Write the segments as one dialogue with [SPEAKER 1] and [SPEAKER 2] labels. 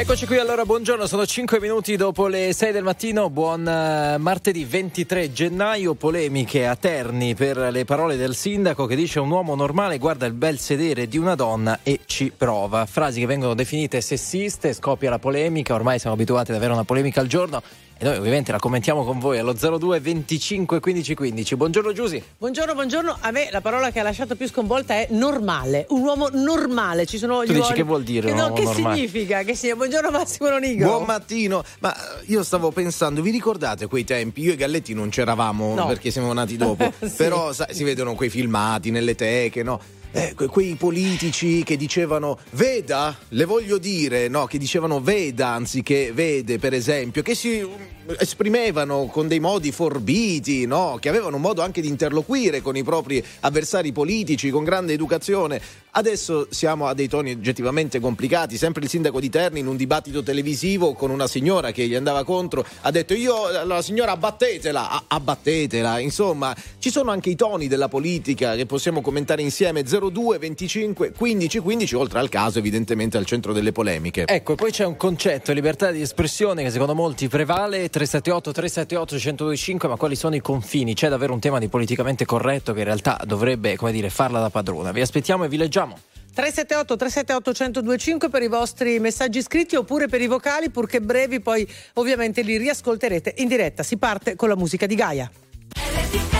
[SPEAKER 1] Eccoci qui allora, buongiorno, sono 5 minuti dopo le 6 del mattino, buon uh, martedì 23 gennaio, polemiche a Terni per le parole del sindaco che dice un uomo normale guarda il bel sedere di una donna e ci prova. Frasi che vengono definite sessiste, scoppia la polemica, ormai siamo abituati ad avere una polemica al giorno e noi ovviamente la commentiamo con voi allo 02 25 15 15. Buongiorno Giusy.
[SPEAKER 2] Buongiorno, buongiorno. A me la parola che ha lasciato più sconvolta è normale. Un uomo normale. Ci sono
[SPEAKER 1] tu
[SPEAKER 2] gli
[SPEAKER 1] dici
[SPEAKER 2] uomini...
[SPEAKER 1] che vuol dire?
[SPEAKER 2] Che,
[SPEAKER 1] un
[SPEAKER 2] no,
[SPEAKER 1] uomo
[SPEAKER 2] che
[SPEAKER 1] normale?
[SPEAKER 2] significa? Che sia... Buongiorno Massimo Ronigo.
[SPEAKER 3] Buon mattino, ma io stavo pensando, vi ricordate quei tempi? Io e Galletti non c'eravamo
[SPEAKER 2] No.
[SPEAKER 3] perché siamo nati dopo,
[SPEAKER 2] Sì.
[SPEAKER 3] però sai, si vedono quei filmati nelle teche, no? Eh, que- quei politici che dicevano veda, le voglio dire, no? Che dicevano veda anziché vede, per esempio, che si um, esprimevano con dei modi forbiti, no? Che avevano un modo anche di interloquire con i propri avversari politici, con grande educazione. Adesso siamo a dei toni oggettivamente complicati. Sempre il sindaco di Terni in un dibattito televisivo con una signora che gli andava contro ha detto io la signora abbattetela, abbattetela. Insomma, ci sono anche i toni della politica che possiamo commentare insieme 02 25 15 15 oltre al caso evidentemente al centro delle polemiche.
[SPEAKER 1] Ecco, poi c'è un concetto, libertà di espressione, che secondo molti prevale, 378 378 1025, ma quali sono i confini? C'è davvero un tema di politicamente corretto che in realtà dovrebbe, come dire, farla da padrona. Vi aspettiamo e vi leggiamo.
[SPEAKER 2] 378 378 1025 per i vostri messaggi scritti oppure per i vocali, purché brevi, poi ovviamente li riascolterete in diretta. Si parte con la musica di Gaia.
[SPEAKER 4] dove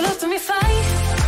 [SPEAKER 4] Solo tu mi fai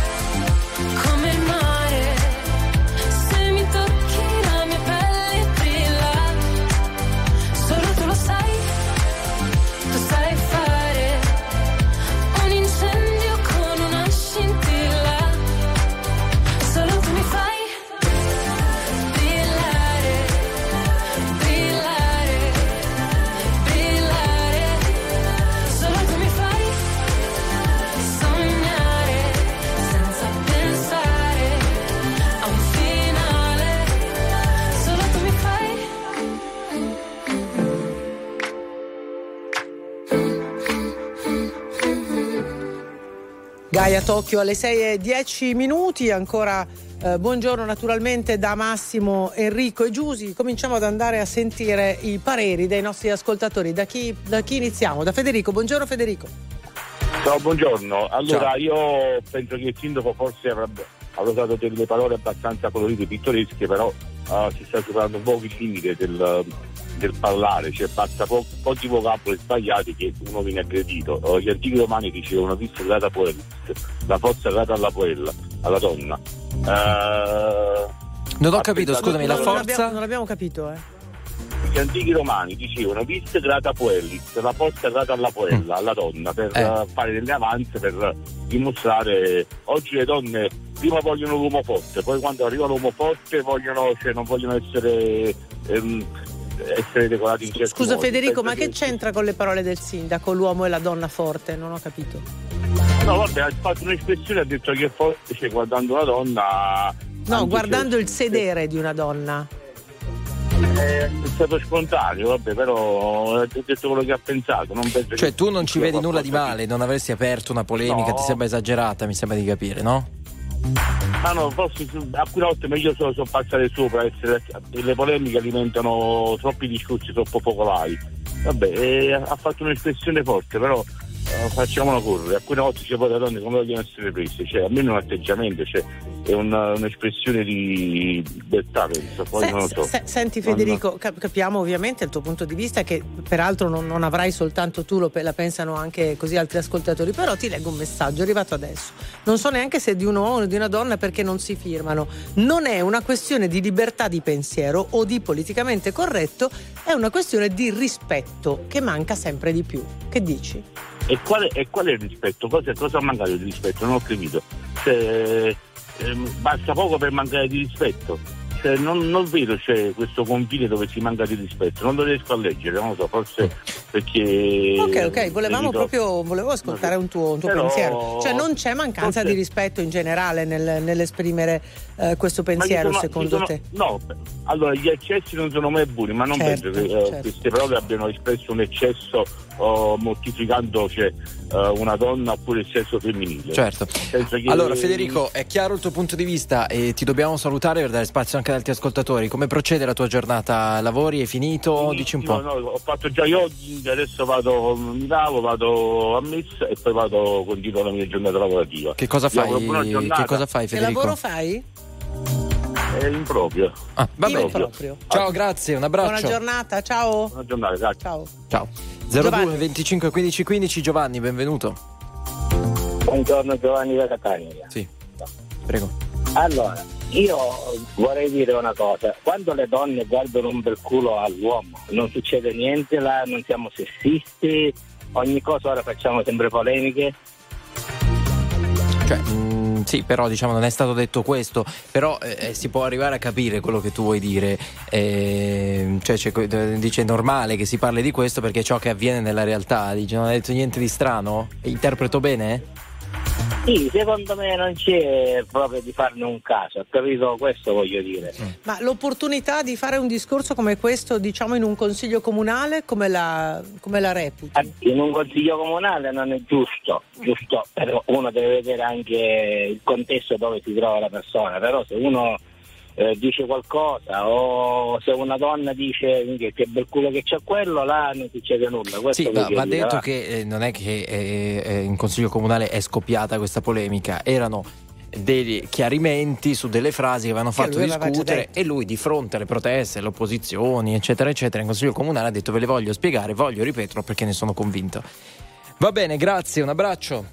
[SPEAKER 2] Gaia Tokyo alle 6 e 10 minuti, ancora eh, buongiorno naturalmente da Massimo, Enrico e Giusi. Cominciamo ad andare a sentire i pareri dei nostri ascoltatori. Da chi, da chi iniziamo? Da Federico. Buongiorno Federico.
[SPEAKER 5] Ciao, buongiorno. Allora,
[SPEAKER 1] Ciao.
[SPEAKER 5] io penso che il sindaco forse avrebbe, avrà usato delle parole abbastanza colorite pittoresche, però eh, si sta superando un po' il limite del, del parlare, cioè basta po- pochi vocaboli sbagliati che uno viene aggredito. Eh, gli antichi romani dicevano visto data poelis, la forza data alla poella, alla donna. Eh,
[SPEAKER 1] Non ho
[SPEAKER 5] ha
[SPEAKER 1] capito, scusami, la
[SPEAKER 5] solo-
[SPEAKER 2] non,
[SPEAKER 1] forza?
[SPEAKER 2] abbiamo, non abbiamo capito, eh.
[SPEAKER 5] Gli antichi romani dicevano vis grata puellis, la posta grata alla puella, alla donna, per
[SPEAKER 1] Eh.
[SPEAKER 5] eh, fare delle avanze, per dimostrare oggi le donne prima vogliono l'uomo forte, poi quando arriva l'uomo forte vogliono, cioè, non vogliono essere, ehm, essere decorati in certi
[SPEAKER 2] Scusa
[SPEAKER 5] modi.
[SPEAKER 2] Federico,
[SPEAKER 5] Penso
[SPEAKER 2] ma che c'entra con le parole del sindaco, l'uomo e la donna forte? Non ho capito.
[SPEAKER 5] No, vabbè, ha fatto un'espressione, ha detto che è forte, cioè, guardando una donna...
[SPEAKER 2] No, guardando
[SPEAKER 5] se-
[SPEAKER 2] il sedere di una donna.
[SPEAKER 5] È stato spontaneo, vabbè, però ha detto quello che ha pensato.
[SPEAKER 1] Cioè tu non ci vedi nulla di male, non avresti aperto una polemica,
[SPEAKER 5] No.
[SPEAKER 1] ti sembra esagerata, mi sembra di capire, no?
[SPEAKER 5] Ma no, forse alcune volte meglio solo so passare sopra, essere, le polemiche alimentano troppi discorsi troppo focolari. Vabbè, eh, ha fatto un'espressione forte, però facciamola correre. Alcune volte c'è poi le donne come vogliono essere prese, cioè almeno un atteggiamento, cioè, è una- un'espressione di libertà, penso. Poi
[SPEAKER 2] Se-
[SPEAKER 5] non lo so.
[SPEAKER 2] se- senti Federico, cap- capiamo ovviamente il tuo punto di vista che peraltro non, non avrai soltanto tu, lo la pensano anche così altri ascoltatori, però ti leggo un messaggio arrivato adesso. Non so neanche se è di un uomo o di una donna perché non si firmano. Non è una questione di libertà di pensiero o di politicamente corretto, è una questione di rispetto che manca sempre di più. Che dici?
[SPEAKER 5] E qual è, e qual è il rispetto? Cosa, cosa ha mancato di rispetto? Non ho capito. Cioè, ehm, basta poco per mancare di rispetto. Cioè, non, non vedo c'è questo confine dove si manca di rispetto, non lo riesco a leggere, non lo so, forse perché.
[SPEAKER 2] Ok, ok, volevamo proprio volevo ascoltare un tuo, un tuo
[SPEAKER 5] Però-
[SPEAKER 2] pensiero. Cioè non c'è mancanza
[SPEAKER 5] forse-
[SPEAKER 2] di rispetto in generale nel- nell'esprimere eh, questo pensiero
[SPEAKER 5] sono-
[SPEAKER 2] secondo
[SPEAKER 5] sono-
[SPEAKER 2] te?
[SPEAKER 5] No, allora gli eccessi non sono mai buoni, ma non
[SPEAKER 2] Certo,
[SPEAKER 5] penso che eh,
[SPEAKER 2] certo.
[SPEAKER 5] queste parole abbiano espresso un eccesso oh, mortificando cioè, eh, una donna oppure il sesso femminile.
[SPEAKER 1] Certo.
[SPEAKER 5] Che-
[SPEAKER 1] Allora Federico, è chiaro il tuo punto di vista e ti dobbiamo salutare per dare spazio anche ad altri ascoltatori. Come procede la tua giornata? Lavori? Hai finito? Dici un po'.
[SPEAKER 5] No, no, ho fatto già jogging, adesso vado, mi lavo, vado a messa e poi vado, continuo la mia giornata lavorativa.
[SPEAKER 1] Che cosa fai? Che cosa fai
[SPEAKER 2] Che
[SPEAKER 1] Federico?
[SPEAKER 2] lavoro fai?
[SPEAKER 5] È improprio.
[SPEAKER 1] Ah, va
[SPEAKER 2] Io
[SPEAKER 1] bene.
[SPEAKER 2] proprio.
[SPEAKER 1] Ciao, grazie, un abbraccio.
[SPEAKER 2] Buona giornata, ciao.
[SPEAKER 5] Buona giornata, grazie.
[SPEAKER 2] Ciao.
[SPEAKER 1] Ciao.
[SPEAKER 2] Giovanni.
[SPEAKER 1] 02 25 15 15 Giovanni, benvenuto.
[SPEAKER 6] Buongiorno Giovanni da Catania.
[SPEAKER 1] Sì. Prego.
[SPEAKER 6] Allora, io vorrei dire una cosa, quando le donne guardano un bel culo all'uomo non succede niente là, non siamo sessisti, ogni cosa ora facciamo sempre polemiche.
[SPEAKER 1] Cioè, mm, sì, però diciamo non è stato detto questo, però eh, si può arrivare a capire quello che tu vuoi dire. Eh, cioè, eh, dice è normale che si parli di questo perché è ciò che avviene nella realtà. Dice non hai detto niente di strano? Interpreto bene?
[SPEAKER 6] Sì, secondo me non c'è proprio di farne un caso, ho capito? Questo voglio dire.
[SPEAKER 2] Ma l'opportunità di fare un discorso come questo, diciamo in un consiglio comunale, come la, come la reputi?
[SPEAKER 6] In un consiglio comunale non è giusto, giusto, però uno deve vedere anche il contesto dove si trova la persona, però se uno eh, dice qualcosa o se una donna dice "Minchia, che bel culo che c'è quello, là non succede nulla. Questo
[SPEAKER 1] Sì, ma
[SPEAKER 6] voglio
[SPEAKER 1] va
[SPEAKER 6] dire,
[SPEAKER 1] detto
[SPEAKER 6] va.
[SPEAKER 1] che eh, non è che eh, eh, in Consiglio Comunale è scoppiata questa polemica, erano dei chiarimenti su delle frasi che avevano fatto discutere e lui di fronte alle proteste, alle opposizioni eccetera eccetera in Consiglio Comunale ha detto ve le voglio spiegare, voglio ripeterlo perché ne sono convinto. Va bene, grazie, un abbraccio.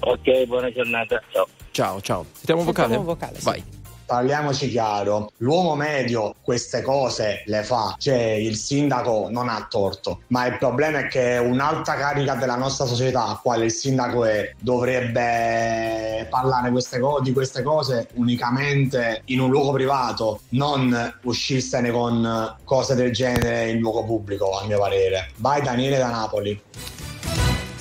[SPEAKER 6] Ok, buona giornata, ciao.
[SPEAKER 1] Ciao, ciao. Sentiamo un
[SPEAKER 2] Sentiamo
[SPEAKER 1] vocale?
[SPEAKER 2] un vocale, sì.
[SPEAKER 1] Vai.
[SPEAKER 7] Parliamoci chiaro, l'uomo medio queste cose le fa, cioè il sindaco non ha torto, ma il problema è che un'alta carica della nostra società, quale il sindaco è, dovrebbe parlare queste co- di queste cose unicamente in un luogo privato, non uscirsene con cose del genere in luogo pubblico, a mio parere. Vai Daniele da Napoli.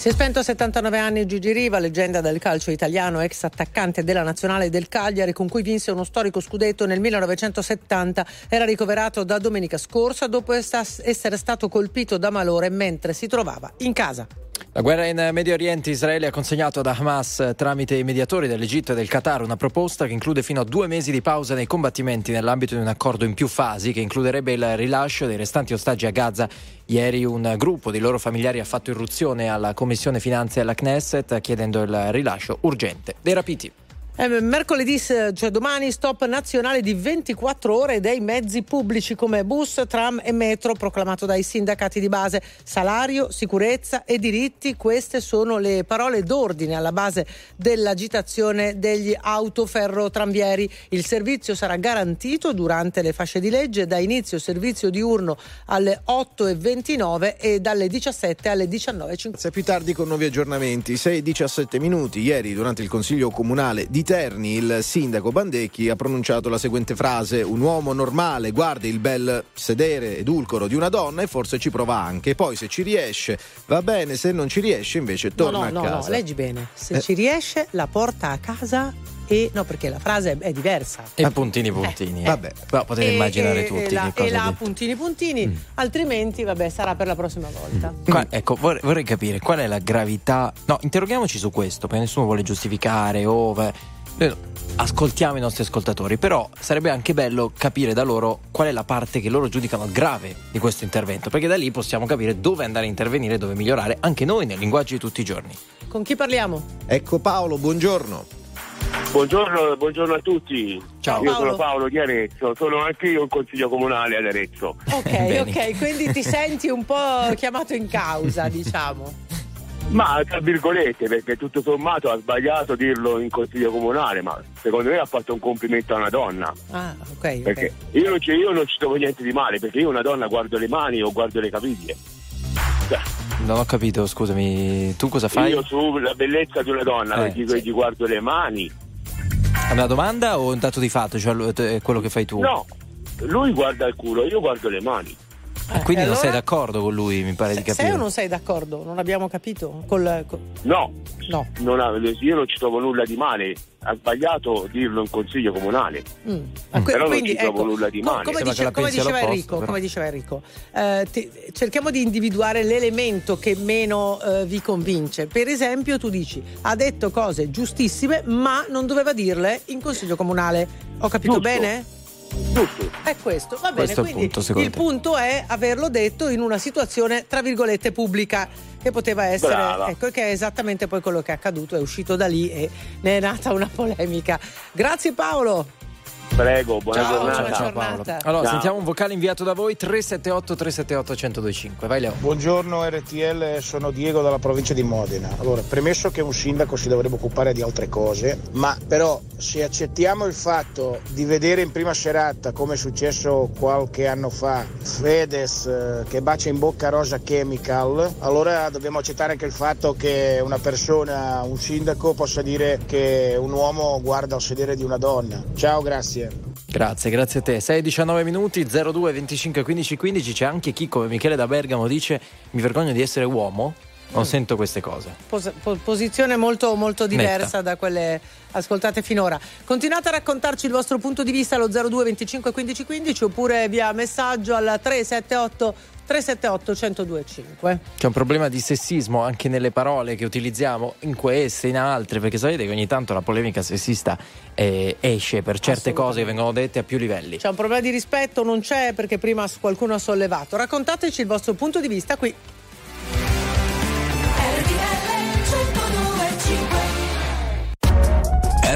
[SPEAKER 2] Si è spento a 79 anni Gigi Riva, leggenda del calcio italiano, ex attaccante della nazionale del Cagliari, con cui vinse uno storico scudetto nel 1970. Era ricoverato da domenica scorsa dopo essere stato colpito da malore mentre si trovava in casa.
[SPEAKER 1] La guerra in Medio Oriente, Israele ha consegnato ad Hamas eh, tramite i mediatori dell'Egitto e del Qatar una proposta che include fino a due mesi di pausa nei combattimenti nell'ambito di un accordo in più fasi che includerebbe il rilascio dei restanti ostaggi a Gaza. Ieri un gruppo di loro familiari ha fatto irruzione alla Commissione Finanze e alla Knesset chiedendo il rilascio urgente dei rapiti.
[SPEAKER 2] Eh, mercoledì, cioè domani, stop nazionale di 24 ore dei mezzi pubblici come bus, tram e metro, proclamato dai sindacati di base. Salario, sicurezza e diritti, queste sono le parole d'ordine alla base dell'agitazione degli autoferrotramvieri. Il servizio sarà garantito durante le fasce di legge da inizio servizio diurno alle 8.29 e dalle 17 alle 19.50.
[SPEAKER 3] Più tardi con nuovi aggiornamenti, 6-17 minuti. Ieri, durante il Consiglio Comunale di Terni, il sindaco Bandecchi ha pronunciato la seguente frase: Un uomo normale guarda il bel sedere edulcoro di una donna e forse ci prova anche. Poi, se ci riesce, va bene, se non ci riesce, invece torna
[SPEAKER 2] no, no,
[SPEAKER 3] a casa.
[SPEAKER 2] No, no, leggi bene. Se eh. ci riesce, la porta a casa e no, perché la frase è diversa.
[SPEAKER 1] E puntini puntini. Eh.
[SPEAKER 3] Vabbè,
[SPEAKER 1] però potete
[SPEAKER 2] e,
[SPEAKER 1] immaginare
[SPEAKER 2] e,
[SPEAKER 1] tutti.
[SPEAKER 2] E la, e la
[SPEAKER 1] di...
[SPEAKER 2] puntini puntini, mm. altrimenti, vabbè, sarà per la prossima volta.
[SPEAKER 1] Mm. Qua, ecco, vorrei, vorrei, capire qual è la gravità. No, interroghiamoci su questo, perché nessuno vuole giustificare o. Ascoltiamo i nostri ascoltatori, però sarebbe anche bello capire da loro qual è la parte che loro giudicano grave di questo intervento, perché da lì possiamo capire dove andare a intervenire, dove migliorare, anche noi nel linguaggio di tutti i giorni.
[SPEAKER 2] Con chi parliamo?
[SPEAKER 3] Ecco Paolo, buongiorno.
[SPEAKER 5] Buongiorno, buongiorno, a tutti.
[SPEAKER 1] Ciao.
[SPEAKER 5] Io
[SPEAKER 2] Paolo.
[SPEAKER 5] sono Paolo di Arezzo, sono anche io in consiglio comunale ad Arezzo.
[SPEAKER 2] Ok, ok, quindi ti senti un po' chiamato in causa, diciamo.
[SPEAKER 5] Ma tra virgolette, perché tutto sommato ha sbagliato dirlo in consiglio comunale, ma secondo me ha fatto un complimento a una donna.
[SPEAKER 2] Ah, ok.
[SPEAKER 5] Perché
[SPEAKER 2] okay.
[SPEAKER 5] io, non ci, io non ci trovo niente di male, perché io una donna guardo le mani o guardo le caviglie. Cioè,
[SPEAKER 1] Non ho capito, scusami, tu cosa fai?
[SPEAKER 5] Io sulla bellezza di una donna,
[SPEAKER 1] Eh,
[SPEAKER 5] gli,
[SPEAKER 1] sì.
[SPEAKER 5] gli guardo le mani.
[SPEAKER 1] È una domanda o un dato di fatto? Cioè quello che fai tu?
[SPEAKER 5] No, lui guarda il culo, io guardo le mani.
[SPEAKER 2] Eh,
[SPEAKER 1] Quindi
[SPEAKER 2] e
[SPEAKER 1] non sei
[SPEAKER 2] allora?
[SPEAKER 1] d'accordo con lui, mi pare di
[SPEAKER 2] Se-
[SPEAKER 1] capire.
[SPEAKER 2] Sei o non sei d'accordo? Non abbiamo capito? Col, col-
[SPEAKER 5] No,
[SPEAKER 2] No.
[SPEAKER 5] non ha- io non ci trovo nulla di male. Ha sbagliato dirlo in consiglio comunale.
[SPEAKER 2] Mm. Ah, que-
[SPEAKER 5] Però non
[SPEAKER 2] quindi,
[SPEAKER 5] ci trovo
[SPEAKER 2] ecco,
[SPEAKER 5] nulla di male.
[SPEAKER 2] Come, dice- come diceva Enrico, come diceva Enrico, eh, ti- cerchiamo di individuare l'elemento che meno eh, vi convince. Per esempio, tu dici ha detto cose giustissime, ma non doveva dirle in consiglio comunale. Ho capito
[SPEAKER 5] Giusto.
[SPEAKER 2] bene?
[SPEAKER 5] Giusto.
[SPEAKER 2] È questo, va bene.
[SPEAKER 1] Questo è il
[SPEAKER 2] quindi
[SPEAKER 1] punto,
[SPEAKER 2] il punto è averlo detto in una situazione, tra virgolette, pubblica, che poteva essere,
[SPEAKER 5] Brava.
[SPEAKER 2] ecco, che è esattamente poi quello che è accaduto, è uscito da lì e ne è nata una polemica. Grazie Paolo.
[SPEAKER 5] Prego, buona
[SPEAKER 2] Ciao,
[SPEAKER 5] giornata.
[SPEAKER 2] buona
[SPEAKER 1] Ciao
[SPEAKER 2] giornata.
[SPEAKER 1] Paolo. Allora,
[SPEAKER 5] Ciao.
[SPEAKER 1] sentiamo un vocale inviato da voi 378 378 1025. Vai Leo.
[SPEAKER 8] Buongiorno RTL, sono Diego dalla provincia di Modena. Allora, premesso che un sindaco si dovrebbe occupare di altre cose, ma però se accettiamo il fatto di vedere in prima serata, come è successo qualche anno fa, Fedez eh, che bacia in bocca Rosa Chemical, allora dobbiamo accettare anche il fatto che una persona, un sindaco, possa dire che un uomo guarda al sedere di una donna. Ciao, grazie.
[SPEAKER 1] Grazie, grazie a te. 6-19 minuti, 02 25 15 15. C'è anche chi, come Michele da Bergamo, dice: Mi vergogno di essere uomo. Non sento queste cose.
[SPEAKER 2] Pos- po- posizione molto, molto diversa
[SPEAKER 1] Netta.
[SPEAKER 2] da quelle ascoltate finora. Continuate a raccontarci il vostro punto di vista allo 02 25 15 15 oppure via messaggio al 378 378 1025.
[SPEAKER 1] C'è un problema di sessismo anche nelle parole che utilizziamo in queste, in altre, perché sapete che ogni tanto la polemica sessista eh, esce per certe cose che vengono dette a più livelli.
[SPEAKER 2] C'è un problema di rispetto? Non c'è perché prima qualcuno ha sollevato. Raccontateci il vostro punto di vista qui.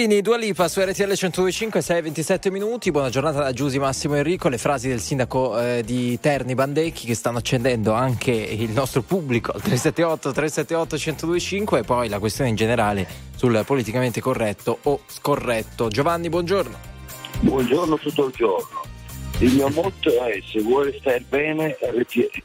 [SPEAKER 1] Udini, Dua Lipa su RTL 125, 6 27 minuti. Buona giornata da Giusy Massimo Enrico. Le frasi del sindaco eh, di Terni Bandecchi che stanno accendendo anche il nostro pubblico al 378 378 1025 e poi la questione in generale sul politicamente corretto o scorretto. Giovanni, buongiorno.
[SPEAKER 9] Buongiorno tutto il giorno. Il mio motto è se vuoi stare bene, RTL.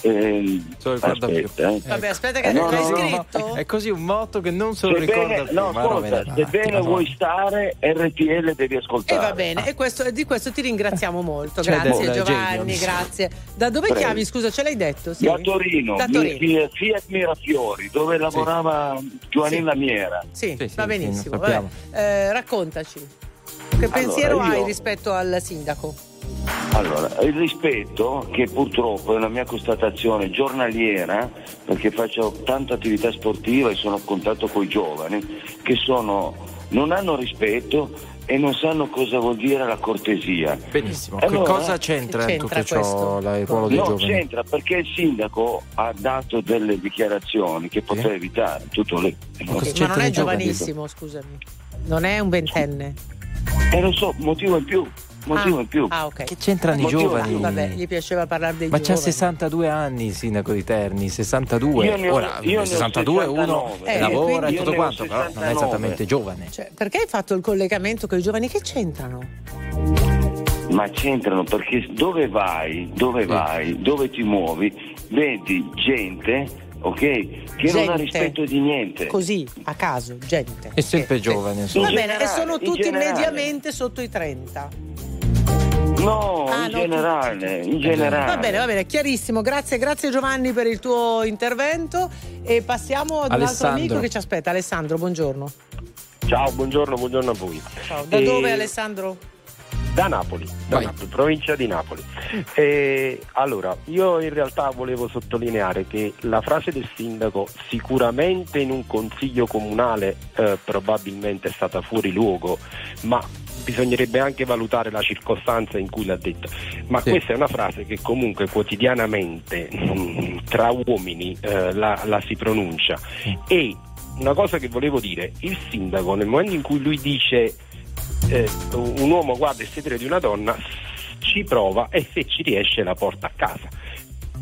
[SPEAKER 9] Eh, aspetta, eh.
[SPEAKER 2] Vabbè, aspetta che
[SPEAKER 9] Eh, no,
[SPEAKER 2] l'hai
[SPEAKER 9] no, no,
[SPEAKER 2] scritto?
[SPEAKER 1] È così un motto che non se lo
[SPEAKER 9] Se
[SPEAKER 1] ricorda
[SPEAKER 9] bene,
[SPEAKER 1] più.
[SPEAKER 9] no, ascolta,
[SPEAKER 1] da
[SPEAKER 9] se
[SPEAKER 1] matti,
[SPEAKER 9] bene
[SPEAKER 1] ma
[SPEAKER 9] vuoi stare, RTL devi
[SPEAKER 2] E
[SPEAKER 9] ascoltare.
[SPEAKER 2] va bene, e, questo- e di questo ti ringraziamo molto.
[SPEAKER 1] C'è
[SPEAKER 2] Grazie
[SPEAKER 1] del
[SPEAKER 2] Giovanni,
[SPEAKER 1] genio.
[SPEAKER 2] grazie. Da dove
[SPEAKER 9] Prego.
[SPEAKER 2] chiami? Scusa, ce l'hai detto? Sì.
[SPEAKER 9] Da Torino,
[SPEAKER 2] Da Torino.
[SPEAKER 9] Fiat, Fiat Mirafiori, dove lavorava Giovanilla Miera.
[SPEAKER 2] Sì,
[SPEAKER 1] Sì, sì,
[SPEAKER 2] va
[SPEAKER 1] sì,
[SPEAKER 2] benissimo.
[SPEAKER 1] lo.
[SPEAKER 2] Eh, raccontaci. Che pensiero
[SPEAKER 9] io-
[SPEAKER 2] hai rispetto al sindaco?
[SPEAKER 9] Allora, il rispetto, che purtroppo è una mia constatazione giornaliera, perché faccio tanta attività sportiva e sono a contatto con i giovani, che sono, non hanno rispetto e non sanno cosa vuol dire la cortesia.
[SPEAKER 1] Benissimo.
[SPEAKER 9] Allora,
[SPEAKER 1] che cosa c'entra,
[SPEAKER 2] c'entra
[SPEAKER 1] tutto ciò
[SPEAKER 2] questo?
[SPEAKER 1] la- il ruolo dei
[SPEAKER 9] No,
[SPEAKER 1] giovani?
[SPEAKER 9] c'entra perché il sindaco ha dato delle dichiarazioni che poteva evitare, tutto lì.
[SPEAKER 1] Ma
[SPEAKER 2] Sì, ma non è giovanissimo, scusami. Non è un ventenne.
[SPEAKER 9] E lo so, motivo in più, motivo
[SPEAKER 2] ah.
[SPEAKER 9] in più.
[SPEAKER 2] Ah, ok.
[SPEAKER 1] Che c'entrano i
[SPEAKER 9] Motivo-
[SPEAKER 1] giovani?
[SPEAKER 2] Vabbè, gli piaceva parlare dei
[SPEAKER 1] Ma c'ha
[SPEAKER 2] giovani.
[SPEAKER 1] 62 anni il sindaco di Terni, 62.
[SPEAKER 9] Io ne ho-
[SPEAKER 1] Ora,
[SPEAKER 9] io ne ho
[SPEAKER 1] 62 uno
[SPEAKER 9] 69.
[SPEAKER 2] Eh,
[SPEAKER 1] lavora e tutto quanto, però non è
[SPEAKER 9] 69.
[SPEAKER 1] esattamente giovane.
[SPEAKER 2] Cioè, perché hai fatto il collegamento con i giovani? Che c'entrano?
[SPEAKER 9] Ma c'entrano perché dove vai, dove vai, dove ti muovi, vedi gente, ok, che non
[SPEAKER 2] Gente.
[SPEAKER 9] ha rispetto di niente.
[SPEAKER 2] Così, a caso, gente.
[SPEAKER 1] È sempre
[SPEAKER 2] Che-
[SPEAKER 1] giovane.
[SPEAKER 2] Va
[SPEAKER 1] insomma.
[SPEAKER 9] In
[SPEAKER 2] bene, e sono tutti
[SPEAKER 9] generale.
[SPEAKER 2] mediamente sotto i 30.
[SPEAKER 9] No,
[SPEAKER 2] Ah,
[SPEAKER 9] in
[SPEAKER 2] no,
[SPEAKER 9] generale, in generale.
[SPEAKER 2] Va bene, va bene, chiarissimo. Grazie, grazie Giovanni per il tuo intervento. E passiamo ad un altro
[SPEAKER 1] Alessandro.
[SPEAKER 2] amico che ci aspetta. Alessandro, buongiorno.
[SPEAKER 10] Ciao, buongiorno, buongiorno a voi.
[SPEAKER 2] Ciao. Da
[SPEAKER 10] Eh,
[SPEAKER 2] dove Alessandro?
[SPEAKER 10] Da Napoli, da. Napoli, provincia di Napoli. Eh, allora, io in realtà volevo sottolineare che la frase del sindaco sicuramente in un consiglio comunale eh, probabilmente è stata fuori luogo, ma bisognerebbe anche valutare la circostanza in cui l'ha detta. Ma
[SPEAKER 1] Sì.
[SPEAKER 10] questa è una frase che comunque quotidianamente mm, tra uomini eh, la, la si pronuncia. E una cosa che volevo dire, il sindaco nel momento in cui lui dice eh, un uomo guarda il sedere di una donna, ci prova e se ci riesce la porta a casa.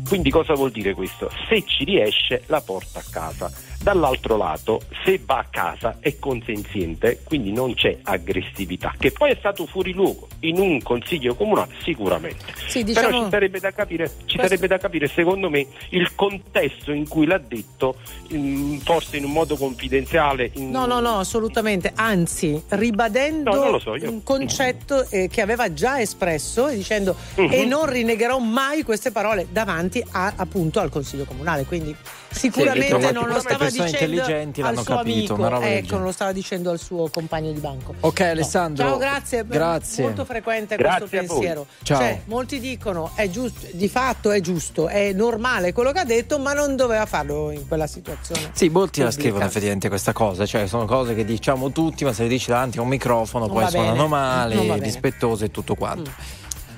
[SPEAKER 10] Quindi cosa vuol dire questo? Se ci riesce la porta a casa. Dall'altro lato, se va a casa è consenziente, quindi non c'è aggressività, che poi è stato fuori luogo in un consiglio comunale sicuramente.
[SPEAKER 2] Sì,
[SPEAKER 10] Però
[SPEAKER 2] diciamo-
[SPEAKER 10] ci sarebbe da capire, ci sarebbe da capire secondo me il contesto in cui l'ha detto, in- forse in un modo confidenziale. in-
[SPEAKER 2] No, no, no, assolutamente. Anzi, ribadendo
[SPEAKER 10] No, so, io-
[SPEAKER 2] un concetto eh, che aveva già espresso dicendo
[SPEAKER 10] Mhm.
[SPEAKER 2] e non rinnegherò mai queste parole davanti a- appunto al Consiglio Comunale. Quindi sicuramente
[SPEAKER 1] che
[SPEAKER 2] non lo stava
[SPEAKER 1] persone
[SPEAKER 2] dicendo
[SPEAKER 1] intelligenti
[SPEAKER 2] al
[SPEAKER 1] l'hanno
[SPEAKER 2] suo
[SPEAKER 1] capito,
[SPEAKER 2] amico, ecco, non lo stava dicendo al suo compagno di banco.
[SPEAKER 1] Ok, Alessandro.
[SPEAKER 2] Ciao, grazie.
[SPEAKER 1] Grazie.
[SPEAKER 2] Molto frequente
[SPEAKER 10] Grazie
[SPEAKER 2] questo pensiero.
[SPEAKER 1] Ciao.
[SPEAKER 2] Cioè, molti dicono è giusto, di fatto è giusto, è normale quello che ha detto, ma non doveva farlo in quella situazione.
[SPEAKER 1] Sì, molti la
[SPEAKER 2] pubblica.
[SPEAKER 1] scrivono effettivamente questa cosa, cioè sono cose che diciamo tutti, ma se le dici davanti a un microfono
[SPEAKER 2] Non
[SPEAKER 1] poi suonano
[SPEAKER 2] bene.
[SPEAKER 1] male, dispettose e tutto quanto.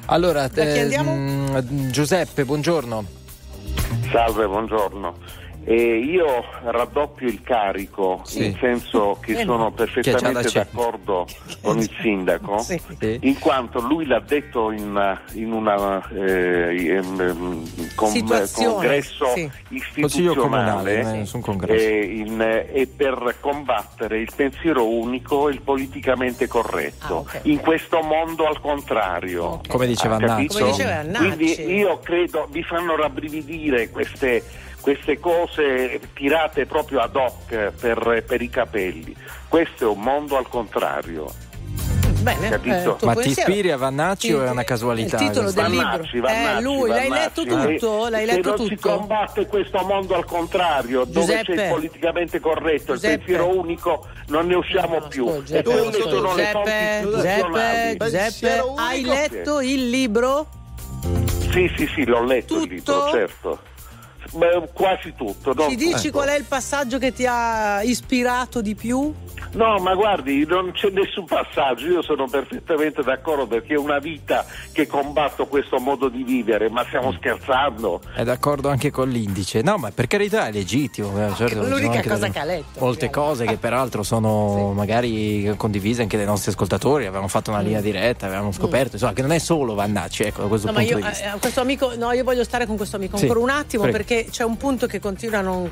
[SPEAKER 1] Allora,
[SPEAKER 2] Da chi
[SPEAKER 1] eh, mm, Giuseppe, buongiorno.
[SPEAKER 11] Salve, buongiorno. Eh, io raddoppio il carico,
[SPEAKER 1] Sì.
[SPEAKER 11] nel senso che
[SPEAKER 2] Eh,
[SPEAKER 11] sono
[SPEAKER 2] no.
[SPEAKER 1] Che
[SPEAKER 11] perfettamente
[SPEAKER 1] cento.
[SPEAKER 11] d'accordo con il sindaco,
[SPEAKER 2] Sì.
[SPEAKER 11] In quanto lui l'ha detto in, in una eh, ehm, congresso
[SPEAKER 2] sì.
[SPEAKER 1] Comunale,
[SPEAKER 11] istituzionale
[SPEAKER 1] nessun congresso.
[SPEAKER 11] eh, in- e per combattere il pensiero unico e il politicamente corretto.
[SPEAKER 2] Ah, ok.
[SPEAKER 11] In questo mondo al contrario.
[SPEAKER 2] Ok.
[SPEAKER 1] Come diceva
[SPEAKER 11] Ha
[SPEAKER 1] Annacci.
[SPEAKER 11] capito?
[SPEAKER 2] Come diceva Annacci.
[SPEAKER 11] Quindi io credo vi fanno rabbrividire queste, queste cose tirate proprio ad hoc per, per i capelli. Questo è un mondo al contrario.
[SPEAKER 2] Bene,
[SPEAKER 11] Capito?
[SPEAKER 2] eh,
[SPEAKER 1] Ma ti ispiri a Vannacci o è una casualità?
[SPEAKER 2] Il titolo del libro.
[SPEAKER 11] Vannacci, Vannacci,
[SPEAKER 2] eh, lui, l'hai
[SPEAKER 11] Vannacci.
[SPEAKER 2] letto tutto?
[SPEAKER 11] Se-
[SPEAKER 2] L'hai
[SPEAKER 11] se
[SPEAKER 2] letto
[SPEAKER 11] non si
[SPEAKER 2] tutto?
[SPEAKER 11] combatte questo mondo al contrario, dove
[SPEAKER 2] Giuseppe.
[SPEAKER 11] c'è il politicamente corretto,
[SPEAKER 2] Giuseppe.
[SPEAKER 11] il pensiero unico, non ne usciamo
[SPEAKER 2] No,
[SPEAKER 11] più.
[SPEAKER 2] ascolta,
[SPEAKER 11] e quelle
[SPEAKER 2] Giuseppe,
[SPEAKER 11] sono le fonti
[SPEAKER 2] Giuseppe. Giuseppe, Giuseppe, hai letto il libro?
[SPEAKER 11] Sì, sì, sì, l'ho letto il
[SPEAKER 2] Tutto?
[SPEAKER 11] libro, certo. Beh, quasi tutto. no?
[SPEAKER 2] Ci dici qual è il passaggio che ti ha ispirato di più?
[SPEAKER 11] No, ma guardi, non c'è nessun passaggio, io sono perfettamente d'accordo perché è una vita che combatto questo modo di vivere, ma stiamo scherzando?
[SPEAKER 1] È d'accordo anche con l'indice. No, ma per carità è legittimo. eh, certo,
[SPEAKER 2] L'unica cosa
[SPEAKER 1] delle-
[SPEAKER 2] che ha letto.
[SPEAKER 1] Molte cose che peraltro sono magari condivise anche dai nostri ascoltatori. Avevamo fatto una linea diretta, avevamo scoperto insomma, che non è solo Vannacci, ecco, da questo
[SPEAKER 2] No, ma
[SPEAKER 1] punto
[SPEAKER 2] io,
[SPEAKER 1] di vista.
[SPEAKER 2] eh, questo amico, no, io voglio stare con questo amico
[SPEAKER 1] Sì,
[SPEAKER 2] ancora un attimo
[SPEAKER 1] prego.
[SPEAKER 2] perché c'è un punto che continua a non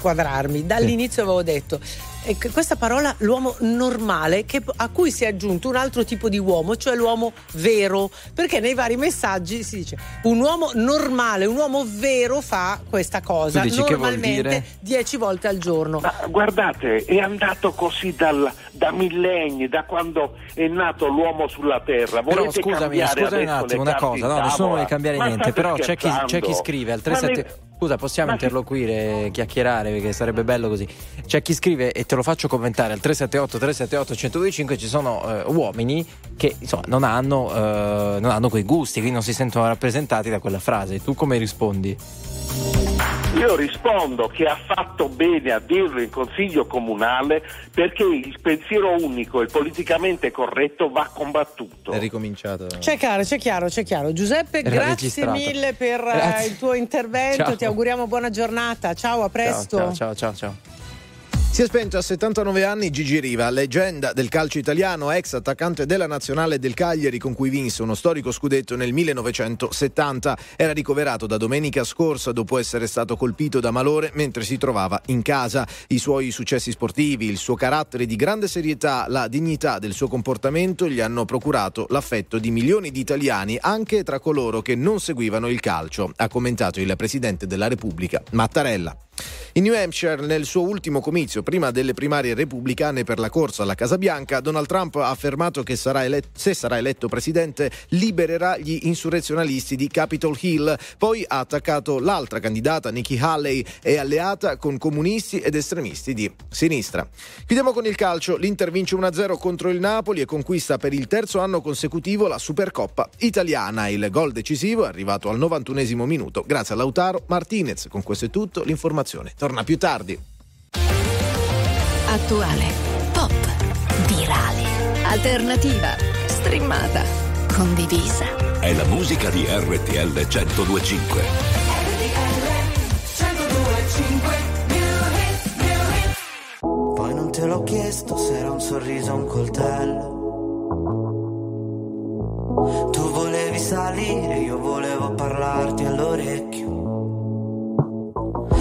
[SPEAKER 2] quadrarmi. Dall'inizio avevo detto e che questa parola l'uomo normale che- a cui si è aggiunto un altro tipo di uomo, cioè l'uomo vero, perché nei vari messaggi si dice un uomo normale, un uomo vero fa questa cosa normalmente
[SPEAKER 11] dire?
[SPEAKER 2] 10 volte al giorno.
[SPEAKER 11] Ma guardate, è andato così dal- da millenni, da quando è nato l'uomo sulla Terra.
[SPEAKER 1] Però
[SPEAKER 11] Volete
[SPEAKER 1] scusami,
[SPEAKER 11] cambiare
[SPEAKER 1] scusami un attimo, una cosa, no, nessuno
[SPEAKER 11] tavola?
[SPEAKER 1] vuole cambiare
[SPEAKER 11] Ma
[SPEAKER 1] niente, però c'è chi, c'è chi scrive al
[SPEAKER 11] Ma
[SPEAKER 1] 37
[SPEAKER 11] ne-
[SPEAKER 1] Scusa, possiamo interloquire, chiacchierare perché sarebbe bello così. C'è chi scrive e te lo faccio commentare al 378 378 1025 ci sono eh, uomini che insomma non hanno, eh, non hanno quei gusti, quindi non si sentono rappresentati da quella frase. Tu come rispondi?
[SPEAKER 11] Io rispondo che ha fatto bene a dirlo in consiglio comunale perché il pensiero unico e il politicamente corretto va combattuto.
[SPEAKER 3] È ricominciato.
[SPEAKER 2] C'è chiaro, c'è chiaro, c'è chiaro. Giuseppe,
[SPEAKER 3] Era
[SPEAKER 2] grazie
[SPEAKER 3] registrato.
[SPEAKER 2] mille per eh,
[SPEAKER 1] Grazie.
[SPEAKER 2] il tuo intervento.
[SPEAKER 1] Ciao.
[SPEAKER 2] Ti auguriamo buona giornata. Ciao, a presto.
[SPEAKER 1] Ciao, ciao, ciao, ciao.
[SPEAKER 3] Si è spento a 79 anni Gigi Riva, leggenda del calcio italiano, ex attaccante della nazionale del Cagliari con cui vinse uno storico scudetto nel 1970. Era ricoverato da domenica scorsa dopo essere stato colpito da malore mentre si trovava in casa. I suoi successi sportivi, il suo carattere di grande serietà, la dignità del suo comportamento gli hanno procurato l'affetto di milioni di italiani anche tra coloro che non seguivano il calcio, ha commentato il presidente della Repubblica Mattarella. In New Hampshire, nel suo ultimo comizio, prima delle primarie repubblicane per la corsa alla Casa Bianca, Donald Trump ha affermato che sarà eletto, se sarà eletto presidente libererà gli insurrezionalisti di Capitol Hill. Poi ha attaccato l'altra candidata, Nikki Haley, e alleata con comunisti ed estremisti di sinistra. Chiudiamo con il calcio. L'Inter vince 1-0 contro il Napoli e conquista per il terzo anno consecutivo la Supercoppa italiana. Il gol decisivo è arrivato al 91 minuto grazie a Lautaro Martinez. Con questo è tutto, l'informazione torna più tardi.
[SPEAKER 12] Attuale, pop, virale, alternativa, streamata, condivisa.
[SPEAKER 13] È la musica di RTL 1025.
[SPEAKER 14] Poi non te l'ho chiesto se era un sorriso o un coltello. Tu volevi salire, io volevo parlarti all'orecchio.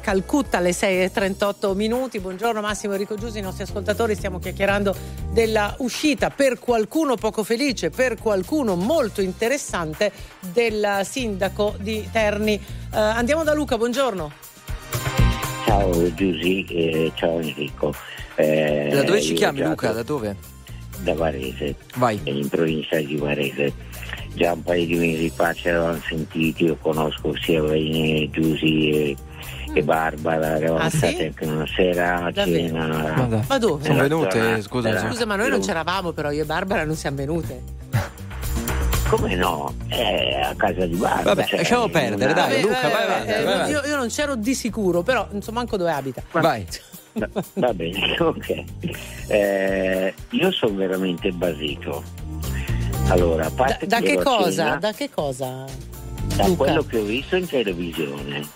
[SPEAKER 2] Calcutta alle 6.38 minuti. Buongiorno Massimo Enrico Giusi, i nostri ascoltatori. Stiamo chiacchierando della uscita per qualcuno poco felice, per qualcuno molto interessante del sindaco di Terni. Eh, andiamo da Luca, buongiorno.
[SPEAKER 15] Ciao Giusy, eh, ciao Enrico. Eh,
[SPEAKER 1] Da dove ci chiami Luca? Da dove?
[SPEAKER 15] Da Varese,
[SPEAKER 1] Vai.
[SPEAKER 15] in provincia di Varese. Già un paio di mesi fa ci eravamo sentiti, io conosco sia bene Giusy e, e Barbara, eravamo
[SPEAKER 2] Ah, sì?
[SPEAKER 15] stati anche una sera a cena.
[SPEAKER 1] Ma.
[SPEAKER 2] Ma dove?
[SPEAKER 1] Sono
[SPEAKER 15] Era
[SPEAKER 1] venute,
[SPEAKER 15] zona-
[SPEAKER 1] scusa.
[SPEAKER 15] era-
[SPEAKER 2] Scusa, ma noi non c'eravamo, però io e Barbara non siamo venute.
[SPEAKER 15] Come no? Eh, a casa di Barbara.
[SPEAKER 1] Vabbè,
[SPEAKER 15] cioè,
[SPEAKER 1] lasciamo perdere,
[SPEAKER 15] una-
[SPEAKER 1] dai, Luca, vai, vai,
[SPEAKER 2] Eh,
[SPEAKER 1] vai, vai.
[SPEAKER 2] Io, io non c'ero di sicuro, però non so manco dove abita.
[SPEAKER 1] Vai.
[SPEAKER 15] Va, va bene, ok. Eh, io sono veramente basito. Allora, a
[SPEAKER 2] Da,
[SPEAKER 15] parte
[SPEAKER 2] da che
[SPEAKER 15] ero a
[SPEAKER 2] cosa?
[SPEAKER 15] cena,
[SPEAKER 2] Da che cosa?
[SPEAKER 15] da
[SPEAKER 2] Luca?
[SPEAKER 15] quello che ho visto in televisione,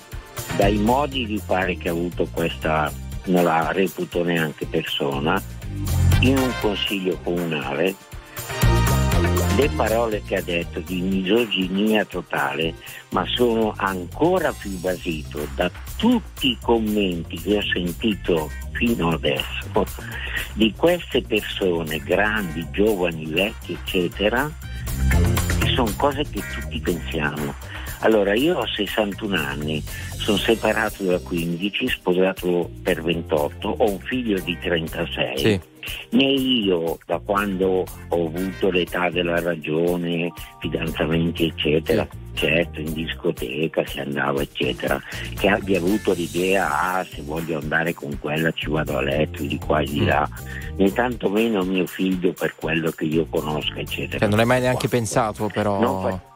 [SPEAKER 15] dai modi di fare che ha avuto questa, non la reputo neanche persona, in un consiglio comunale, le parole che ha detto di misoginia totale, ma sono ancora più basito da tutti i commenti che ho sentito fino adesso di queste persone, grandi, giovani, vecchi, eccetera, che sono cose che tutti pensiamo. Allora, io ho 61 anni, sono separato da 15, sposato per 28, ho un figlio di 36.
[SPEAKER 1] Sì.
[SPEAKER 15] Né io, da quando ho avuto l'età della ragione, fidanzamenti, eccetera, certo, in discoteca si andava, eccetera, che abbia avuto l'idea, ah, se voglio andare con quella ci vado a letto di qua e di là, né tantomeno mio figlio per quello che io conosco, eccetera.
[SPEAKER 1] Cioè, non hai mai neanche pensato, però.
[SPEAKER 15] Fa-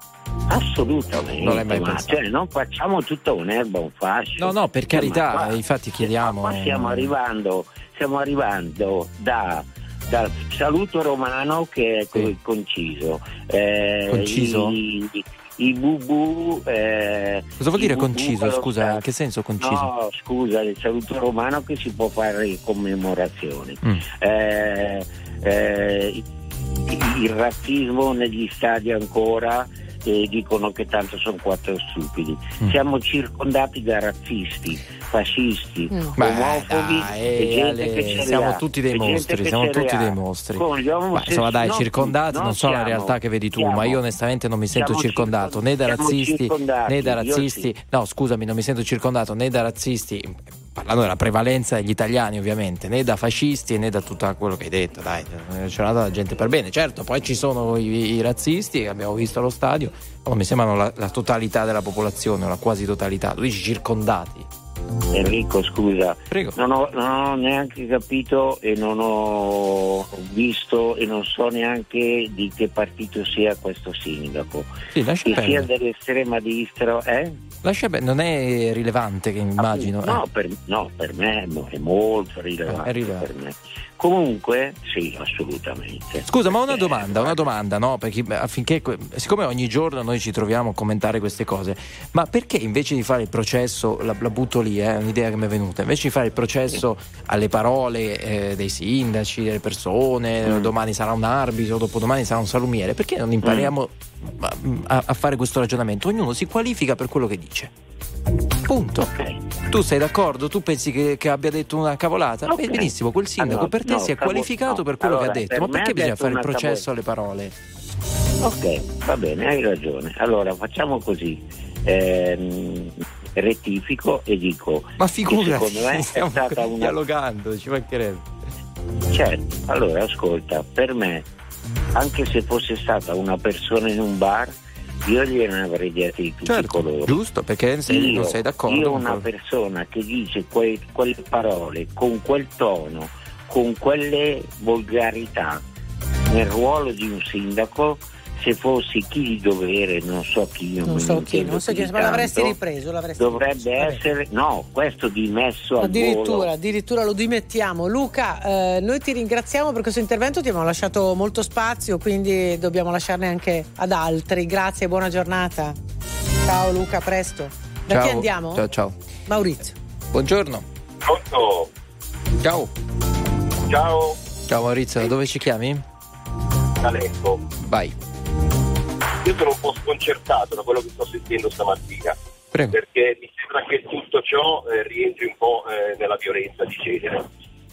[SPEAKER 15] Assolutamente,
[SPEAKER 1] Non l'hai mai
[SPEAKER 15] ma cioè, non facciamo tutta un'erba un fascio.
[SPEAKER 1] No, no, per carità,
[SPEAKER 15] ma qua-
[SPEAKER 1] infatti chiediamo.
[SPEAKER 15] Qua stiamo arrivando, stiamo arrivando da, dal saluto romano che è co- conciso. eh,
[SPEAKER 1] Conciso?
[SPEAKER 15] I, i bubu. eh,
[SPEAKER 1] Cosa vuol dire conciso? Scusa, in che senso conciso?
[SPEAKER 15] No, scusa, il saluto romano che si può fare in commemorazione.
[SPEAKER 1] Mm.
[SPEAKER 15] Eh, eh, il razzismo negli stadi ancora e dicono che tanto sono quattro stupidi.
[SPEAKER 1] Mm.
[SPEAKER 15] Siamo circondati da razzisti, fascisti,
[SPEAKER 2] Mm.
[SPEAKER 15] Omofobi
[SPEAKER 1] dai,
[SPEAKER 15] e gente
[SPEAKER 1] Ale,
[SPEAKER 15] che ce
[SPEAKER 1] siamo
[SPEAKER 15] ha,
[SPEAKER 1] tutti dei
[SPEAKER 15] e
[SPEAKER 1] mostri,
[SPEAKER 15] che
[SPEAKER 1] siamo tutti dei mostri. Ma insomma, dai,
[SPEAKER 15] no,
[SPEAKER 1] circondati
[SPEAKER 15] no,
[SPEAKER 1] non so la
[SPEAKER 15] siamo-
[SPEAKER 1] realtà che vedi tu,
[SPEAKER 15] siamo-
[SPEAKER 1] ma io onestamente non mi sento circondato né da razzisti né da razzisti.
[SPEAKER 15] sì.
[SPEAKER 1] No, scusami, non mi sento circondato né da razzisti, parlando della prevalenza degli italiani ovviamente, né da fascisti né da tutto quello che hai detto, dai, c'è una gente per bene. Certo, poi ci sono i, i razzisti abbiamo visto allo stadio, ma mi sembrano la, la totalità della popolazione o la quasi totalità. Tu dici circondati.
[SPEAKER 15] Enrico, scusa. Non, ho, non ho neanche capito e non ho visto e non so neanche di che partito sia questo sindaco.
[SPEAKER 1] Sì, lascia
[SPEAKER 15] che sia dell'estrema destra, eh?
[SPEAKER 1] Lascia pe- non è rilevante che immagino.
[SPEAKER 15] No,
[SPEAKER 1] eh.
[SPEAKER 15] per, no, per me è mo- è molto rilevante.
[SPEAKER 1] È rilevante.
[SPEAKER 15] Comunque, sì, assolutamente.
[SPEAKER 1] Scusa, ma una domanda, una domanda, no? Perché affinché, siccome ogni giorno noi ci troviamo a commentare queste cose, ma perché invece di fare il processo, la, la butto lì, è un'idea che mi è venuta, invece di fare il processo alle parole eh, dei sindaci, delle persone,
[SPEAKER 15] Mm.
[SPEAKER 1] domani sarà un arbitro, dopodomani sarà un salumiere, perché non impariamo a, a- a fare questo ragionamento? Ognuno si qualifica per quello che dice. Punto. Tu sei d'accordo? Tu pensi che, che abbia detto una cavolata?
[SPEAKER 15] Ok.
[SPEAKER 1] Benissimo, quel sindaco
[SPEAKER 15] Allora,
[SPEAKER 1] per te
[SPEAKER 15] no,
[SPEAKER 1] si è
[SPEAKER 15] cavo-
[SPEAKER 1] qualificato
[SPEAKER 15] no,
[SPEAKER 1] per quello
[SPEAKER 15] allora,
[SPEAKER 1] che ha detto. Ma perché bisogna fare il processo alle parole?
[SPEAKER 15] Ok, va bene, hai ragione. Allora facciamo così. Ehm, rettifico e dico
[SPEAKER 1] Ma figurati,
[SPEAKER 15] secondo me è
[SPEAKER 1] stiamo
[SPEAKER 15] stata una
[SPEAKER 1] dialogando, ci mancherebbe.
[SPEAKER 15] Certo, allora ascolta, per me, anche se fosse stata una persona in un bar, io gliene avrei di tutti i
[SPEAKER 1] Certo,
[SPEAKER 15] colori.
[SPEAKER 1] giusto, perché sei-
[SPEAKER 15] io,
[SPEAKER 1] non sei d'accordo
[SPEAKER 15] Io una persona che dice que- quelle parole con quel tono, con quelle volgarità nel ruolo di un sindaco, se fossi chi di dovere, non so chi, io
[SPEAKER 2] Non so chi, non so chi, ma l'avresti ripreso, l'avresti
[SPEAKER 15] Dovrebbe
[SPEAKER 2] ripreso.
[SPEAKER 15] Essere, no, questo dimesso al
[SPEAKER 2] Addirittura,
[SPEAKER 15] volo.
[SPEAKER 2] addirittura lo dimettiamo. Luca, eh, noi ti ringraziamo per questo intervento, ti abbiamo lasciato molto spazio, quindi dobbiamo lasciarne anche ad altri. Grazie e buona giornata. Ciao Luca, a presto. Da
[SPEAKER 1] ciao.
[SPEAKER 2] chi andiamo?
[SPEAKER 1] Ciao, ciao.
[SPEAKER 2] Maurizio.
[SPEAKER 1] Buongiorno.
[SPEAKER 5] Pronto?
[SPEAKER 1] Ciao.
[SPEAKER 5] Ciao,
[SPEAKER 1] Ciao Maurizio, da dove ci chiami?
[SPEAKER 5] Alecco.
[SPEAKER 1] Vai.
[SPEAKER 16] Io sono un po' sconcertato da quello che sto sentendo stamattina.
[SPEAKER 1] Prego.
[SPEAKER 16] Perché mi sembra che tutto ciò eh, rientri un po' eh, nella violenza di genere.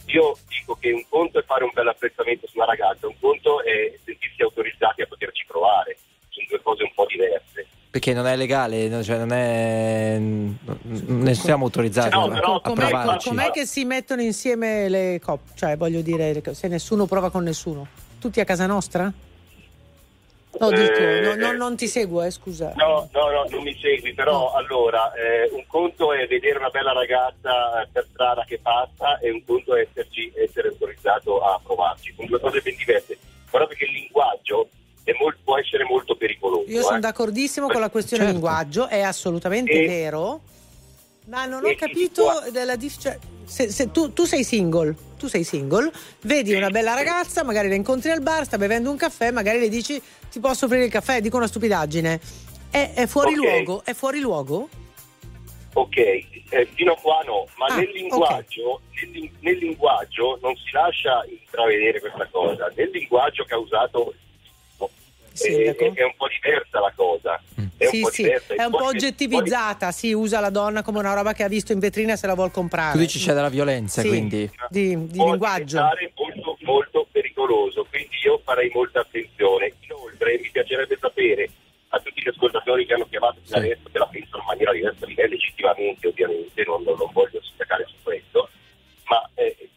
[SPEAKER 16] Io dico che un conto è fare un bel apprezzamento su una ragazza, un conto è sentirsi autorizzati a poterci provare. Sono due cose un po' diverse.
[SPEAKER 1] Perché non è legale, cioè non è. Ne siamo autorizzati
[SPEAKER 16] No,
[SPEAKER 1] a-
[SPEAKER 16] però
[SPEAKER 1] a
[SPEAKER 2] Com'è,
[SPEAKER 1] provarci.
[SPEAKER 2] com'è che si mettono insieme le coppie? Cioè, voglio dire, se nessuno prova con nessuno. Tutti a casa nostra? No, dico,
[SPEAKER 16] Eh,
[SPEAKER 2] no, no, non ti seguo, eh, scusa.
[SPEAKER 16] No, no, no, non mi segui, però allora eh, un conto è vedere una bella ragazza eh, per strada che passa e un conto è esserci, essere autorizzato a provarci. Sono due cose ben diverse. Guardate che il linguaggio è mol- può essere molto pericoloso.
[SPEAKER 2] Io sono
[SPEAKER 16] eh.
[SPEAKER 2] d'accordissimo con la questione
[SPEAKER 16] Certo.
[SPEAKER 2] linguaggio, è assolutamente
[SPEAKER 16] E-
[SPEAKER 2] vero, ma non ho capito della dif- cioè, se, se tu, tu sei single, tu sei single, vedi una bella ragazza, magari la incontri al bar, sta bevendo un caffè, magari le dici ti posso offrire il caffè, dico una stupidaggine. È, è fuori
[SPEAKER 16] Ok.
[SPEAKER 2] luogo? È fuori luogo?
[SPEAKER 16] Ok, eh, fino a qua no, ma
[SPEAKER 2] Ah,
[SPEAKER 16] nel, linguaggio, nel, lin- nel linguaggio non si lascia intravedere questa cosa. Nel linguaggio causato eh, è, è un po' diversa la cosa. È
[SPEAKER 2] sì,
[SPEAKER 16] un po'
[SPEAKER 2] sì,
[SPEAKER 16] diversa.
[SPEAKER 2] è un po' oggettivizzata, si usa la donna come una roba che ha visto in vetrina e se la vuol comprare.
[SPEAKER 1] Tu dici c'è della violenza,
[SPEAKER 2] Sì,
[SPEAKER 1] quindi.
[SPEAKER 2] di, di
[SPEAKER 16] può
[SPEAKER 2] linguaggio.
[SPEAKER 16] diventare molto, molto pericoloso, quindi io farei molta attenzione. Inoltre mi piacerebbe sapere a tutti gli ascoltatori che hanno chiamato fino adesso che la pensano in maniera diversa di me, legittimamente ovviamente, non, non- non voglio staccare su questo, ma eh,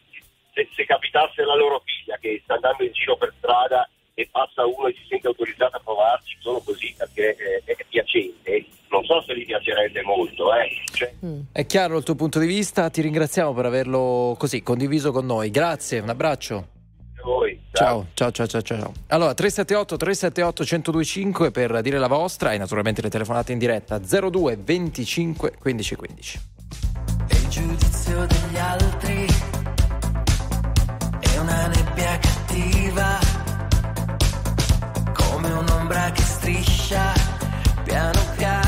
[SPEAKER 16] se, se capitasse alla loro figlia che sta andando in giro per strada e passa uno e si sente autorizzato a provarci solo così perché eh, è piacente, non so se gli piacerebbe molto, eh. Cioè,
[SPEAKER 1] È chiaro il tuo punto di vista, ti ringraziamo per averlo così condiviso con noi. Grazie, un abbraccio.
[SPEAKER 16] a voi.
[SPEAKER 1] Ciao, ciao, ciao, ciao, ciao. Allora, 378 378 1025 per dire la vostra e naturalmente le telefonate in diretta 02 25 15 15.
[SPEAKER 17] il giudizio degli altri è una nebbia cattiva, che striscia piano piano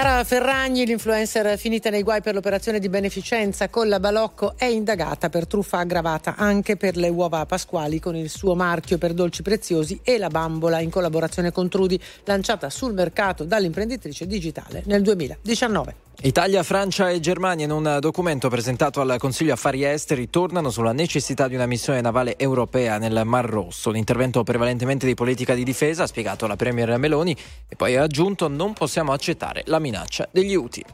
[SPEAKER 2] Chiara Ferragni, l'influencer finita nei guai per l'operazione di beneficenza con la Balocco, è indagata per truffa aggravata anche per le uova pasquali con il suo marchio per dolci preziosi e la bambola in collaborazione con Trudi, lanciata sul mercato dall'imprenditrice digitale nel 2019.
[SPEAKER 1] Italia, Francia e Germania in un documento presentato al Consiglio Affari Esteri tornano sulla necessità di una missione navale europea nel Mar Rosso. Un intervento prevalentemente di politica di difesa, ha spiegato la Premier Meloni, e poi ha aggiunto non possiamo accettare la minaccia degli UTI.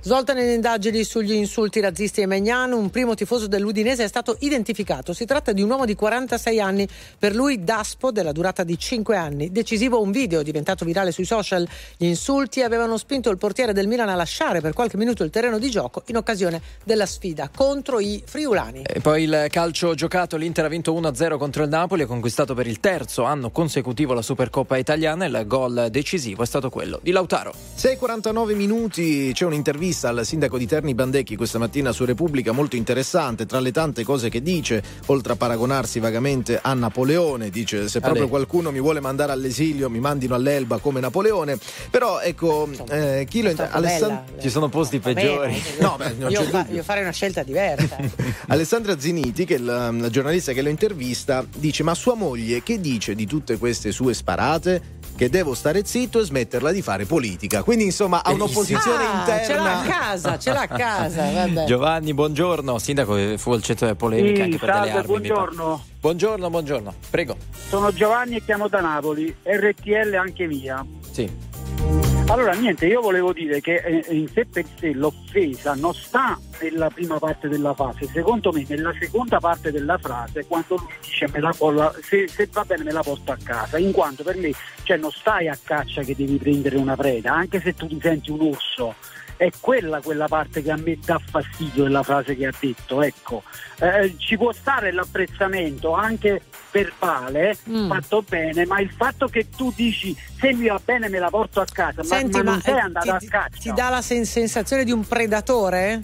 [SPEAKER 2] Svolta nelle indagini sugli insulti razzisti a Megnan, un primo tifoso dell'Udinese è stato identificato. Si tratta di un uomo di 46 anni, per lui Daspo della durata di 5 anni. Decisivo un video diventato virale sui social. Gli insulti avevano spinto il portiere del Milan a lasciare per qualche minuto il terreno di gioco in occasione della sfida contro i friulani.
[SPEAKER 1] E poi il calcio giocato, l'Inter ha vinto 1-0 contro il Napoli, ha conquistato per il terzo anno consecutivo la Supercoppa italiana. Il gol decisivo è stato quello di Lautaro.
[SPEAKER 3] 6:49 minuti, c'è un'intervista al sindaco di Terni Bandecchi questa mattina su Repubblica molto interessante, tra le tante cose che dice, oltre a paragonarsi vagamente a Napoleone, dice se proprio qualcuno mi vuole mandare all'esilio mi mandino all'Elba come Napoleone, però ecco eh, chi lo inter- Alessand-
[SPEAKER 1] Ci sono posti peggiori.
[SPEAKER 3] No, beh, non
[SPEAKER 2] io,
[SPEAKER 3] c'è
[SPEAKER 2] fa- io farei una scelta diversa.
[SPEAKER 3] Alessandra Ziniti, che è la, la giornalista che lo intervista, dice: Ma sua moglie che dice di tutte queste sue sparate? Che devo stare zitto e smetterla di fare politica. Quindi, insomma, ha un'opposizione
[SPEAKER 2] Ah, ce l'ha a
[SPEAKER 3] interna.
[SPEAKER 2] casa, ce l'ha a casa. Vabbè.
[SPEAKER 1] Giovanni, buongiorno. Sindaco, eh, fu al centro delle polemiche
[SPEAKER 18] Sì,
[SPEAKER 1] anche per delle
[SPEAKER 18] salve,
[SPEAKER 1] armi. mi pare.
[SPEAKER 18] buongiorno.
[SPEAKER 1] Buongiorno, buongiorno. Prego.
[SPEAKER 18] Sono Giovanni e chiamo da Napoli, RTL anche mia.
[SPEAKER 1] Sì.
[SPEAKER 18] Allora, niente, io volevo dire che eh, in sé per sé l'offesa non sta nella prima parte della frase, secondo me nella seconda parte della frase, quando lui dice la- se, se va bene me la porto a casa, in quanto per me cioè, non stai a caccia che devi prendere una preda, anche se tu ti senti un orso. È quella quella parte che a me dà fastidio della frase che ha detto, ecco. Eh, ci può stare l'apprezzamento anche verbale,
[SPEAKER 2] Mm.
[SPEAKER 18] fatto bene, ma il fatto che tu dici se mi va bene me la porto a casa, ma-
[SPEAKER 2] Senti,
[SPEAKER 18] ma,
[SPEAKER 2] ma,
[SPEAKER 18] non sei
[SPEAKER 2] eh,
[SPEAKER 18] andato
[SPEAKER 2] ti,
[SPEAKER 18] a caccia.
[SPEAKER 2] ti dà la sen- sensazione di un predatore?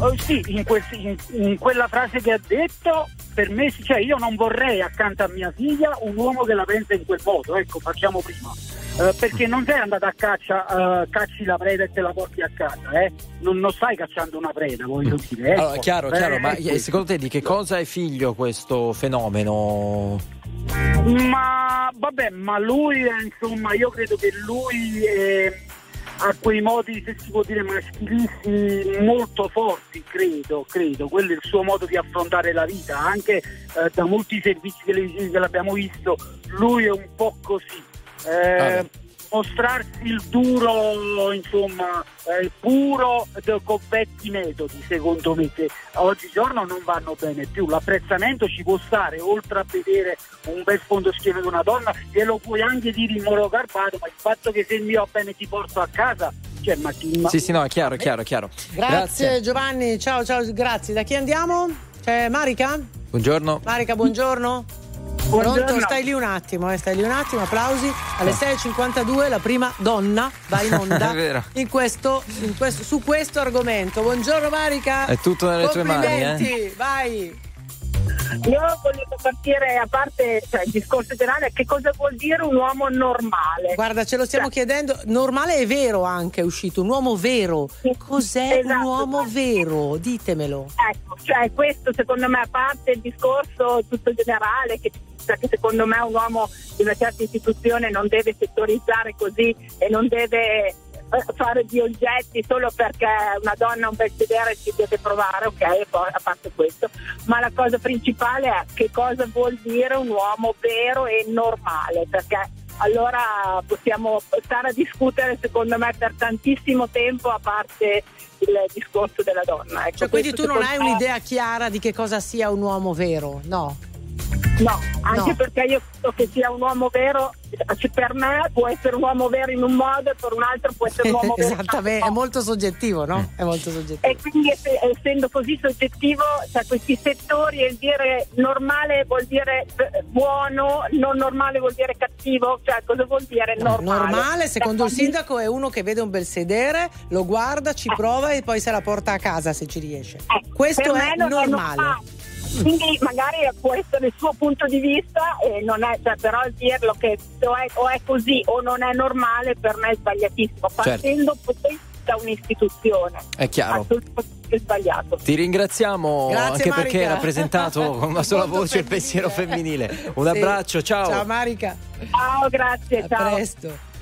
[SPEAKER 18] Oh, sì, in, quel- in- in quella frase che ha detto, per me, cioè io non vorrei accanto a mia figlia un uomo che la pensa in quel modo, ecco, facciamo prima. Eh, perché non sei andato a caccia, eh, cacci la preda e te la porti a casa, eh? non, non stai cacciando una preda, voglio dire. Ecco.
[SPEAKER 1] Allora, chiaro, chiaro, ma eh, secondo te di che cosa è figlio questo fenomeno?
[SPEAKER 18] Ma vabbè, ma lui, eh, insomma, io credo che lui eh, ha quei modi, se si può dire, maschilisti molto forti, credo, credo. Quello è il suo modo di affrontare la vita, anche eh, da molti servizi televisivi che l'abbiamo visto, lui è un po' così. Eh, mostrarsi il duro, insomma, eh, puro con vecchi metodi, secondo me, che oggigiorno non vanno bene più. L'apprezzamento ci può stare, oltre a vedere un bel fondoschiena di una donna, glielo puoi anche dire in modo garbato, ma il fatto che se mi va bene ti porto a casa, cioè, ma chi
[SPEAKER 1] Sì, sì, no, è chiaro, è chiaro, è chiaro.
[SPEAKER 2] Grazie, Giovanni, ciao, ciao, grazie. Da chi andiamo? C'è Marica?
[SPEAKER 1] Buongiorno.
[SPEAKER 2] Marica, buongiorno.
[SPEAKER 18] Buongiorno.
[SPEAKER 2] Pronto? Stai lì un attimo, eh, stai lì un attimo, applausi. Alle 6.52 la prima donna va in onda in questo, in questo- su questo argomento. Buongiorno Marica.
[SPEAKER 1] È tutto nelle tue mani, eh?
[SPEAKER 2] Complimenti, vai.
[SPEAKER 19] Io volevo partire a parte cioè, il discorso generale, che cosa vuol dire un uomo normale?
[SPEAKER 2] Guarda, ce lo stiamo chiedendo. Normale è vero anche è uscito, un uomo vero. Cos'è un
[SPEAKER 19] Esatto.
[SPEAKER 2] uomo vero? Ditemelo.
[SPEAKER 19] Ecco, cioè questo secondo me a parte il discorso tutto generale che, cioè, che secondo me un uomo di una certa istituzione non deve settorizzare così e non deve eh, fare di oggetti solo perché una donna un bel sedere ci deve provare, ok, poi a parte questo, ma la cosa principale è che cosa vuol dire un uomo vero e normale, perché allora possiamo stare a discutere secondo me per tantissimo tempo a parte il discorso della donna. Ecco,
[SPEAKER 2] Cioè, quindi tu non hai un'idea chiara di che cosa sia un uomo vero? No.
[SPEAKER 19] No, anche
[SPEAKER 2] No.
[SPEAKER 19] perché io credo che sia un uomo vero, cioè, per me può essere un uomo vero in un modo e per un altro può essere un uomo vero in un altro
[SPEAKER 2] Esattamente, è molto soggettivo, no? È molto soggettivo.
[SPEAKER 19] e quindi ess- essendo così soggettivo, cioè questi settori e il dire normale vuol dire eh, buono, non normale vuol dire cattivo, cioè cosa vuol dire normale?
[SPEAKER 2] Normale, secondo il
[SPEAKER 19] Cioè,
[SPEAKER 2] sindaco, è uno che vede un bel sedere, lo guarda, ci prova e poi se la porta a casa se ci riesce. Questo
[SPEAKER 19] per
[SPEAKER 2] è
[SPEAKER 19] me non
[SPEAKER 2] normale.
[SPEAKER 19] Quindi magari può essere il suo punto di vista e non è, cioè, però dirlo che o è, o è così o non è normale per me è sbagliatissimo, partendo poi da un'istituzione.
[SPEAKER 1] È chiaro.
[SPEAKER 19] Sbagliato.
[SPEAKER 1] Ti ringraziamo
[SPEAKER 2] Grazie,
[SPEAKER 1] anche perché hai
[SPEAKER 2] Marica.
[SPEAKER 1] rappresentato con una sola voce il
[SPEAKER 2] femminile.
[SPEAKER 1] pensiero femminile. Un
[SPEAKER 2] Sì.
[SPEAKER 1] abbraccio, ciao.
[SPEAKER 2] Ciao Marica.
[SPEAKER 19] Ciao, grazie,
[SPEAKER 2] A
[SPEAKER 19] ciao.
[SPEAKER 2] presto.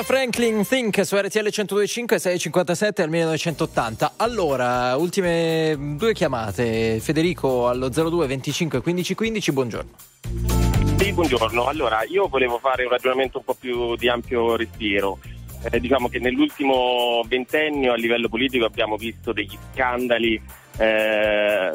[SPEAKER 1] Aretha Franklin Think su RTL 1025 657 al 1980. Allora, ultime due chiamate. Federico allo 02 25 15 15, buongiorno.
[SPEAKER 20] Sì, buongiorno. Allora, io volevo fare un ragionamento un po' più di ampio respiro. Eh, diciamo che nell'ultimo ventennio a livello politico abbiamo visto degli scandali eh,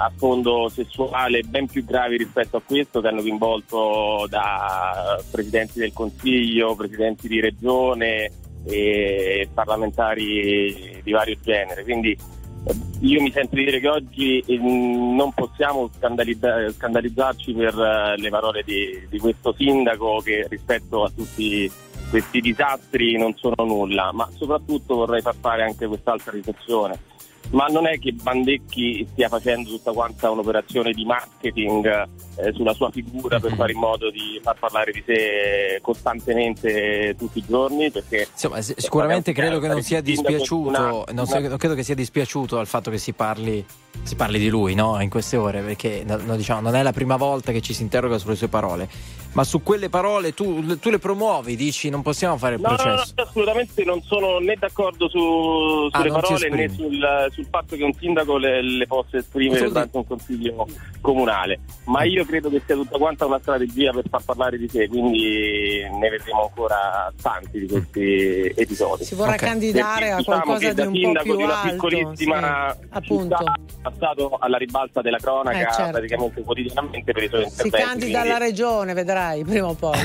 [SPEAKER 20] a fondo sessuale ben più gravi rispetto a questo che hanno coinvolto da presidenti del Consiglio, presidenti di regione e parlamentari di vario genere. Quindi eh, io mi sento di dire che oggi eh, non possiamo scandalizza- scandalizzarci per eh, le parole di, di questo sindaco che rispetto a tutti questi disastri non sono nulla, ma soprattutto vorrei far fare anche quest'altra riflessione. Ma non è che Bandecchi stia facendo tutta quanta un'operazione di marketing
[SPEAKER 16] eh, sulla sua figura per fare in modo di far parlare di sé costantemente tutti i giorni perché
[SPEAKER 1] Insomma, si- sicuramente credo che non sia dispiaciuto,
[SPEAKER 16] una-
[SPEAKER 1] non, so- non credo che sia dispiaciuto al fatto che si parli, si parli di lui no? in queste ore, perché no, no, diciamo, non è la prima volta che ci si interroga sulle sue parole, ma su quelle parole tu, tu le promuovi, dici non possiamo fare il
[SPEAKER 16] No, no, no,
[SPEAKER 1] processo.
[SPEAKER 16] io assolutamente non sono né d'accordo su-
[SPEAKER 1] Ah,
[SPEAKER 16] sulle
[SPEAKER 1] ti
[SPEAKER 16] parole né sul, sul fatto che un sindaco le, le possa esprimere durante un consiglio comunale, ma io credo che sia tutta quanta una strategia per far parlare di sé, quindi ne vedremo ancora tanti di questi episodi.
[SPEAKER 2] Si vorrà candidare
[SPEAKER 16] Perché
[SPEAKER 2] a
[SPEAKER 16] diciamo
[SPEAKER 2] qualcosa
[SPEAKER 16] che
[SPEAKER 2] di
[SPEAKER 16] da
[SPEAKER 2] un po'
[SPEAKER 16] sindaco
[SPEAKER 2] più
[SPEAKER 16] di una
[SPEAKER 2] alto,
[SPEAKER 16] piccolissima
[SPEAKER 2] sì, appunto.
[SPEAKER 16] città passato alla ribalta della cronaca
[SPEAKER 2] Eh, certo.
[SPEAKER 16] praticamente quotidianamente per i suoi
[SPEAKER 2] Si
[SPEAKER 16] interventi.
[SPEAKER 2] candida
[SPEAKER 16] quindi-
[SPEAKER 2] alla regione, vedrai, prima o poi.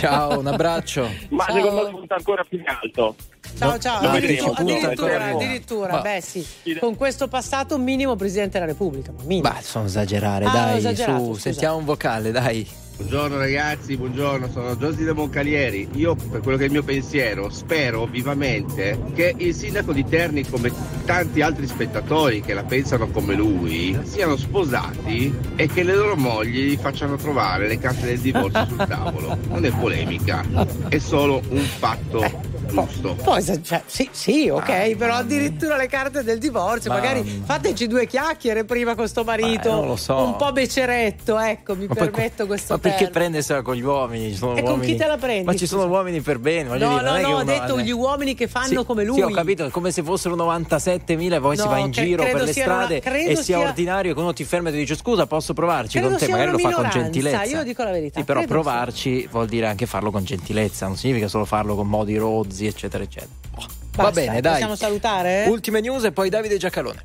[SPEAKER 1] Ciao, un abbraccio.
[SPEAKER 16] Ma
[SPEAKER 2] Ciao.
[SPEAKER 16] secondo me punta ancora più in alto.
[SPEAKER 2] Ciao, ciao,
[SPEAKER 16] Lo
[SPEAKER 2] addirittura, addirittura, addirittura,
[SPEAKER 1] Ma-
[SPEAKER 2] beh sì, con questo passato minimo Presidente della Repubblica, ma minimo.
[SPEAKER 1] Bah, sono esagerare,
[SPEAKER 2] Ah,
[SPEAKER 1] dai,
[SPEAKER 2] esagerato,
[SPEAKER 1] su,
[SPEAKER 2] scusa.
[SPEAKER 1] sentiamo un vocale, dai.
[SPEAKER 21] Buongiorno ragazzi, buongiorno, sono Giossi da Moncalieri. Io, per quello che è il mio pensiero, spero vivamente che il sindaco di Terni, come tanti altri spettatori che la pensano come lui, siano sposati e che le loro mogli gli facciano trovare le carte del divorzio sul tavolo. Non è polemica, è solo un fatto giusto.
[SPEAKER 2] Poi, cioè, sì, sì, ok, però addirittura le carte del divorzio,
[SPEAKER 1] Mamma
[SPEAKER 2] magari fateci due chiacchiere prima con sto marito,
[SPEAKER 1] Eh, non lo so.
[SPEAKER 2] un po' beceretto, ecco, mi
[SPEAKER 1] Ma poi-
[SPEAKER 2] permetto questo
[SPEAKER 1] Ma perché
[SPEAKER 2] termine.
[SPEAKER 1] prendersela con gli uomini?
[SPEAKER 2] E con
[SPEAKER 1] uomini-
[SPEAKER 2] chi te la prendi,
[SPEAKER 1] Ma ci sono uomini per bene, voglio
[SPEAKER 2] No,
[SPEAKER 1] dire, non
[SPEAKER 2] no,
[SPEAKER 1] che
[SPEAKER 2] no, ho detto gli uomini che fanno
[SPEAKER 1] Sì,
[SPEAKER 2] come lui.
[SPEAKER 1] Sì, ho capito, è come se fossero 97.000 e poi si
[SPEAKER 2] No,
[SPEAKER 1] va in
[SPEAKER 2] cre-
[SPEAKER 1] giro per le
[SPEAKER 2] una-
[SPEAKER 1] strade
[SPEAKER 2] credo
[SPEAKER 1] e sia,
[SPEAKER 2] sia-
[SPEAKER 1] ordinario che uno ti ferma e ti dice scusa posso provarci
[SPEAKER 2] Credo
[SPEAKER 1] con te, magari lo
[SPEAKER 2] una
[SPEAKER 1] fa con gentilezza.
[SPEAKER 2] io dico la verità,
[SPEAKER 1] Sì, però provarci vuol dire anche farlo con gentilezza, non significa solo farlo con modi rozzi, eccetera, eccetera. Oh, va bene, dai.
[SPEAKER 2] Possiamo salutare?
[SPEAKER 1] Ultime news e poi Davide Giacalone.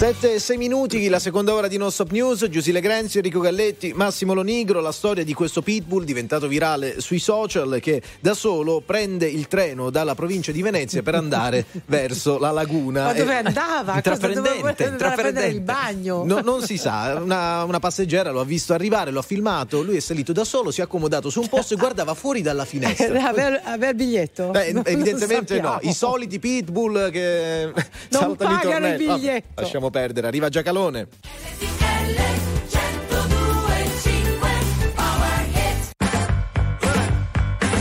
[SPEAKER 3] 7 e 6 minuti, la seconda ora di Non Stop News, Giusile Grenzi, Enrico Galletti, Massimo Lonigro, la storia di questo pitbull diventato virale sui social che da solo prende il treno dalla provincia di Venezia per andare verso la laguna.
[SPEAKER 2] Ma dove
[SPEAKER 3] E-
[SPEAKER 2] andava?
[SPEAKER 1] Intraprendente,
[SPEAKER 2] andare a prendere il bagno?
[SPEAKER 3] No- non si sa, una, una passeggera lo ha visto arrivare, lo ha filmato, lui è salito da solo, si è accomodato su un posto e guardava fuori dalla finestra.
[SPEAKER 2] Aveva aveva il biglietto?
[SPEAKER 3] Beh,
[SPEAKER 2] Non
[SPEAKER 3] evidentemente no, i soliti pitbull che
[SPEAKER 2] Non pagano il
[SPEAKER 3] tornelli. Vabbè,
[SPEAKER 2] biglietto.
[SPEAKER 3] Perdere, arriva Giacalone.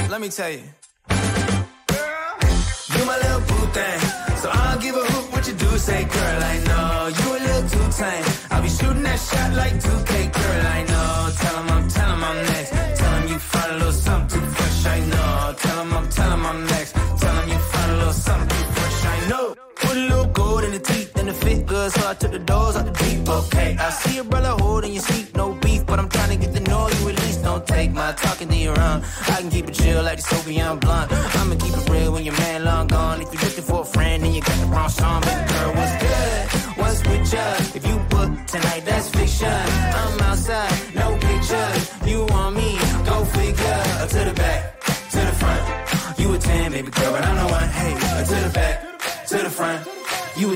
[SPEAKER 17] Let me tell you. You my little boo thing. So I'll give a hoot what you do. Say, girl, I know you a little too tame. I'll be shooting that shot like 2K, girl, I know. I took the doors out the deep, okay. I see a brother holding your seat, no beef, but I'm trying to get you at least. Don't take my talking to your own. I can keep it chill like the Soviet blunt. I'ma keep it real when your man long gone. If you're looking for a friend and you got the wrong song, baby girl, what's good? What's with ya? If you book tonight, that's fiction. I'm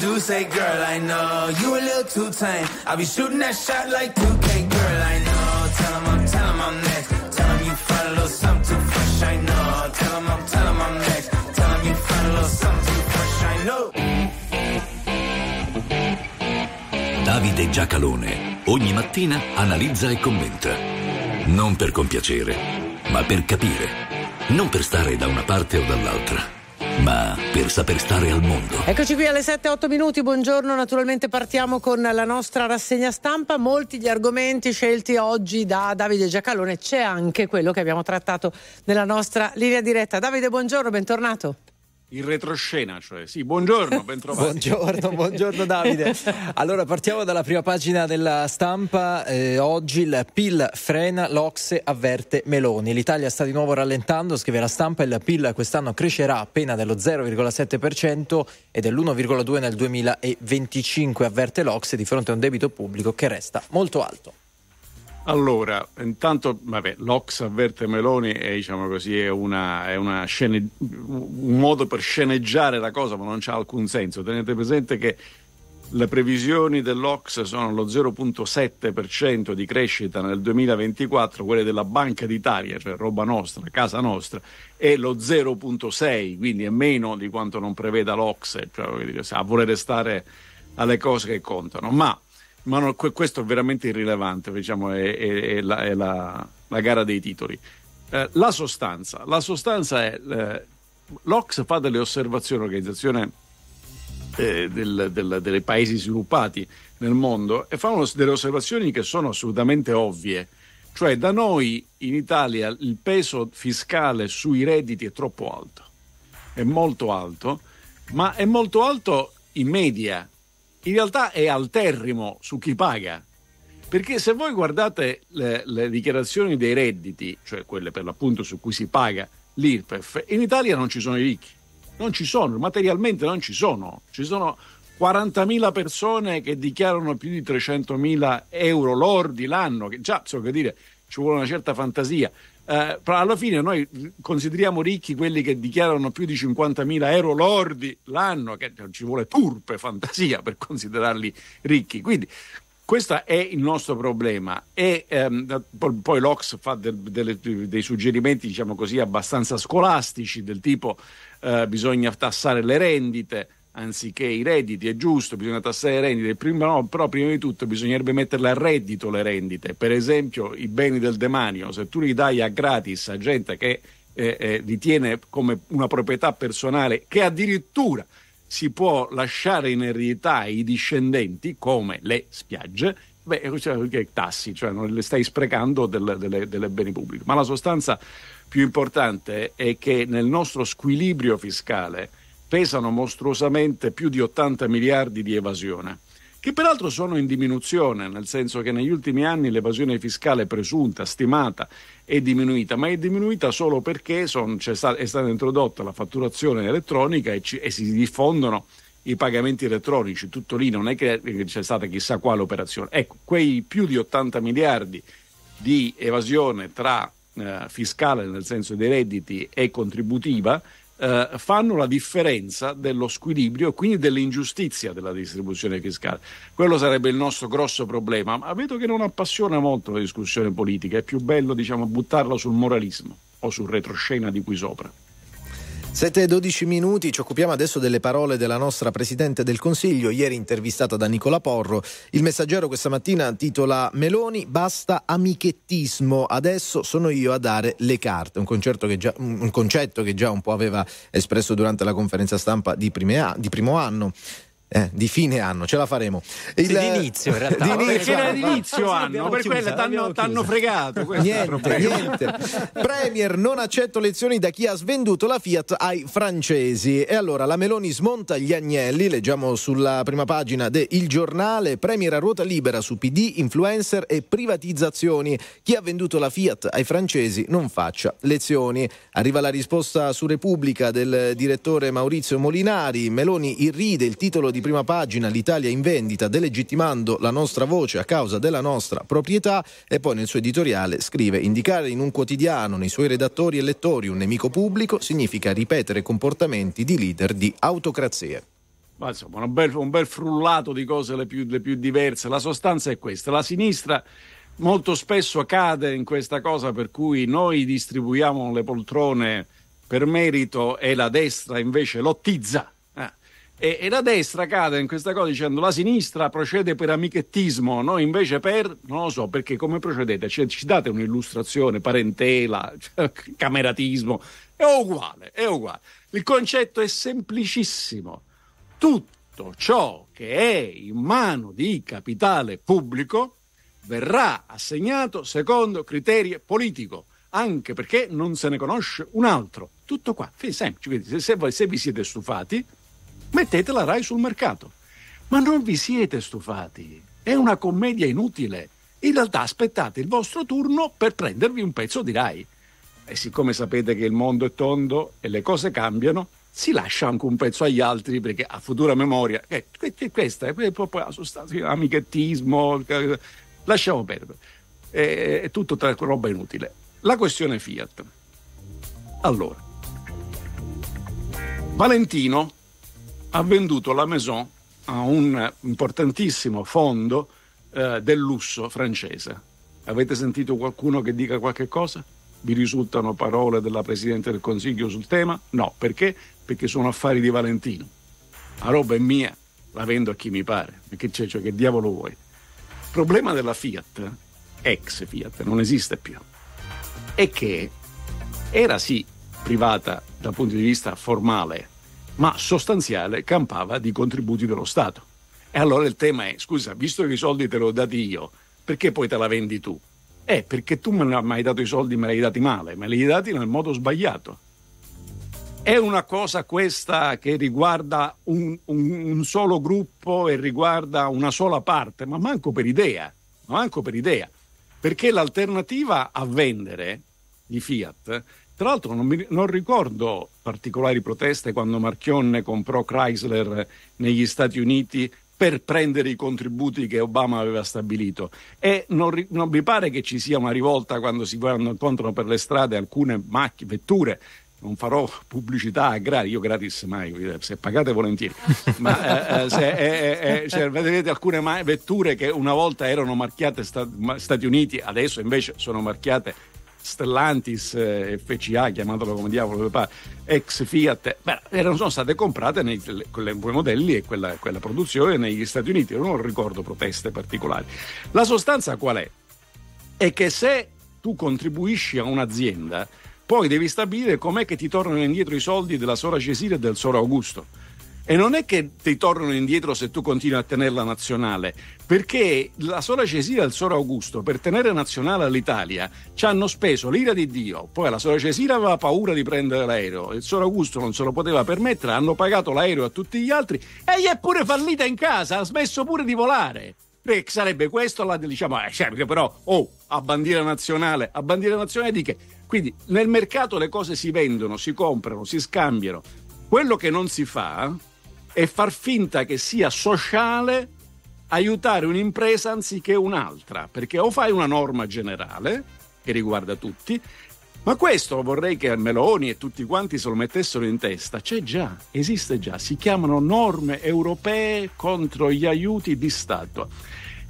[SPEAKER 17] do. Say, girl, I know you a little too tame. I'll be shooting that shot like 2K, girl, I know. Tell 'em I'm, tell 'em I'm next. Tell 'em you find a little something too fresh, I know. Tell 'em I'm, tell 'em I'm next. Tell 'em you find a little something too fresh, I know.
[SPEAKER 22] Davide Giacalone ogni mattina analizza e commenta. Non per compiacere, ma per capire. Non per stare da una parte o dall'altra, ma per saper stare al mondo.
[SPEAKER 2] Eccoci qui alle 7-8 minuti, buongiorno, naturalmente partiamo con la nostra rassegna stampa, molti gli argomenti scelti oggi da Davide Giacalone, c'è anche quello che abbiamo trattato nella nostra linea diretta. Davide, buongiorno, bentornato.
[SPEAKER 23] In retroscena, cioè. Sì, buongiorno, ben trovato.
[SPEAKER 1] Buongiorno, buongiorno Davide. Allora partiamo dalla prima pagina della stampa. Eh, oggi il PIL frena, l'Ocse avverte Meloni. L'Italia sta di nuovo rallentando, scrive la stampa, il PIL quest'anno crescerà appena dello 0,7% e dell'1,2% nel 2025, avverte l'Ocse di fronte a un debito pubblico che resta molto alto.
[SPEAKER 23] Allora, intanto, vabbè, l'Ox avverte Meloni è, diciamo così, è, una, è una scene, un modo per sceneggiare la cosa, ma non c'ha alcun senso. Tenete presente che le previsioni dell'Ox sono lo 0,7% di crescita nel 2024, quelle della Banca d'Italia, cioè roba nostra, casa nostra, e lo 0,6%, quindi è meno di quanto non preveda l'Ox, cioè a volere stare alle cose che contano. Ma ma no, questo è veramente irrilevante, diciamo, è, è, è, la, è la, la, gara dei titoli. Eh, la sostanza, la sostanza è, eh, l'Ox fa delle osservazioni, l'organizzazione eh, del, del, dei paesi sviluppati nel mondo, e fanno delle osservazioni che sono assolutamente ovvie. Cioè da noi in Italia il peso fiscale sui redditi è troppo alto, è molto alto, ma è molto alto in media, in realtà è alterrimo su chi paga. Perché se voi guardate le, le, dichiarazioni dei redditi, cioè quelle per l'appunto su cui si paga l'IRPEF, in Italia non ci sono i ricchi. Non ci sono, materialmente non ci sono. Ci sono 40.000 persone che dichiarano più di 300.000 euro lordi l'anno, che già, so che dire, ci vuole una certa fantasia. Eh, però alla fine noi consideriamo ricchi quelli che dichiarano più di 50.000 euro lordi l'anno, che ci vuole turpe fantasia per considerarli ricchi. Quindi questo è il nostro problema e ehm, poi l'Ox fa del, delle, dei suggerimenti diciamo così abbastanza scolastici del tipo eh, bisogna tassare le rendite anziché i redditi, è giusto, bisogna tassare le rendite, prima, no, però prima di tutto bisognerebbe metterle a reddito le rendite, per esempio i beni del demanio, se tu li dai a gratis a gente che eh, eh, li tiene come una proprietà personale che addirittura si può lasciare in eredità ai discendenti come le spiagge, beh, cioè, che tassi, cioè non le stai sprecando delle, delle, delle beni pubblici. Ma la sostanza più importante è che nel nostro squilibrio fiscale pesano mostruosamente più di 80 miliardi di evasione, che peraltro sono in diminuzione, nel senso che negli ultimi anni l'evasione fiscale presunta, stimata, è diminuita, ma è diminuita solo perché son, sta, è stata introdotta la fatturazione elettronica e, ci, e si diffondono i pagamenti elettronici, tutto lì non è che c'è stata chissà quale operazione. Ecco, quei più di 80 miliardi di evasione tra eh, fiscale nel senso dei redditi e contributiva eh, fanno la differenza dello squilibrio e quindi dell'ingiustizia della distribuzione fiscale. Quello sarebbe il nostro grosso problema, ma vedo che non appassiona molto la discussione politica, è più bello diciamo, buttarla sul moralismo o sul retroscena di qui sopra.
[SPEAKER 3] 7 e 12 minuti, ci occupiamo adesso delle parole della nostra Presidente del Consiglio, ieri intervistata da Nicola Porro. Il messaggero questa mattina titola Meloni, basta amichettismo, adesso sono io a dare le carte. Un, che già, un concetto che già un po' aveva espresso durante la conferenza stampa di, a, di primo anno. Eh, di fine anno, ce la faremo.
[SPEAKER 1] Il, sì, di inizio in realtà.
[SPEAKER 23] Di inizio, perché di inizio anno, per quelle t'hanno, t'hanno fregato.
[SPEAKER 3] Niente, niente. Premier non accetto lezioni da chi ha svenduto la Fiat ai francesi. E allora la Meloni smonta gli agnelli, leggiamo sulla prima pagina de Il Giornale, Premier a ruota libera su PD, influencer e privatizzazioni. Chi ha venduto la Fiat ai francesi non faccia lezioni. Arriva la risposta su Repubblica del direttore Maurizio Molinari. Meloni irride il titolo di di prima pagina l'Italia in vendita, delegittimando la nostra voce a causa della nostra proprietà e poi nel suo editoriale scrive indicare in un quotidiano nei suoi redattori e lettori un nemico pubblico significa ripetere comportamenti di leader di autocrazie.
[SPEAKER 23] Ma insomma, un bel, un bel frullato di cose le più, le più diverse. La sostanza è questa. La sinistra molto spesso cade in questa cosa per cui noi distribuiamo le poltrone per merito e la destra invece lottizza e, e, la destra cade in questa cosa dicendo la sinistra procede per amichettismo, noi invece per, non lo so, perché come procedete? Cioè, ci date un'illustrazione, parentela, cioè, cameratismo, è uguale, è uguale. Il concetto è semplicissimo. Tutto ciò che è in mano di capitale pubblico verrà assegnato secondo criterio politico anche perché non se ne conosce un altro. Tutto qua, semplice. Se, se se vi siete stufati, mettete la RAI sul mercato. Ma non vi siete stufati, è una commedia inutile. In realtà aspettate il vostro turno per prendervi un pezzo di RAI. E siccome sapete che il mondo è tondo e le cose cambiano, si lascia anche un pezzo agli altri perché a futura memoria, eh, que- que- questa è proprio la sostanza, amichettismo, eh, lasciamo perdere. È, tra roba inutile. La questione Fiat. Allora, Valentino ha venduto la Maison a un importantissimo fondo eh, del lusso francese. Avete sentito qualcuno che dica qualche cosa? Vi risultano parole della Presidente del Consiglio sul tema? No, perché? Perché sono affari di Valentino. La roba è mia, la vendo a chi mi pare. Che, c'è, cioè, che diavolo vuoi? Il problema della Fiat, ex Fiat, non esiste più, è che era sì privata dal punto di vista formale, ma sostanziale campava di contributi dello Stato. E allora il tema è, scusa, visto che i soldi te li ho dati io, perché poi te la vendi tu? Eh, perché tu me non hai dato i soldi, me li hai dati male, me li hai dati nel modo sbagliato. È una cosa questa che riguarda un, un- un solo gruppo e riguarda una sola parte, ma manco per idea, ma manco per idea. Perché l'alternativa a vendere di Fiat, tra l'altro non, mi- non ricordo particolari proteste quando Marchionne comprò Chrysler negli Stati Uniti per prendere i contributi che Obama aveva stabilito. E non, non mi pare che ci sia una rivolta quando si vanno incontrano per le strade alcune macchine, vetture. Non farò pubblicità a gratis, io gratis mai, se pagate volentieri. Ma eh, eh, se, eh, eh, cioè, vedete alcune vetture che una volta erano marchiate Sta- ma- Stati Uniti, adesso invece sono marchiate Stellantis, eh, FCA, chiamatelo come diavolo ex Fiat, beh, erano, sono state comprate nei, le- quelle- quei modelli e quella, quella produzione negli Stati Uniti. Non ricordo proteste particolari. La sostanza qual è? È che se tu contribuisci a un'azienda, poi devi stabilire com'è che ti tornano indietro i soldi della Sora Cesire e del Sora Augusto. E non è che ti tornano indietro se tu continui a tenerla nazionale, perché la sola Cesira e il Sora Augusto per tenere nazionale l'Italia ci hanno speso l'ira di Dio, poi la sola Cesira aveva paura di prendere l'aereo, il Sora Augusto non se lo poteva permettere, hanno pagato l'aereo a tutti gli altri e gli è pure fallita in casa, ha smesso pure di volare. Perché sarebbe questo, la, diciamo, eh, certo, però, oh, a bandiera nazionale, a bandiera nazionale di che? Quindi nel mercato le cose si vendono, si comprano, si scambiano. Quello che non si fa è far finta che sia sociale aiutare un'impresa anziché un'altra, perché o fai una norma generale che riguarda tutti, ma questo vorrei che Meloni e tutti quanti se lo mettessero in testa. C'è già, esiste già, si chiamano norme europee contro gli aiuti di Stato.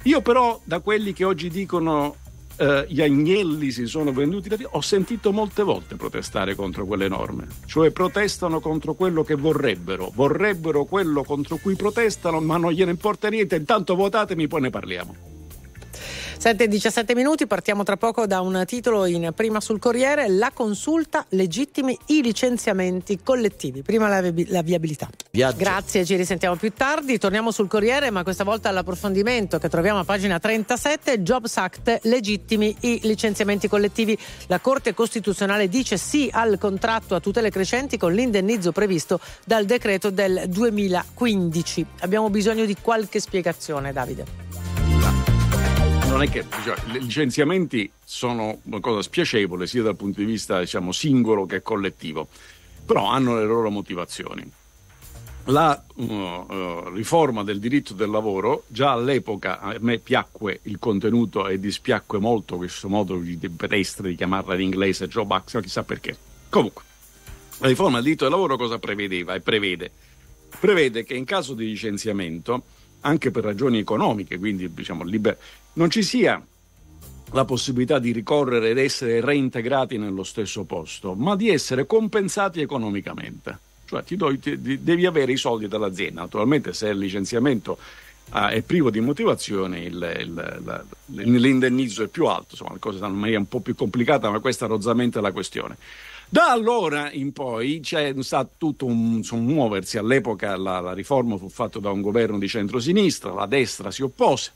[SPEAKER 23] Io però da quelli che oggi dicono eh, gli agnelli si sono venduti da ho sentito molte volte protestare contro quelle norme, cioè protestano contro quello che vorrebbero, vorrebbero quello contro cui protestano, ma non gliene importa niente, intanto votatemi, poi ne parliamo.
[SPEAKER 2] 7 e 17 minuti, partiamo tra poco da un titolo in prima sul Corriere, la consulta legittimi i licenziamenti collettivi. Prima la, la viabilità.
[SPEAKER 1] Viaggio.
[SPEAKER 2] Grazie, ci risentiamo più tardi. Torniamo sul Corriere, ma questa volta all'approfondimento che troviamo a pagina 37, Jobs Act legittimi i licenziamenti collettivi. La Corte Costituzionale dice sì al contratto a tutele crescenti con l'indennizzo previsto dal decreto del 2015. Abbiamo bisogno di qualche spiegazione, Davide.
[SPEAKER 23] Non è che diciamo, i licenziamenti sono una cosa spiacevole sia dal punto di vista diciamo, singolo che collettivo, però hanno le loro motivazioni. La uh, uh, riforma del diritto del lavoro, già all'epoca a me piacque il contenuto e dispiacque molto questo modo di pedestre di chiamarla in inglese job act, chissà perché. Comunque, la riforma del diritto del lavoro cosa prevedeva e prevede? Prevede che in caso di licenziamento, anche per ragioni economiche, quindi diciamo liber- non ci sia la possibilità di ricorrere ed essere reintegrati nello stesso posto, ma di essere compensati economicamente. Cioè ti do- ti- devi avere i soldi dall'azienda. Naturalmente se il licenziamento ah, è privo di motivazione, il- il- la- l'indennizzo è più alto, insomma le cose stanno in maniera un po' più complicata, ma questa è rozzamente la questione. Da allora in poi c'è stato tutto un, un muoversi. All'epoca la, la riforma fu fatta da un governo di centrosinistra, la destra si oppose.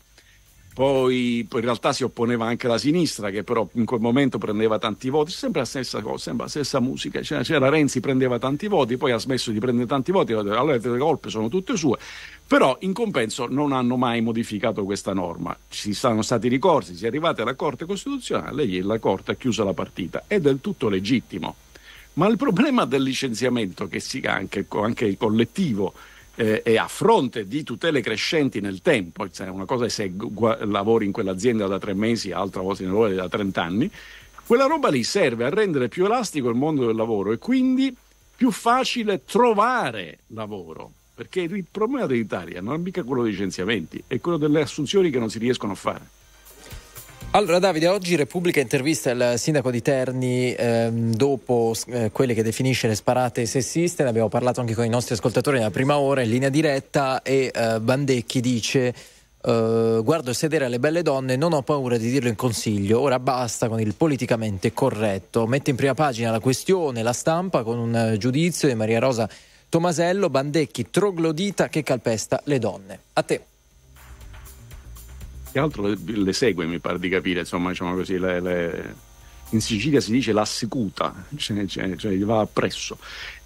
[SPEAKER 23] poi in realtà si opponeva anche la sinistra che però in quel momento prendeva tanti voti, sempre la stessa cosa, sempre la stessa musica, c'era, c'era Renzi prendeva tanti voti, poi ha smesso di prendere tanti voti, allora le colpe sono tutte sue, però in compenso non hanno mai modificato questa norma, ci sono stati ricorsi, si è arrivati alla Corte Costituzionale e la Corte ha chiuso la partita, è del tutto legittimo. Ma il problema del licenziamento, che sia anche, anche il collettivo, eh, e a fronte di tutele crescenti nel tempo, cioè una cosa è se gu- lavori in quell'azienda da tre mesi, altra volta ne lavori da 30 anni, quella roba lì serve a rendere più elastico il mondo del lavoro e quindi più facile trovare lavoro. Perché il problema dell'Italia non è mica quello dei licenziamenti, è quello delle assunzioni che non si riescono a fare.
[SPEAKER 1] Allora Davide, oggi Repubblica intervista il sindaco di Terni ehm, dopo eh, quelle che definisce le sparate sessiste, ne abbiamo parlato anche con i nostri ascoltatori nella prima ora in linea diretta e eh, Bandecchi dice eh, guardo sedere alle belle donne, non ho paura di dirlo in consiglio, ora basta con il politicamente corretto. Mette in prima pagina la questione, la stampa con un eh, giudizio di Maria Rosa Tomasello, Bandecchi troglodita che calpesta le donne. A te
[SPEAKER 23] che altro le, le, segue, mi pare di capire, insomma, diciamo così, le, le... in Sicilia si dice l'assecuta, cioè, cioè, cioè gli va appresso.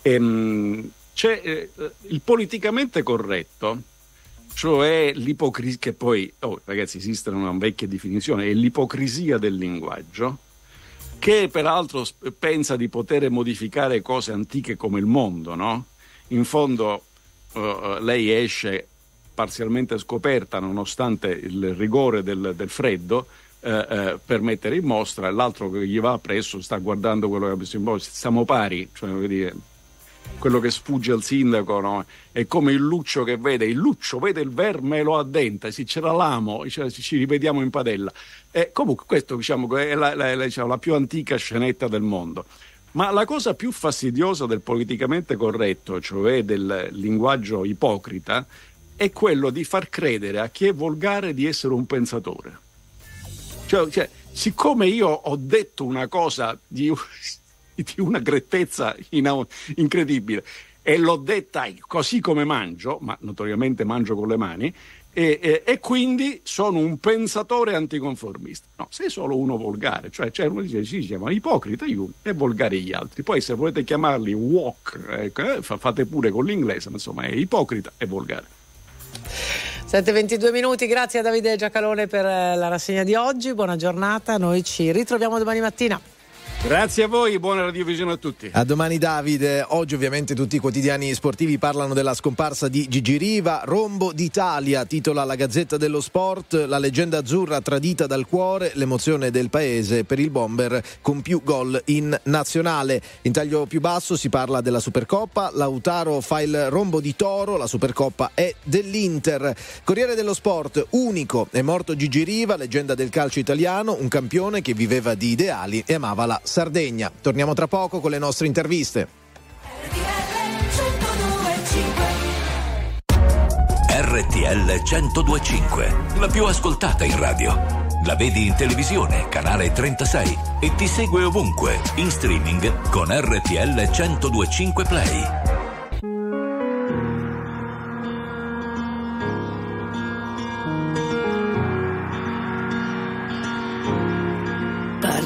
[SPEAKER 23] Ehm, c'è eh, il politicamente corretto, cioè l'ipocrisia, che poi, oh, ragazzi, esiste una vecchia definizione, è l'ipocrisia del linguaggio, che peraltro pensa di poter modificare cose antiche come il mondo, no? In fondo uh, lei esce parzialmente scoperta nonostante il rigore del, del freddo eh, eh, per mettere in mostra, l'altro che gli va appresso sta guardando quello che ha messo in mostra, siamo pari, cioè, dire, quello che sfugge al sindaco no? è come il luccio che vede, il luccio vede il verme e lo addenta, sì, c'era l'amo, cioè, ci rivediamo in padella. E comunque questa diciamo, è la, la, la, diciamo, la più antica scenetta del mondo. Ma la cosa più fastidiosa del politicamente corretto, cioè del linguaggio ipocrita, è quello di far credere a chi è volgare di essere un pensatore. Cioè, cioè siccome io ho detto una cosa di, di una grettezza in, incredibile e l'ho detta così come mangio, ma notoriamente mangio con le mani, e, e, e, quindi sono un pensatore anticonformista. No, sei solo uno volgare, cioè, cioè uno dice si chiama ipocrita io e volgare gli altri. Poi se volete chiamarli walk, ecco, eh, fate pure con l'inglese, ma insomma è ipocrita e volgare.
[SPEAKER 2] 7.22 minuti, grazie a Davide Giacalone per eh, la rassegna di oggi, buona giornata, noi ci ritroviamo domani mattina.
[SPEAKER 23] Grazie a voi, buona radiovisione a tutti.
[SPEAKER 3] A domani Davide, oggi ovviamente tutti i quotidiani sportivi parlano della scomparsa di Gigi Riva, Rombo d'Italia, titola la Gazzetta dello Sport, la leggenda azzurra tradita dal cuore, l'emozione del paese per il bomber con più gol in nazionale. In taglio più basso si parla della Supercoppa, Lautaro fa il rombo di toro, la Supercoppa è dell'Inter. Corriere dello Sport, unico, è morto Gigi Riva, leggenda del calcio italiano, un campione che viveva di ideali e amava la Sardegna. Torniamo tra poco con le nostre interviste.
[SPEAKER 22] RTL 1025, la più ascoltata in radio. La vedi in televisione, canale 36 e ti segue ovunque, in streaming con RTL 1025 Play.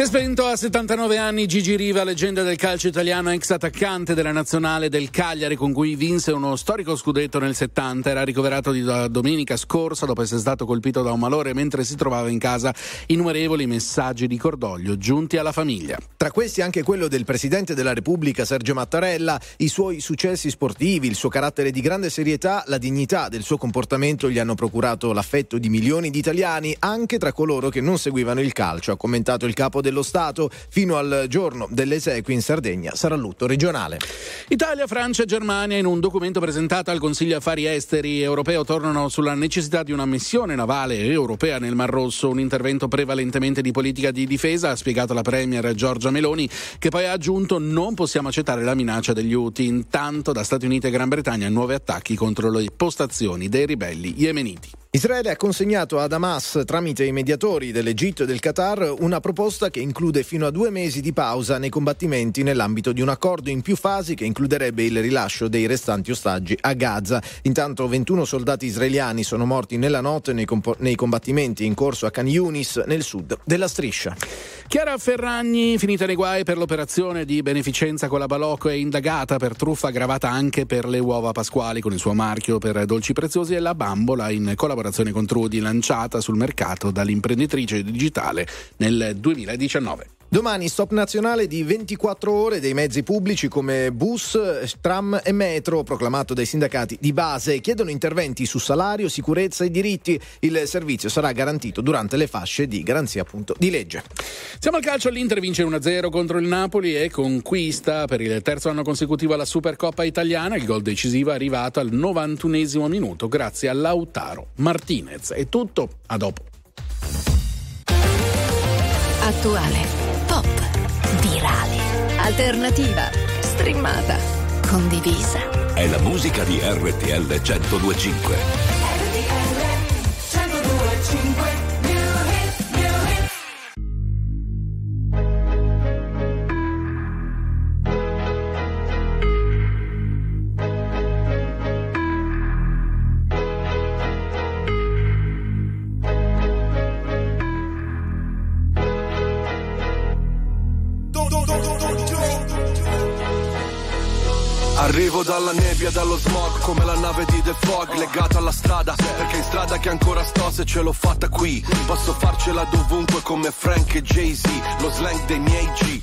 [SPEAKER 24] Si è spento a 79 anni Gigi Riva, leggenda del calcio italiano, ex attaccante della nazionale del Cagliari con cui vinse uno storico scudetto nel 70. Era ricoverato di domenica scorsa dopo essere stato colpito da un malore mentre si trovava in casa. Innumerevoli messaggi di cordoglio giunti alla famiglia.
[SPEAKER 3] Tra questi anche quello del Presidente della Repubblica Sergio Mattarella, i suoi successi sportivi, il suo carattere di grande serietà, la dignità del suo comportamento gli hanno procurato l'affetto di milioni di italiani, anche tra coloro che non seguivano il calcio, ha commentato il capo dello Stato. Fino al giorno delle esequie in Sardegna sarà lutto regionale.
[SPEAKER 24] Italia, Francia e Germania in un documento presentato al Consiglio Affari Esteri europeo tornano sulla necessità di una missione navale europea nel Mar Rosso, un intervento prevalentemente di politica di difesa, ha spiegato la Premier Giorgia Meloni, che poi ha aggiunto non possiamo accettare la minaccia degli Houthi. Intanto da Stati Uniti e Gran Bretagna nuovi attacchi contro le postazioni dei ribelli yemeniti.
[SPEAKER 3] Israele ha consegnato ad Hamas, tramite i mediatori dell'Egitto e del Qatar, una proposta che include fino a due mesi di pausa nei combattimenti nell'ambito di un accordo in più fasi che includerebbe il rilascio dei restanti ostaggi a Gaza. Intanto 21 soldati israeliani sono morti nella notte nei, compo- nei combattimenti in corso a Khan Yunis, nel sud della striscia.
[SPEAKER 24] Chiara Ferragni, finita nei guai per l'operazione di beneficenza con la Balocco, è indagata per truffa aggravata anche per le uova pasquali con il suo marchio per dolci preziosi e la bambola in collaborazione con Trudi lanciata sul mercato dall'imprenditrice digitale nel 2019.
[SPEAKER 3] Domani stop nazionale di 24 ore dei mezzi pubblici come bus, tram e metro, proclamato dai sindacati di base. Chiedono interventi su salario, sicurezza e diritti. Il servizio sarà garantito durante le fasce di garanzia appunto di legge.
[SPEAKER 24] Siamo al calcio, l'Inter vince 1-0 contro il Napoli e conquista per il terzo anno consecutivo la Supercoppa italiana. Il gol decisivo è arrivato al 91 minuto grazie a Lautaro Martinez. È tutto, a dopo.
[SPEAKER 25] Attuale, virale, alternativa, streamata, condivisa.
[SPEAKER 22] È la musica di RTL 1025.
[SPEAKER 26] Arrivo dalla nebbia, dallo smog, come la nave di The Fog, legata alla strada, perché in strada che ancora sto se ce l'ho fatta qui. Posso farcela dovunque come Frank e Jay-Z, lo slang dei miei G,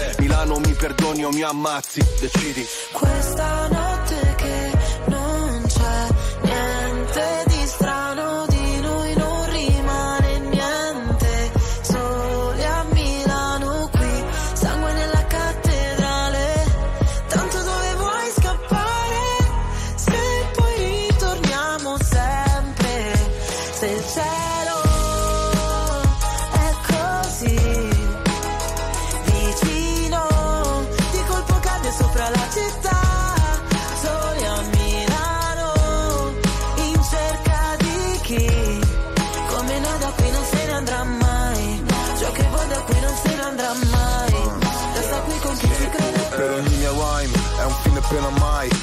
[SPEAKER 26] Milano mi perdoni o mi ammazzi, decidi.
[SPEAKER 13] Questa notte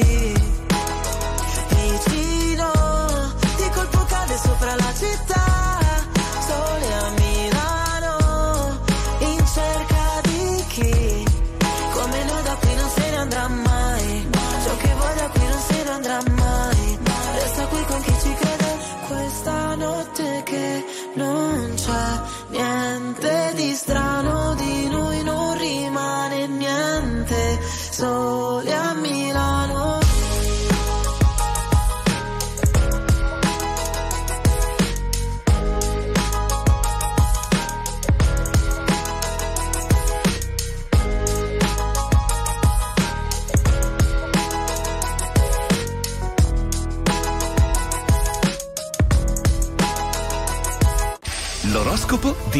[SPEAKER 13] così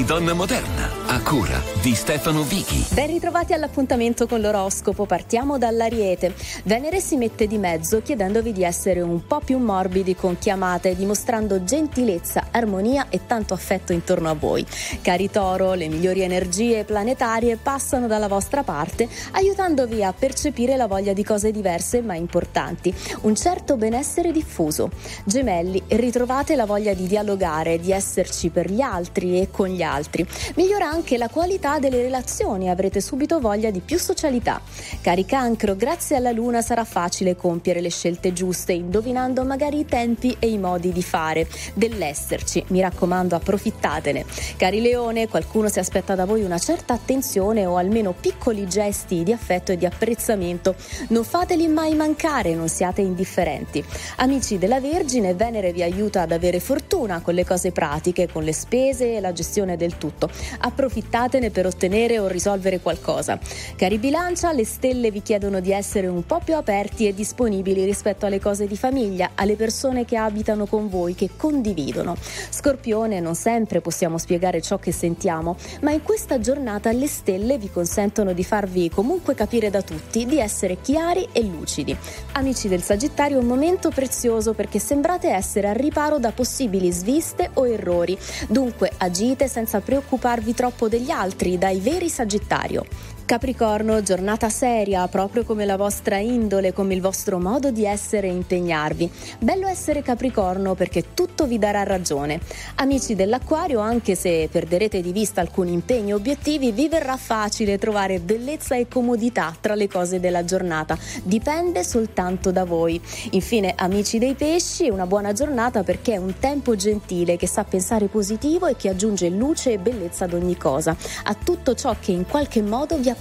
[SPEAKER 22] Moderna, a cura di Stefano Vichi.
[SPEAKER 27] Ben ritrovati all'appuntamento con l'oroscopo, partiamo dall'Ariete. Venere si mette di mezzo chiedendovi di essere un po' più morbidi con chiamate, dimostrando gentilezza, armonia e tanto affetto intorno a voi. Cari Toro, le migliori energie planetarie passano dalla vostra parte, aiutandovi a percepire la voglia di cose diverse ma importanti, un certo benessere diffuso. Gemelli, ritrovate la voglia di dialogare, di esserci per gli altri e con gli altri. Migliora anche la qualità delle relazioni, avrete subito voglia di più socialità. Cari Cancro, grazie alla Luna sarà facile compiere le scelte giuste, indovinando magari i tempi e i modi di fare, dell'esserci. Mi raccomando, approfittatene. Cari Leone, qualcuno si aspetta da voi una certa attenzione o almeno piccoli gesti di affetto e di apprezzamento. Non fateli mai mancare, non siate indifferenti. Amici della Vergine, Venere vi aiuta ad avere fortuna con le cose pratiche, con le spese e la gestione del tutto. Approfittatene per ottenere o risolvere qualcosa. Cari Bilancia, le stelle vi chiedono di essere un po' più aperti e disponibili rispetto alle cose di famiglia, alle persone che abitano con voi, che condividono. Scorpione, non sempre possiamo spiegare ciò che sentiamo, ma in questa giornata le stelle vi consentono di farvi comunque capire da tutti, di essere chiari e lucidi. Amici del Sagittario, un momento prezioso perché sembrate essere al riparo da possibili sviste o errori. Dunque agite senza preoccuparvi troppo degli altri, dai veri Sagittario. Capricorno, giornata seria, proprio come la vostra indole, come il vostro modo di essere e impegnarvi. Bello essere Capricorno perché tutto vi darà ragione. Amici dell'Acquario, anche se perderete di vista alcuni impegni e obiettivi, vi verrà facile trovare bellezza e comodità tra le cose della giornata. Dipende soltanto da voi. Infine, amici dei pesci, una buona giornata perché è un tempo gentile che sa pensare positivo e che aggiunge luce e bellezza ad ogni cosa, a tutto ciò che in qualche modo vi appartiene.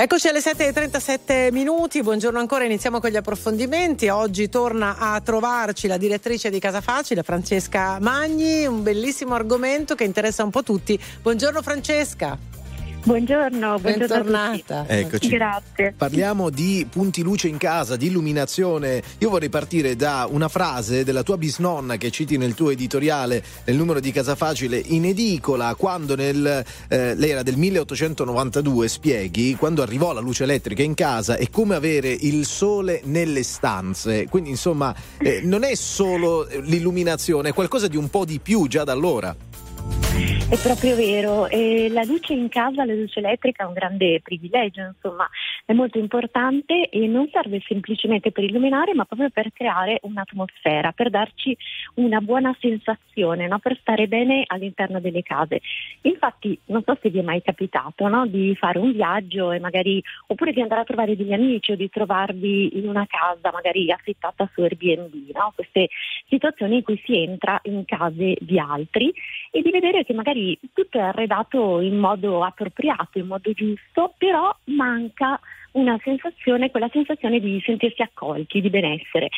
[SPEAKER 2] Eccoci alle 7.37 minuti, buongiorno ancora, iniziamo con gli approfondimenti. Oggi torna a trovarci la direttrice di Casa Facile, Francesca Magni, un bellissimo argomento che interessa un po' tutti. Buongiorno Francesca.
[SPEAKER 28] Buongiorno, buongiorno
[SPEAKER 2] Bentornata.
[SPEAKER 28] a tutti.
[SPEAKER 3] Eccoci.
[SPEAKER 28] Grazie.
[SPEAKER 3] Parliamo di punti luce in casa, di illuminazione. Io vorrei partire da una frase della tua bisnonna che citi nel tuo editoriale, nel numero di Casa Facile, in edicola, quando nel, eh, l'era del 1892 spieghi, quando arrivò la luce elettrica in casa, è come avere il sole nelle stanze. Quindi insomma eh, non è solo l'illuminazione, è qualcosa di un po' di più già da allora.
[SPEAKER 28] È proprio vero, e la luce in casa, la luce elettrica è un grande privilegio, insomma, è molto importante e non serve semplicemente per illuminare, ma proprio per creare un'atmosfera, per darci una buona sensazione, no? per stare bene all'interno delle case. Infatti, non so se vi è mai capitato no? di fare un viaggio e magari, oppure di andare a trovare degli amici o di trovarvi in una casa magari affittata su Airbnb, no? queste situazioni in cui si entra in case di altri e di vedere che magari tutto è arredato in modo appropriato, in modo giusto, però manca una sensazione, quella sensazione di sentirsi accolti, di benessere.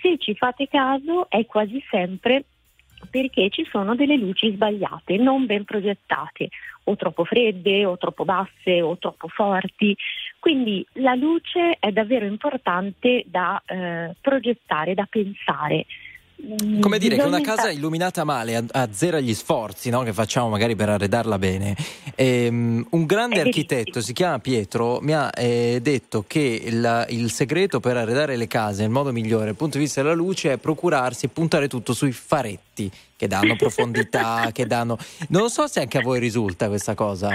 [SPEAKER 28] Se ci fate caso è quasi sempre perché ci sono delle luci sbagliate, non ben progettate, o troppo fredde, o troppo basse, o troppo forti. Quindi la luce è davvero importante da eh, progettare, da pensare. Mm,
[SPEAKER 1] Come dire che una casa illuminata male a- azzera gli sforzi no, che facciamo magari per arredarla bene. Ehm, un grande
[SPEAKER 28] È
[SPEAKER 1] architetto, si chiama Pietro, mi ha eh, detto che il, il segreto per arredare le case nel modo migliore dal punto di vista della luce è procurarsi e puntare tutto sui faretti che danno profondità, che danno... Non so se anche a voi risulta questa cosa.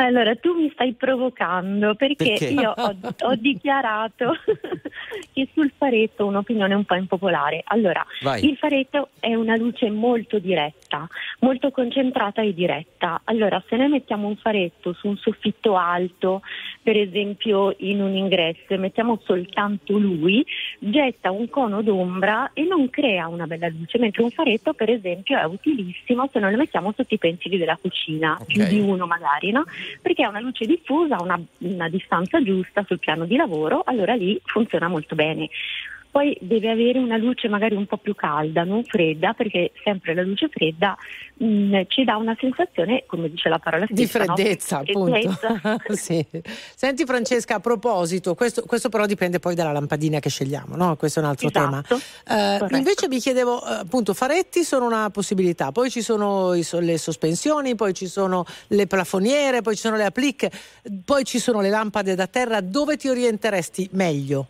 [SPEAKER 28] Allora, tu mi stai provocando perché,
[SPEAKER 1] Perché?
[SPEAKER 28] io ho, ho dichiarato che sul faretto un'opinione un po' impopolare. Allora,
[SPEAKER 29] Vai.
[SPEAKER 28] il faretto è una luce molto diretta, molto concentrata e diretta. Allora, se noi mettiamo un faretto su un soffitto alto, per esempio in un ingresso, e mettiamo soltanto lui, getta un cono d'ombra e non crea una bella luce, mentre un faretto, per esempio, è utilissimo se noi lo mettiamo sotto i pensili della cucina, più di uno magari, no? Perché ha una luce diffusa, una, una distanza giusta sul piano di lavoro, allora lì funziona molto bene. Poi deve avere una luce magari un po' più calda, non fredda, perché sempre la luce fredda mh, ci dà una sensazione, come dice la parola
[SPEAKER 2] Di
[SPEAKER 28] stessa, no?
[SPEAKER 2] freddezza,
[SPEAKER 28] Freddezza.
[SPEAKER 2] appunto. Sì. Senti Francesca, a proposito, questo, questo però dipende poi dalla lampadina che scegliamo, no? Questo è un altro
[SPEAKER 28] Esatto,
[SPEAKER 2] tema. Eh, invece mi chiedevo, eh, appunto, faretti sono una possibilità, poi ci sono i le sospensioni, poi ci sono le plafoniere, poi ci sono le applique, poi ci sono le lampade da terra. Dove ti orienteresti meglio?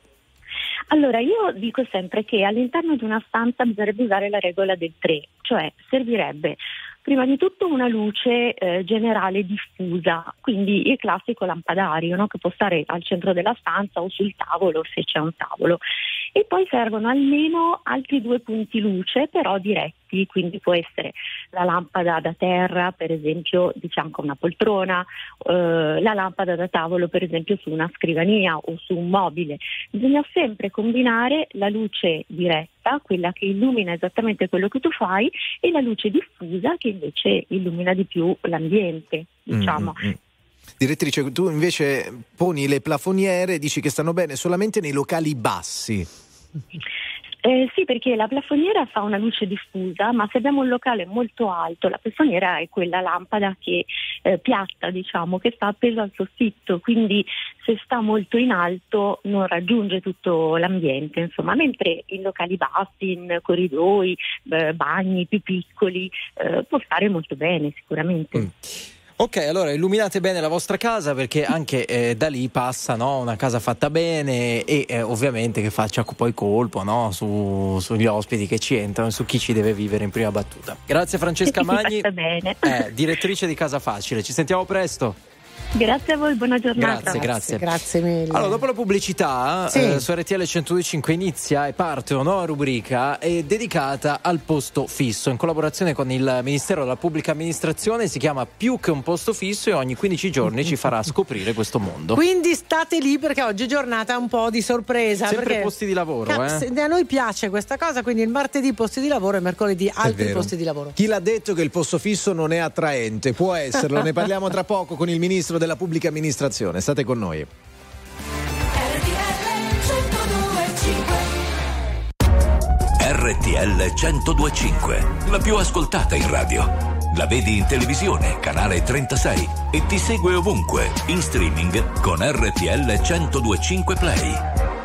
[SPEAKER 28] Allora, io dico sempre che all'interno di una stanza bisognerebbe usare la regola del 3, cioè servirebbe prima di tutto una luce eh, generale diffusa, quindi il classico lampadario no? che può stare al centro della stanza o sul tavolo se c'è un tavolo. E poi servono almeno altri due punti luce, però diretti, quindi può essere la lampada da terra, per esempio di fianco a una poltrona, eh, la lampada da tavolo, per esempio su una scrivania o su un mobile. Bisogna sempre combinare la luce diretta, quella che illumina esattamente quello che tu fai, e la luce diffusa che invece illumina di più l'ambiente, diciamo.
[SPEAKER 3] Mm, mm, mm. Direttrice, tu invece poni le plafoniere, dici che stanno bene solamente nei locali bassi.
[SPEAKER 28] Eh, sì, perché la plafoniera fa una luce diffusa, ma se abbiamo un locale molto alto, la plafoniera è quella lampada che eh, piatta, diciamo, che sta appesa al soffitto, quindi se sta molto in alto non raggiunge tutto l'ambiente, insomma, mentre in locali bassi, in corridoi, eh, bagni più piccoli, eh, può stare molto bene sicuramente.
[SPEAKER 1] Ok, allora illuminate bene la vostra casa perché anche eh, da lì passa no, una casa fatta bene e eh, ovviamente che faccia poi colpo no, su- sugli ospiti che ci entrano e su chi ci deve vivere in prima battuta. Grazie Francesca Magni, eh, direttrice di Casa Facile. Ci sentiamo presto.
[SPEAKER 28] Grazie a voi, buona giornata.
[SPEAKER 1] Grazie, grazie.
[SPEAKER 2] Grazie mille.
[SPEAKER 1] Allora, dopo la pubblicità,
[SPEAKER 2] Sì.
[SPEAKER 1] eh, su RTL 102.5 inizia e parte una nuova rubrica eh, dedicata al posto fisso in collaborazione con il Ministero della Pubblica Amministrazione. Si chiama Più che un posto fisso e ogni 15 giorni ci farà scoprire questo mondo.
[SPEAKER 2] Quindi state lì perché oggi è giornata un po' di sorpresa.
[SPEAKER 1] Sempre
[SPEAKER 2] perché
[SPEAKER 1] posti di lavoro,
[SPEAKER 2] Cap-
[SPEAKER 1] eh?
[SPEAKER 2] A noi piace questa cosa, quindi il martedì posti di lavoro e mercoledì
[SPEAKER 3] È
[SPEAKER 2] altri posti di lavoro.
[SPEAKER 3] Chi l'ha detto che il posto fisso non è attraente? Può esserlo, ne parliamo tra poco con il ministro della pubblica amministrazione. State con noi.
[SPEAKER 22] RTL 1025, la più ascoltata in radio. La vedi in televisione, canale 36 e ti segue ovunque, in streaming con RTL 1025 Play.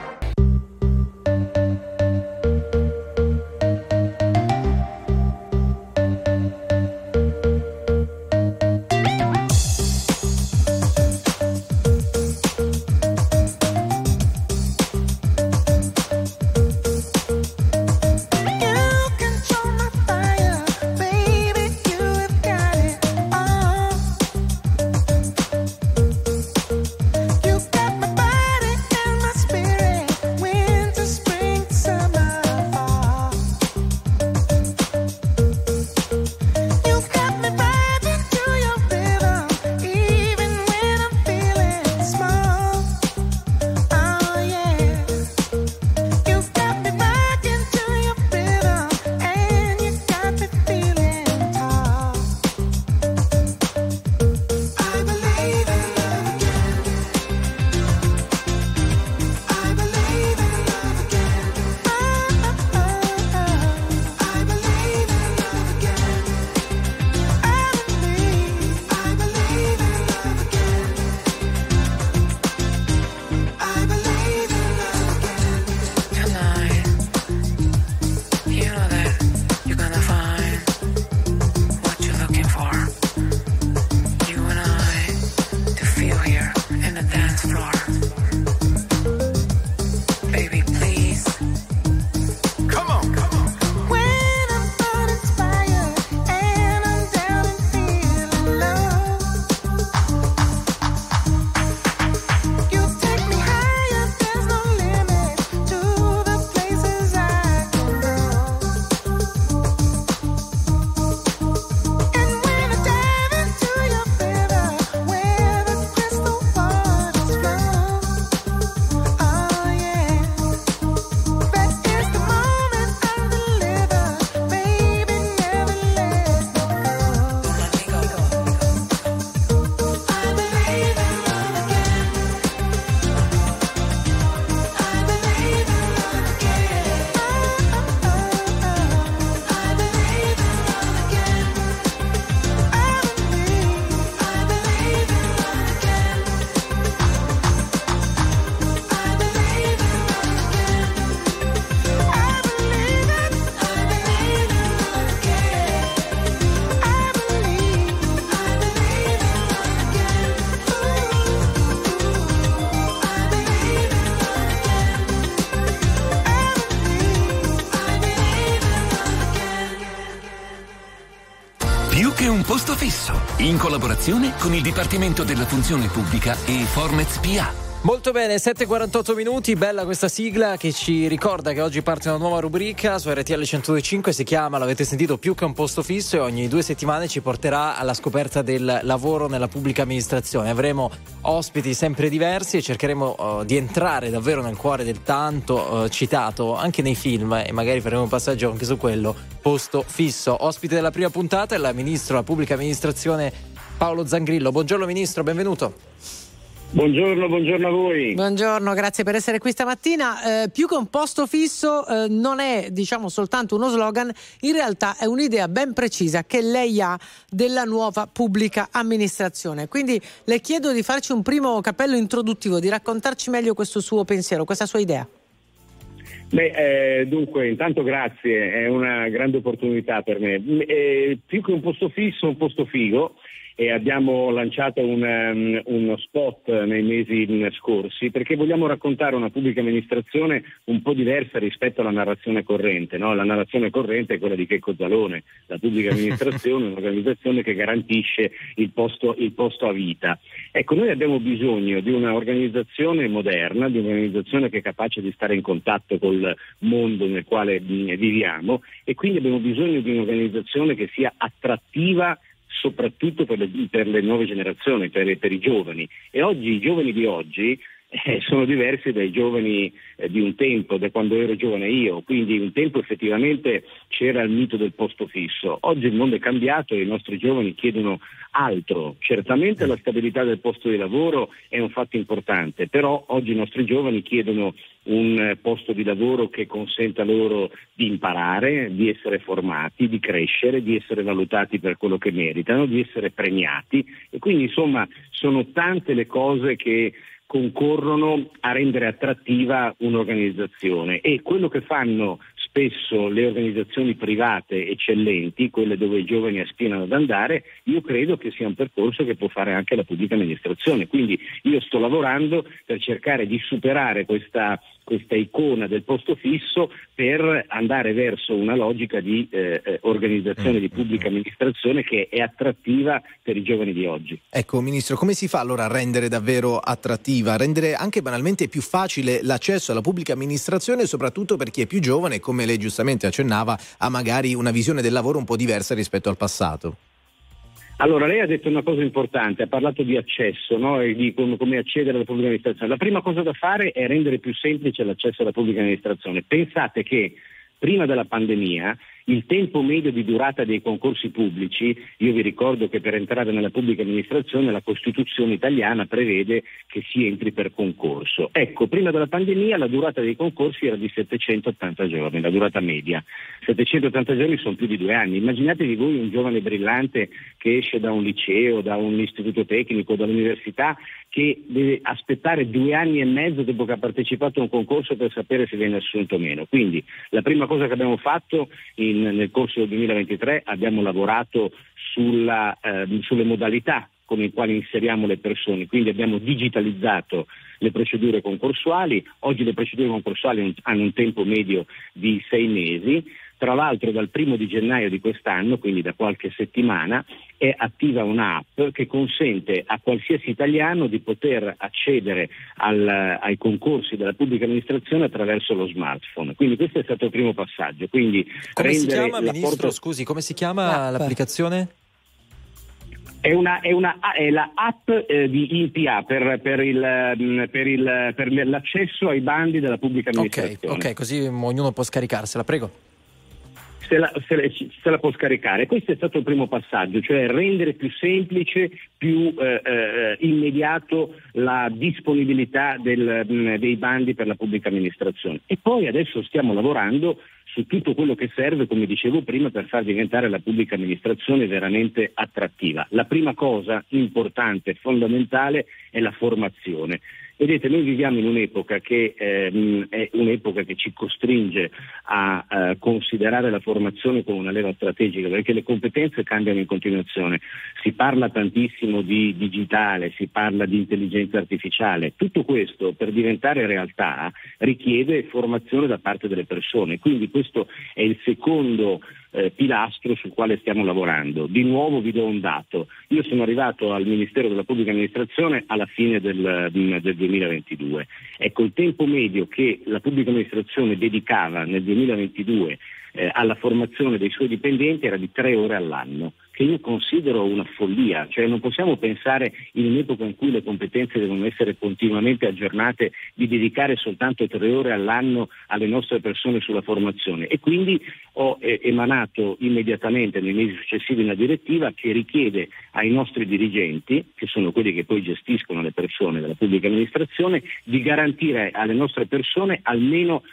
[SPEAKER 30] Posto fisso, in collaborazione con il Dipartimento della Funzione Pubblica e Formez PA.
[SPEAKER 1] Molto bene, 7.48 minuti, bella questa sigla che ci ricorda che oggi parte una nuova rubrica su RTL 102.5, si chiama, l'avete sentito, più che un posto fisso e ogni due settimane ci porterà alla scoperta del lavoro nella pubblica amministrazione. Avremo ospiti sempre diversi e cercheremo uh, di entrare davvero nel cuore del tanto uh, citato anche nei film e magari faremo un passaggio anche su quello, posto fisso. Ospite della prima puntata è il Ministro della Pubblica Amministrazione Paolo Zangrillo. Buongiorno Ministro, benvenuto.
[SPEAKER 29] Buongiorno, buongiorno a voi.
[SPEAKER 2] Buongiorno, grazie per essere qui stamattina. Eh, più che un posto fisso eh, non è diciamo soltanto uno slogan, in realtà è un'idea ben precisa che lei ha della nuova pubblica amministrazione. Quindi le chiedo di farci un primo cappello introduttivo, di raccontarci meglio questo suo pensiero, questa sua idea.
[SPEAKER 29] Beh, eh, dunque, intanto grazie, è una grande opportunità per me. Eh, più che un posto fisso, un posto figo e abbiamo lanciato un, um, uno spot nei mesi scorsi perché vogliamo raccontare una pubblica amministrazione un po' diversa rispetto alla narrazione corrente. No? La narrazione corrente è quella di Checco Zalone, la pubblica amministrazione è un'organizzazione che garantisce il posto, il posto a vita. Ecco, noi abbiamo bisogno di un'organizzazione moderna, di un'organizzazione che è capace di stare in contatto col mondo nel quale viviamo e quindi abbiamo bisogno di un'organizzazione che sia attrattiva soprattutto per le, per le nuove generazioni, per, per, i giovani. E oggi i giovani di oggi eh, sono diversi dai giovani eh, di un tempo, da quando ero giovane io, quindi un tempo effettivamente c'era il mito del posto fisso. Oggi il mondo è cambiato e i nostri giovani chiedono altro. Certamente la stabilità del posto di lavoro è un fatto importante, però oggi i nostri giovani chiedono un eh, posto di lavoro che consenta loro di imparare, di essere formati, di crescere, di essere valutati per quello che meritano, di essere premiati e quindi insomma sono tante le cose che concorrono a rendere attrattiva un'organizzazione e quello che fanno spesso le organizzazioni private eccellenti, quelle dove i giovani aspirano ad andare, io credo che sia un percorso che può fare anche la pubblica amministrazione. Quindi io sto lavorando per cercare di superare questa, questa icona del posto fisso per andare verso una logica di eh, eh organizzazione di pubblica amministrazione che è attrattiva per i giovani di oggi.
[SPEAKER 3] Ecco, Ministro, come si fa allora a rendere davvero attrattiva, a rendere anche banalmente più facile l'accesso alla pubblica amministrazione, soprattutto per chi è più giovane, come lei giustamente accennava, ha magari una visione del lavoro un po' diversa rispetto al passato.
[SPEAKER 29] Allora, lei ha detto una cosa importante, ha parlato di accesso no? e di come, accedere alla pubblica amministrazione. La prima cosa da fare è rendere più semplice l'accesso alla pubblica amministrazione. Pensate che prima della pandemia il tempo medio di durata dei concorsi pubblici, io vi ricordo che per entrare nella pubblica amministrazione la Costituzione italiana prevede che si entri per concorso. Ecco, prima della pandemia la durata dei concorsi era di 780 giorni, la durata media. 780 giorni sono più di due anni. Immaginatevi voi un giovane brillante che esce da un liceo, da un istituto tecnico, dall'università, che deve aspettare due anni e mezzo dopo che ha partecipato a un concorso per sapere se viene assunto o meno. Quindi la prima cosa che abbiamo fatto in, nel corso del 2023 abbiamo lavorato sulla, eh, sulle modalità con le quali inseriamo le persone, quindi abbiamo digitalizzato le procedure concorsuali, oggi le procedure concorsuali hanno un tempo medio di sei mesi, tra l'altro dal primo di gennaio di quest'anno, quindi da qualche settimana, è attiva un'app che consente a qualsiasi italiano di poter accedere al, ai concorsi della pubblica amministrazione attraverso lo smartphone. Quindi questo è stato il primo passaggio. Quindi
[SPEAKER 1] come si chiama, Ministro? Porta... Scusi, come si chiama l'app. l'applicazione?
[SPEAKER 29] È, una, è, una, è la app eh, di IPA per, per, il, mm, per, il, per, l'accesso ai bandi della pubblica amministrazione.
[SPEAKER 1] Ok, ok, così ognuno può scaricarsela, prego
[SPEAKER 29] se la, se, se la, può scaricare. Questo è stato il primo passaggio, cioè rendere più semplice, più eh, eh, immediato la disponibilità del, mh, dei bandi per la pubblica amministrazione. E poi adesso stiamo lavorando su tutto quello che serve, come dicevo prima, per far diventare la pubblica amministrazione veramente attrattiva. La prima cosa importante, fondamentale, è la formazione. Vedete, noi viviamo in un'epoca che ehm, è un'epoca che ci costringe a, a considerare la formazione come una leva strategica, perché le competenze cambiano in continuazione. Si parla tantissimo di digitale, si parla di intelligenza artificiale. Tutto questo per diventare realtà richiede formazione da parte delle persone. Quindi questo è il secondo eh, pilastro sul quale stiamo lavorando. Di nuovo vi do un dato. Io sono arrivato al Ministero della Pubblica Amministrazione alla fine del, mm, del 2022. Ecco, il tempo medio che la Pubblica Amministrazione dedicava nel 2022 eh, alla formazione dei suoi dipendenti era di tre ore all'anno che io considero una follia, cioè non possiamo pensare in un'epoca in cui le competenze devono essere continuamente aggiornate di dedicare soltanto tre ore all'anno alle nostre persone sulla formazione. E quindi ho eh, emanato immediatamente nei mesi successivi una direttiva che richiede ai nostri dirigenti, che sono quelli che poi gestiscono le persone della pubblica amministrazione, di garantire alle nostre persone almeno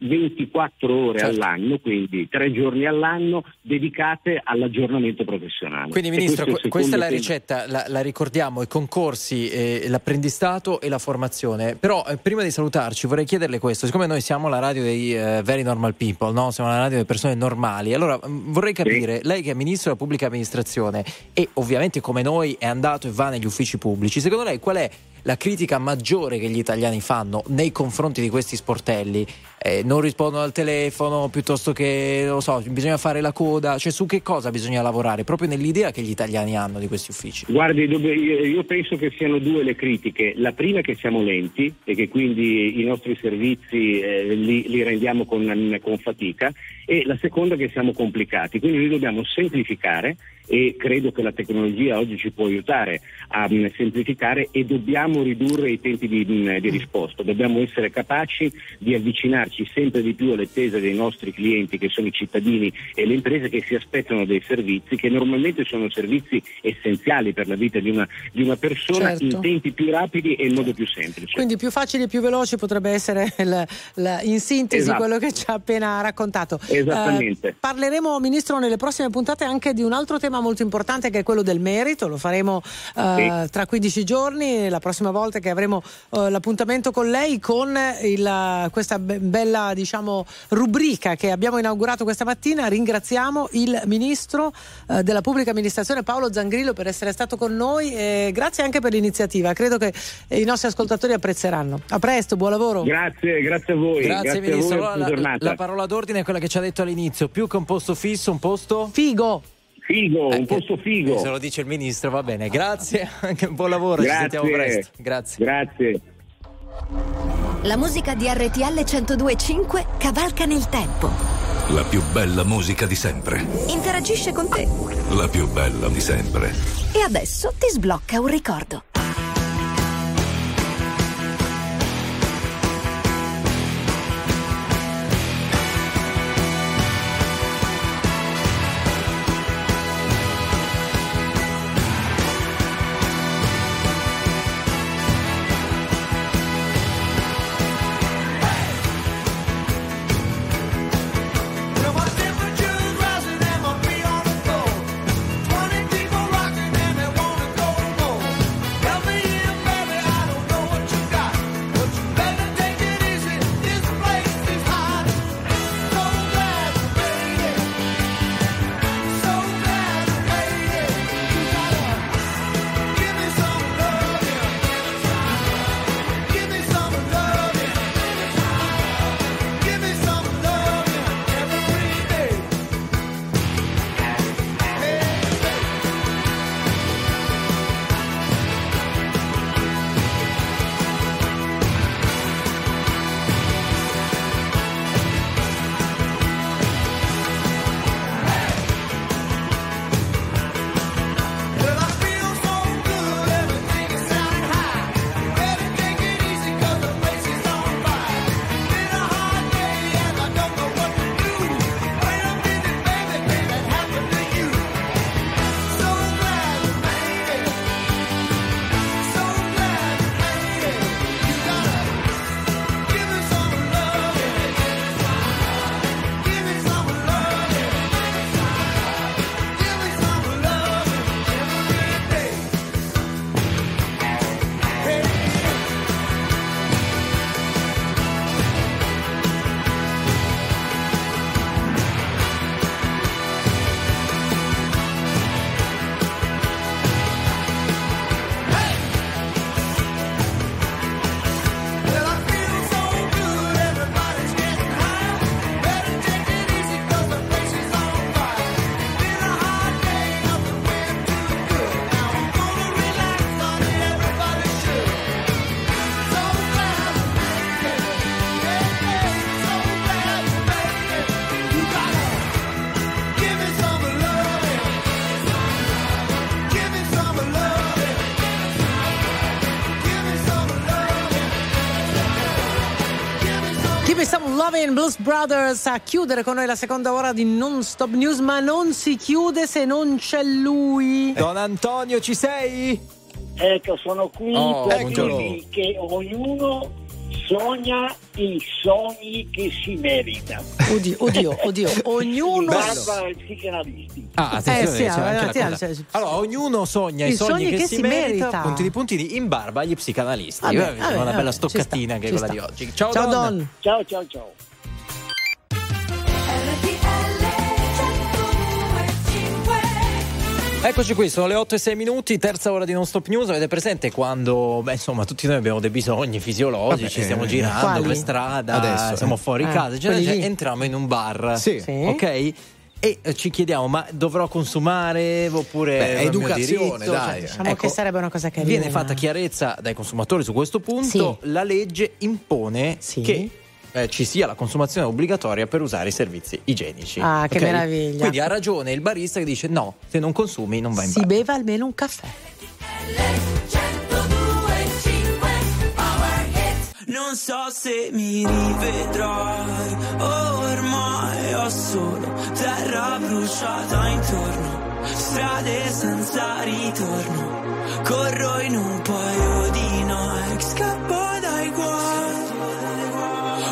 [SPEAKER 29] 24 ore
[SPEAKER 1] Certo.
[SPEAKER 29] all'anno, quindi tre giorni all'anno dedicate all'aggiornamento professionale.
[SPEAKER 1] Quindi Ministro, que- questa è la ricetta, la, la ricordiamo, i concorsi, eh, l'apprendistato e la formazione. Però eh, prima di salutarci vorrei chiederle questo, siccome noi siamo la radio dei eh, very normal people, no? siamo la radio delle persone normali, allora mh, vorrei capire, lei che è Ministro della Pubblica Amministrazione e ovviamente come noi è andato e va negli uffici pubblici, secondo lei qual è la critica maggiore che gli italiani fanno nei confronti di questi sportelli? Eh, non rispondono al telefono piuttosto che, lo so, bisogna fare la coda, cioè su che cosa bisogna lavorare? Proprio nell'idea che gli italiani hanno di questi uffici.
[SPEAKER 29] Guardi, io penso che siano due le critiche. La prima è che siamo lenti e che quindi i nostri servizi eh, li, li rendiamo con, con fatica e la seconda è che siamo complicati. Quindi noi dobbiamo semplificare e credo che la tecnologia oggi ci può aiutare a mm, semplificare e dobbiamo ridurre i tempi di, mm, di risposta. Dobbiamo essere capaci di avvicinarci sempre di più alle tese dei nostri clienti che sono i cittadini e le imprese che si aspettano dei servizi che normalmente sono servizi essenziali per la vita di una, di una persona
[SPEAKER 2] Certo.
[SPEAKER 29] in tempi più rapidi e in modo più semplice.
[SPEAKER 2] Quindi più facili e più veloci potrebbe essere il- la- in sintesi
[SPEAKER 29] Esatto.
[SPEAKER 2] quello che ci ha appena raccontato.
[SPEAKER 29] Esattamente.
[SPEAKER 2] Eh, parleremo, Ministro, nelle prossime puntate anche di un altro tema molto importante che è quello del merito. Lo faremo eh, tra 15 giorni, la prossima volta che avremo eh, l'appuntamento con lei con il- questa be- bella diciamo, rubrica che abbiamo inaugurato questa mattina. Ringraziamo il Ministro eh, della Pubblica Amministrazione Paolo Zangrillo per essere stato con noi e grazie anche per l'iniziativa. Credo che i nostri ascoltatori apprezzeranno. A presto, buon lavoro.
[SPEAKER 29] Grazie, grazie a voi.
[SPEAKER 1] Grazie,
[SPEAKER 29] a
[SPEAKER 1] Ministro.
[SPEAKER 29] voi,
[SPEAKER 1] Allora, la, la parola d'ordine è quella che ci ha detto all'inizio: più che un posto fisso, un posto
[SPEAKER 2] figo.
[SPEAKER 29] Figo, un posto figo.
[SPEAKER 1] Se lo dice il Ministro, va bene. Grazie, anche un buon lavoro. Ci
[SPEAKER 29] Grazie.
[SPEAKER 1] sentiamo presto. Grazie.
[SPEAKER 29] Grazie.
[SPEAKER 31] La musica di RTL 1025 cavalca nel tempo.
[SPEAKER 22] La più bella musica di sempre.
[SPEAKER 31] Interagisce con te.
[SPEAKER 22] La più bella di sempre.
[SPEAKER 31] E adesso ti sblocca un ricordo.
[SPEAKER 2] Loving Blues Brothers a chiudere con noi la seconda ora di Non Stop News, ma non si chiude se non c'è lui.
[SPEAKER 1] Don Antonio, ci sei?
[SPEAKER 32] Ecco, sono qui
[SPEAKER 1] Oh,
[SPEAKER 32] per
[SPEAKER 1] buongiorno.
[SPEAKER 32] dirvi che ognuno sogna i sogni che si merita.
[SPEAKER 2] Oddio, oddio, oddio, ognuno.
[SPEAKER 1] Ah, attenzione,
[SPEAKER 2] Eh, sì,
[SPEAKER 1] anche cosa.
[SPEAKER 2] cioè-
[SPEAKER 1] Allora, ognuno sogna i,
[SPEAKER 2] I
[SPEAKER 1] sogni, che, si merita, puntini puntini in barba agli psicanalisti.
[SPEAKER 2] Vabbè,
[SPEAKER 1] Vabbè,
[SPEAKER 2] vabbè,
[SPEAKER 1] una
[SPEAKER 2] vabbè,
[SPEAKER 1] bella stoccatina che è
[SPEAKER 2] ci
[SPEAKER 1] quella
[SPEAKER 2] sta.
[SPEAKER 1] di oggi. Ciao,
[SPEAKER 2] Ciao,
[SPEAKER 1] Don.
[SPEAKER 2] Don.
[SPEAKER 32] Ciao, ciao, ciao.
[SPEAKER 1] Eccoci qui, sono le 8 e 6 minuti, terza ora di Non Stop News. Avete presente quando, beh, insomma, tutti noi abbiamo dei bisogni fisiologici,
[SPEAKER 3] Vabbè,
[SPEAKER 1] stiamo
[SPEAKER 3] eh,
[SPEAKER 1] girando
[SPEAKER 2] quali?
[SPEAKER 1] per strada,
[SPEAKER 3] Adesso,
[SPEAKER 1] siamo
[SPEAKER 3] eh.
[SPEAKER 1] fuori
[SPEAKER 2] Ah,
[SPEAKER 1] casa, eccetera,
[SPEAKER 2] lì.
[SPEAKER 1] entriamo in un bar.
[SPEAKER 3] Sì.
[SPEAKER 2] Sì.
[SPEAKER 1] Ok? E eh, ci chiediamo, ma dovrò consumare oppure
[SPEAKER 3] Beh, educazione,
[SPEAKER 1] diritto?
[SPEAKER 3] dai.
[SPEAKER 1] Cioè,
[SPEAKER 2] Diciamo
[SPEAKER 1] ecco,
[SPEAKER 2] che sarebbe una cosa carina.
[SPEAKER 1] Viene fatta chiarezza dai consumatori su questo punto. La legge impone
[SPEAKER 2] Sì.
[SPEAKER 1] che eh, ci sia la consumazione obbligatoria per usare i servizi igienici.
[SPEAKER 2] Ah, che
[SPEAKER 1] ok?
[SPEAKER 2] meraviglia.
[SPEAKER 1] Quindi ha ragione il barista che dice: no, se non consumi non vai in
[SPEAKER 2] Si
[SPEAKER 1] bar.
[SPEAKER 2] beva almeno un caffè.
[SPEAKER 33] Non so se mi rivedrai, ormai ho solo terra bruciata intorno, strade senza ritorno, corro in un paio di Nike, scappo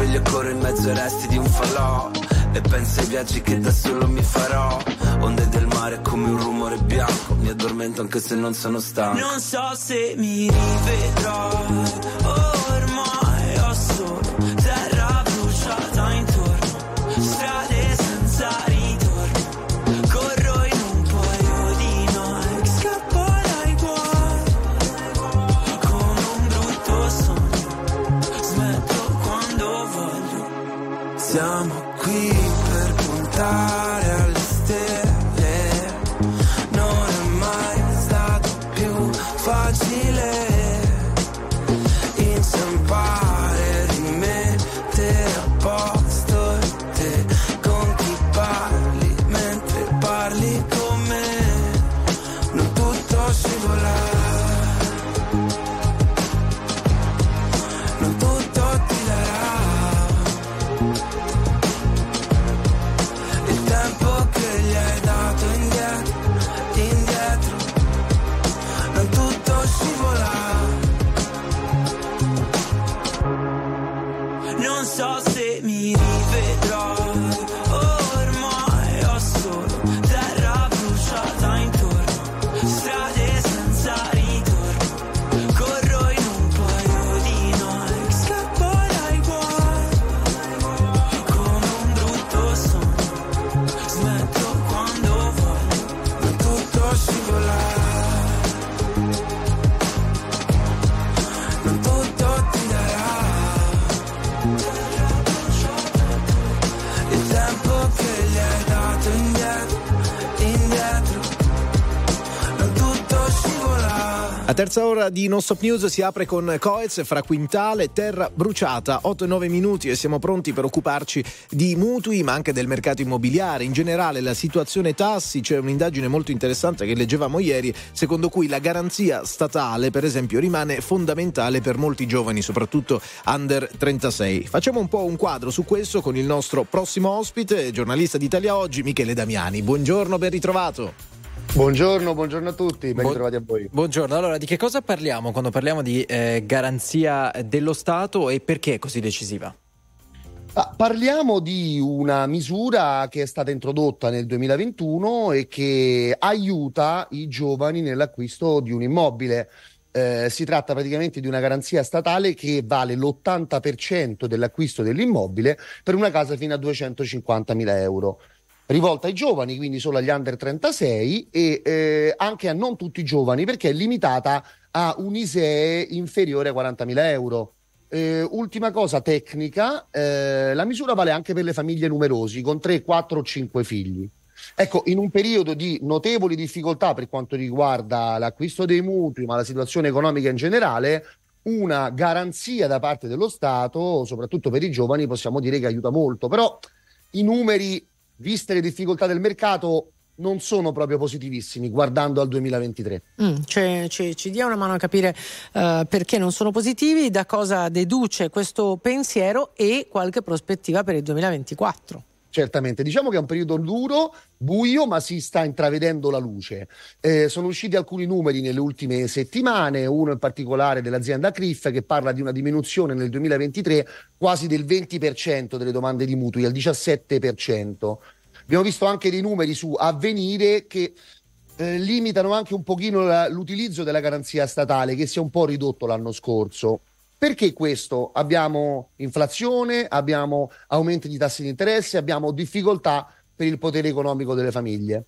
[SPEAKER 34] Mi sveglio e corro in mezzo ai resti di un falò. E penso ai viaggi che da solo mi farò. Onde del mare come un rumore bianco. Mi addormento anche se non sono stanco.
[SPEAKER 33] Non so se mi rivedrai, ormai ho solo
[SPEAKER 34] Siamo qui per puntare scivola.
[SPEAKER 3] A terza ora di Non Stop News si apre con Coez fra Quintale, Terra Bruciata, 8 e 9 minuti e siamo pronti per occuparci di mutui ma anche del mercato immobiliare. In generale la situazione tassi, c'è un'indagine molto interessante che leggevamo ieri, secondo cui la garanzia statale per esempio rimane fondamentale per molti giovani, soprattutto under 36. Facciamo un po' un quadro su questo con il nostro prossimo ospite, giornalista di Italia Oggi, Michele Damiani. Buongiorno, ben ritrovato.
[SPEAKER 35] Buongiorno, buongiorno a tutti, ben ritrovati a voi.
[SPEAKER 1] Buongiorno, allora di che cosa parliamo quando parliamo di eh, garanzia dello Stato e perché è così decisiva?
[SPEAKER 35] Ah, parliamo di una misura che è stata introdotta nel 2021 e che aiuta i giovani nell'acquisto di un immobile. Eh, si tratta praticamente di una garanzia statale che vale l'80% dell'acquisto dell'immobile per una casa fino a 250.000 euro. Rivolta ai giovani, quindi solo agli under 36 e eh, anche a non tutti i giovani perché è limitata a un ISEE inferiore a 40.000 euro. eh, ultima cosa tecnica, eh, la misura vale anche per le famiglie numerosi, con 3, 4 o 5 figli. Ecco, in un periodo di notevoli difficoltà per quanto riguarda l'acquisto dei mutui, ma la situazione economica in generale, una garanzia da parte dello Stato, soprattutto per i giovani, possiamo dire che aiuta molto. Però i numeri, viste le difficoltà del mercato, non sono proprio positivissimi guardando al 2023.
[SPEAKER 2] Mm, cioè, ci, ci dia una mano a capire eh, perché non sono positivi, da cosa deduce questo pensiero e qualche prospettiva per il 2024.
[SPEAKER 35] Certamente, diciamo che è un periodo duro, buio, ma si sta intravedendo la luce. Eh, sono usciti alcuni numeri nelle ultime settimane, uno in particolare dell'azienda CRIF che parla di una diminuzione nel 2023 quasi del 20% delle domande di mutui, al 17%. Abbiamo visto anche dei numeri su avvenire che eh, limitano anche un pochino l'utilizzo della garanzia statale che si è un po' ridotto l'anno scorso. Perché questo? Abbiamo inflazione, abbiamo aumenti di tassi di interesse, abbiamo difficoltà per il potere economico delle famiglie.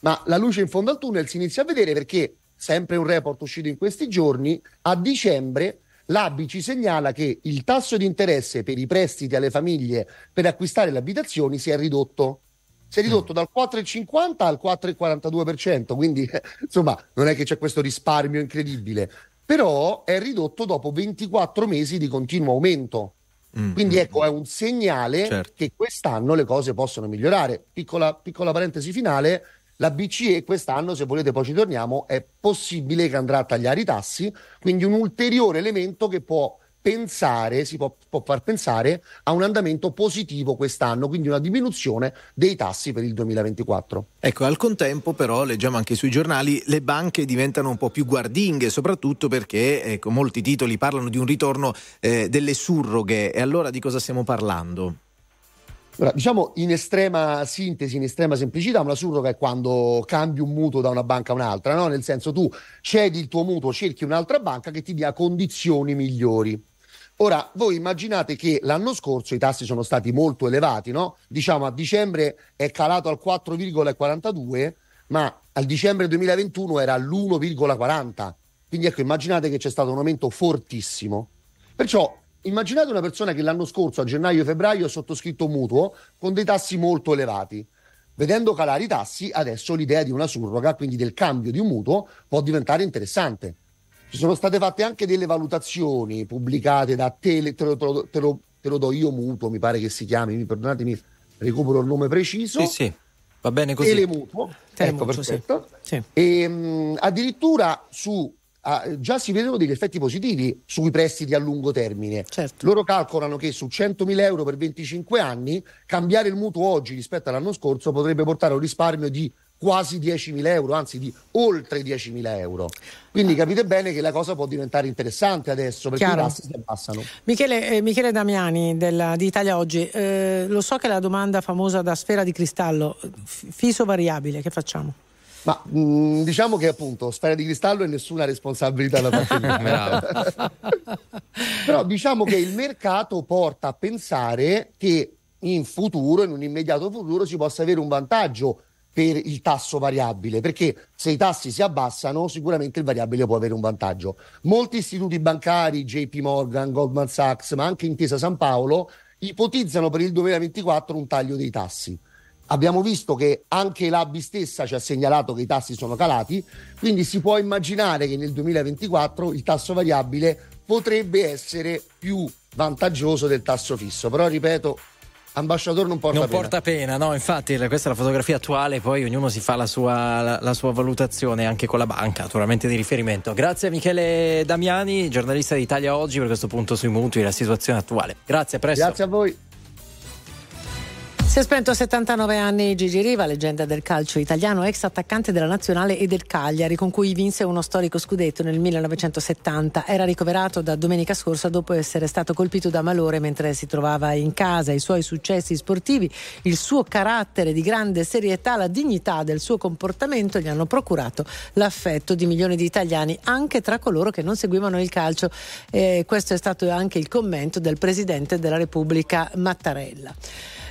[SPEAKER 35] Ma la luce in fondo al tunnel si inizia a vedere perché, sempre un report uscito in questi giorni, a dicembre l'ABI ci segnala che il tasso di interesse per i prestiti alle famiglie per acquistare le abitazioni si è ridotto. Si è ridotto dal 4,50 al 4,42%, quindi insomma non è che c'è questo risparmio incredibile però è ridotto dopo 24 mesi di continuo aumento.
[SPEAKER 3] Mm,
[SPEAKER 35] Quindi ecco, è un segnale
[SPEAKER 3] Certo.
[SPEAKER 35] che quest'anno le cose possono migliorare. Piccola, piccola parentesi finale, la BCE quest'anno, se volete poi ci torniamo, è possibile che andrà a tagliare i tassi, quindi un ulteriore elemento che può pensare, si può, può far pensare a un andamento positivo quest'anno, quindi una diminuzione dei tassi per il 2024.
[SPEAKER 3] Ecco, al contempo però leggiamo anche sui giornali le banche diventano un po' più guardinghe, soprattutto perché ecco, molti titoli parlano di un ritorno eh, delle surroghe. E allora di cosa stiamo parlando?
[SPEAKER 35] Allora, diciamo in estrema sintesi, in estrema semplicità, una surroga è quando cambi un mutuo da una banca a un'altra, no? nel senso tu cedi il tuo mutuo, cerchi un'altra banca che ti dia condizioni migliori. Ora, voi immaginate che l'anno scorso i tassi sono stati molto elevati, no? Diciamo a dicembre è calato al 4,42, ma al dicembre 2021 era all'1,40. Quindi ecco, immaginate che c'è stato un aumento fortissimo. Perciò immaginate una persona che l'anno scorso a gennaio-febbraio ha sottoscritto mutuo con dei tassi molto elevati. Vedendo calare i tassi, adesso l'idea di una surroga, quindi del cambio di un mutuo, può diventare interessante. Ci sono state fatte anche delle valutazioni pubblicate da Tele, te, lo, te lo- te lo- te lo do io mutuo, mi pare che si chiami, mi perdonatemi, recupero il nome preciso.
[SPEAKER 1] Sì, sì, va bene così.
[SPEAKER 35] Telemutuo, ecco,
[SPEAKER 2] Telemutuo, sì.
[SPEAKER 35] perfetto.
[SPEAKER 2] Sì.
[SPEAKER 35] E, mh, addirittura su, ah, già si vedono degli effetti positivi sui prestiti a lungo termine.
[SPEAKER 2] Certo.
[SPEAKER 35] Loro calcolano che su 100.000 euro per 25 anni cambiare il mutuo oggi rispetto all'anno scorso potrebbe portare a un risparmio di quasi 10.000 euro, anzi di oltre 10.000 euro. Quindi capite bene che la cosa può diventare interessante adesso perché
[SPEAKER 2] Chiaro.
[SPEAKER 35] i tassi si abbassano.
[SPEAKER 2] Michele, eh, Michele Damiani della- di Italia Oggi, eh, lo so che la domanda famosa da sfera di cristallo, f- fisso variabile, che facciamo?
[SPEAKER 35] Ma mh, diciamo che appunto sfera di cristallo e nessuna responsabilità da parte mia. Però diciamo che il mercato porta a pensare che in futuro, in un immediato futuro, si possa avere un vantaggio per il tasso variabile, perché se i tassi si abbassano, sicuramente il variabile può avere un vantaggio. Molti istituti bancari, JP Morgan, Goldman Sachs, ma anche Intesa San Paolo, ipotizzano per il 2024 un taglio dei tassi. Abbiamo visto che anche l'ABI stessa ci ha segnalato che i tassi sono calati, quindi si può immaginare che nel 2024 il tasso variabile potrebbe essere più vantaggioso del tasso fisso. Però ripeto, ambasciatore non porta
[SPEAKER 1] non
[SPEAKER 35] pena.
[SPEAKER 1] porta pena, no? Infatti, questa è la fotografia attuale, poi ognuno si fa la sua, la, la sua valutazione anche con la banca, naturalmente di riferimento. Grazie a Michele Damiani, giornalista di Italia Oggi, per questo punto sui mutui e la situazione attuale. Grazie, a presto.
[SPEAKER 35] Grazie a voi.
[SPEAKER 2] Si è spento a 79 anni Gigi Riva, leggenda del calcio italiano, ex attaccante della Nazionale e del Cagliari, con cui vinse uno storico scudetto nel 1970. Era ricoverato da domenica scorsa dopo essere stato colpito da malore mentre si trovava in casa. I suoi successi sportivi, il suo carattere di grande serietà, la dignità del suo comportamento gli hanno procurato l'affetto di milioni di italiani, anche tra coloro che non seguivano il calcio. Eh, questo è stato anche il commento del Presidente della Repubblica Mattarella.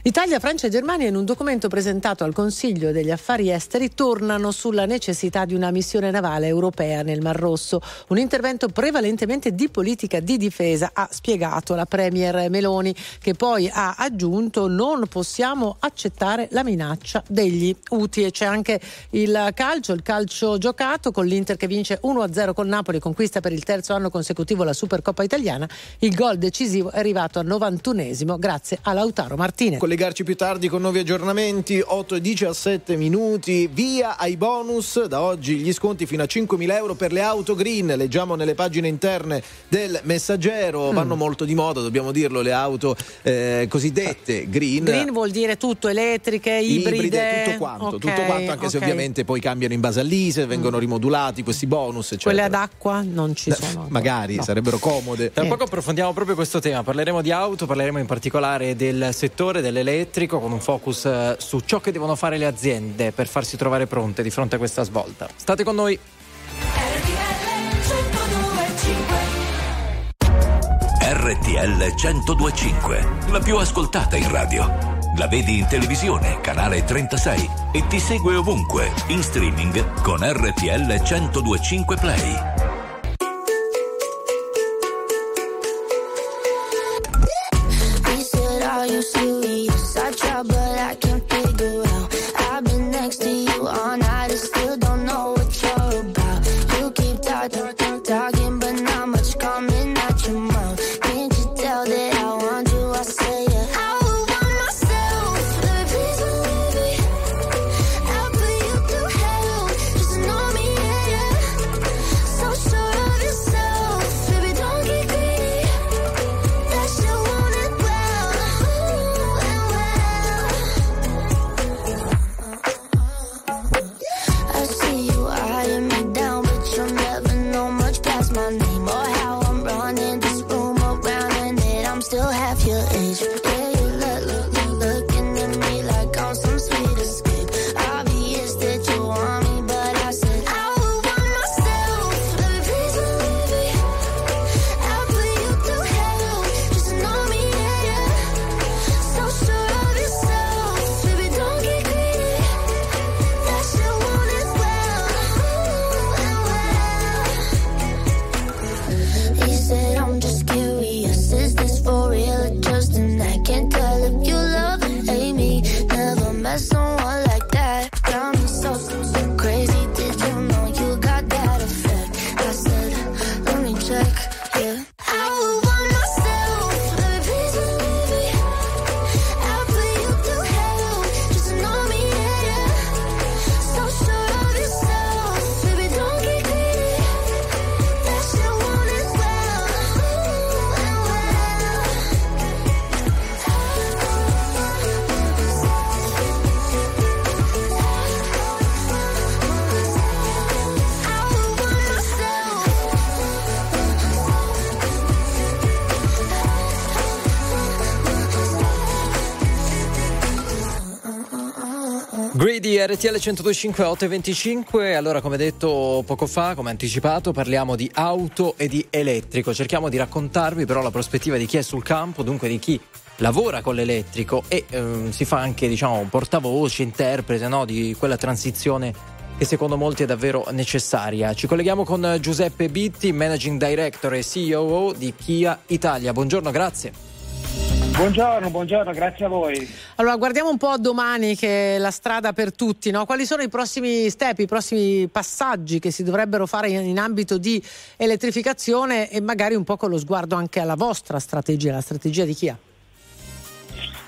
[SPEAKER 2] Italia, Francia e Germania in un documento presentato al Consiglio degli Affari Esteri tornano sulla necessità di una missione navale europea nel Mar Rosso, un intervento prevalentemente di politica di difesa, ha spiegato la Premier Meloni, che poi ha aggiunto non possiamo accettare la minaccia degli UTI e c'è anche il calcio, il calcio giocato con l'Inter che vince 1-0 con Napoli, conquista per il terzo anno consecutivo la Supercoppa italiana, il gol decisivo è arrivato al 91esimo grazie a Lautaro Martinez
[SPEAKER 3] collegarci più tardi con nuovi aggiornamenti. 8 e 17 minuti. Via ai bonus. Da oggi gli sconti fino a 5.000 euro per le auto green. Leggiamo nelle pagine interne del messaggero. Mm. vanno molto di moda dobbiamo dirlo le auto eh, cosiddette green.
[SPEAKER 2] Green vuol dire tutto elettriche ibride,
[SPEAKER 3] ibride. tutto quanto okay, tutto quanto anche okay. se ovviamente poi cambiano in base all'ISE vengono mm. rimodulati questi bonus eccetera.
[SPEAKER 2] quelle ad acqua non ci sono.
[SPEAKER 3] magari no. sarebbero comode.
[SPEAKER 1] Tra poco approfondiamo proprio questo tema. Parleremo di auto parleremo in particolare del settore delle elettrico con un focus eh, su ciò che devono fare le aziende per farsi trovare pronte di fronte a questa svolta. State con noi.
[SPEAKER 22] RTL 1025, la più ascoltata in radio. La vedi in televisione, canale 36 e ti segue ovunque, in streaming con RTL 1025 Play.
[SPEAKER 12] But I can't Greedy
[SPEAKER 1] RTL 1025 8 e 25 allora come detto poco fa come anticipato parliamo di auto e di elettrico. Cerchiamo di raccontarvi però la prospettiva di chi è sul campo dunque di chi lavora con l'elettrico e ehm, si fa anche diciamo portavoce interprete no, di quella transizione che secondo molti è davvero necessaria. Ci colleghiamo con Giuseppe Bitti managing director e CEO di Kia Italia. Buongiorno grazie
[SPEAKER 36] Buongiorno, buongiorno, grazie a voi.
[SPEAKER 2] Allora, guardiamo un po' a domani che è la strada per tutti, no? Quali sono i prossimi step, i prossimi passaggi che si dovrebbero fare in, in ambito di elettrificazione e magari un po' con lo sguardo anche alla vostra strategia, la strategia di Kia?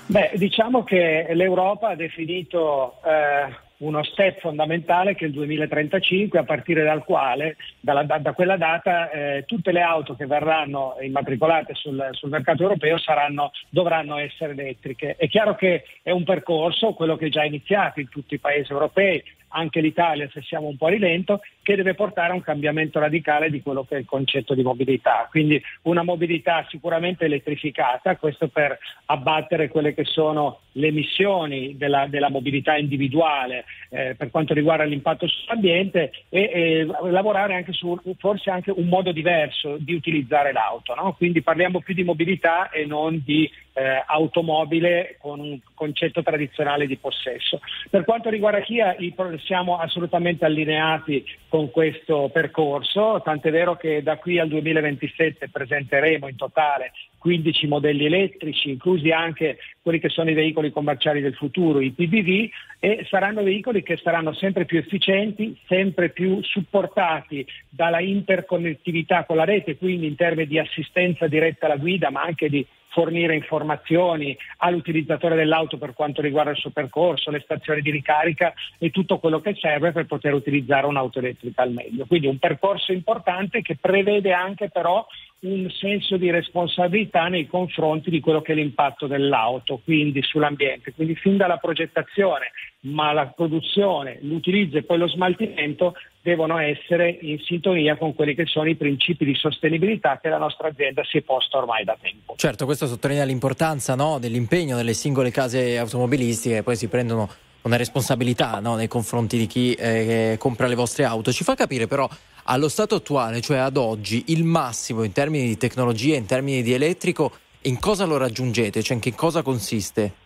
[SPEAKER 36] Beh, diciamo che l'Europa ha definito eh, uno step fondamentale che è il 2035, a partire dal quale, dalla- da, quella data, eh, tutte le auto che verranno immatricolate sul, sul mercato europeo saranno, dovranno essere elettriche. È chiaro che è un percorso, quello che è già iniziato in tutti i paesi europei, anche l'Italia se siamo un po' a rilento, che deve portare a un cambiamento radicale di quello che è il concetto di mobilità. Quindi una mobilità sicuramente elettrificata, questo per abbattere quelle che sono le emissioni della, della mobilità individuale eh, per quanto riguarda l'impatto sull'ambiente e, e lavorare anche su forse anche un modo diverso di utilizzare l'auto. No? Quindi parliamo più di mobilità e non di eh, automobile con un concetto tradizionale di possesso. Per quanto riguarda Kia siamo assolutamente allineati con questo percorso, tant'è vero che da qui al 2027 presenteremo in totale 15 modelli elettrici, inclusi anche quelli che sono i veicoli commerciali del futuro, i PBV, e saranno veicoli che saranno sempre più efficienti, sempre più supportati dalla interconnettività con la rete, quindi in termini di assistenza diretta alla guida, ma anche di fornire informazioni all'utilizzatore dell'auto per quanto riguarda il suo percorso, le stazioni di ricarica e tutto quello che serve per poter utilizzare un'auto elettrica al meglio. Quindi un percorso importante che prevede anche però un senso di responsabilità nei confronti di quello che è l'impatto dell'auto, quindi sull'ambiente. Quindi fin dalla progettazione, ma la produzione, l'utilizzo e poi lo smaltimento devono essere in sintonia con quelli che sono i principi di sostenibilità che la nostra azienda si è posta ormai da tempo.
[SPEAKER 1] Certo, questo sottolinea l'importanza no, dell'impegno delle singole case automobilistiche, poi si prendono una responsabilità no, nei confronti di chi eh, compra le vostre auto. Ci fa capire però allo stato attuale, cioè ad oggi, il massimo in termini di tecnologia, in termini di elettrico, in cosa lo raggiungete? Cioè in che cosa consiste?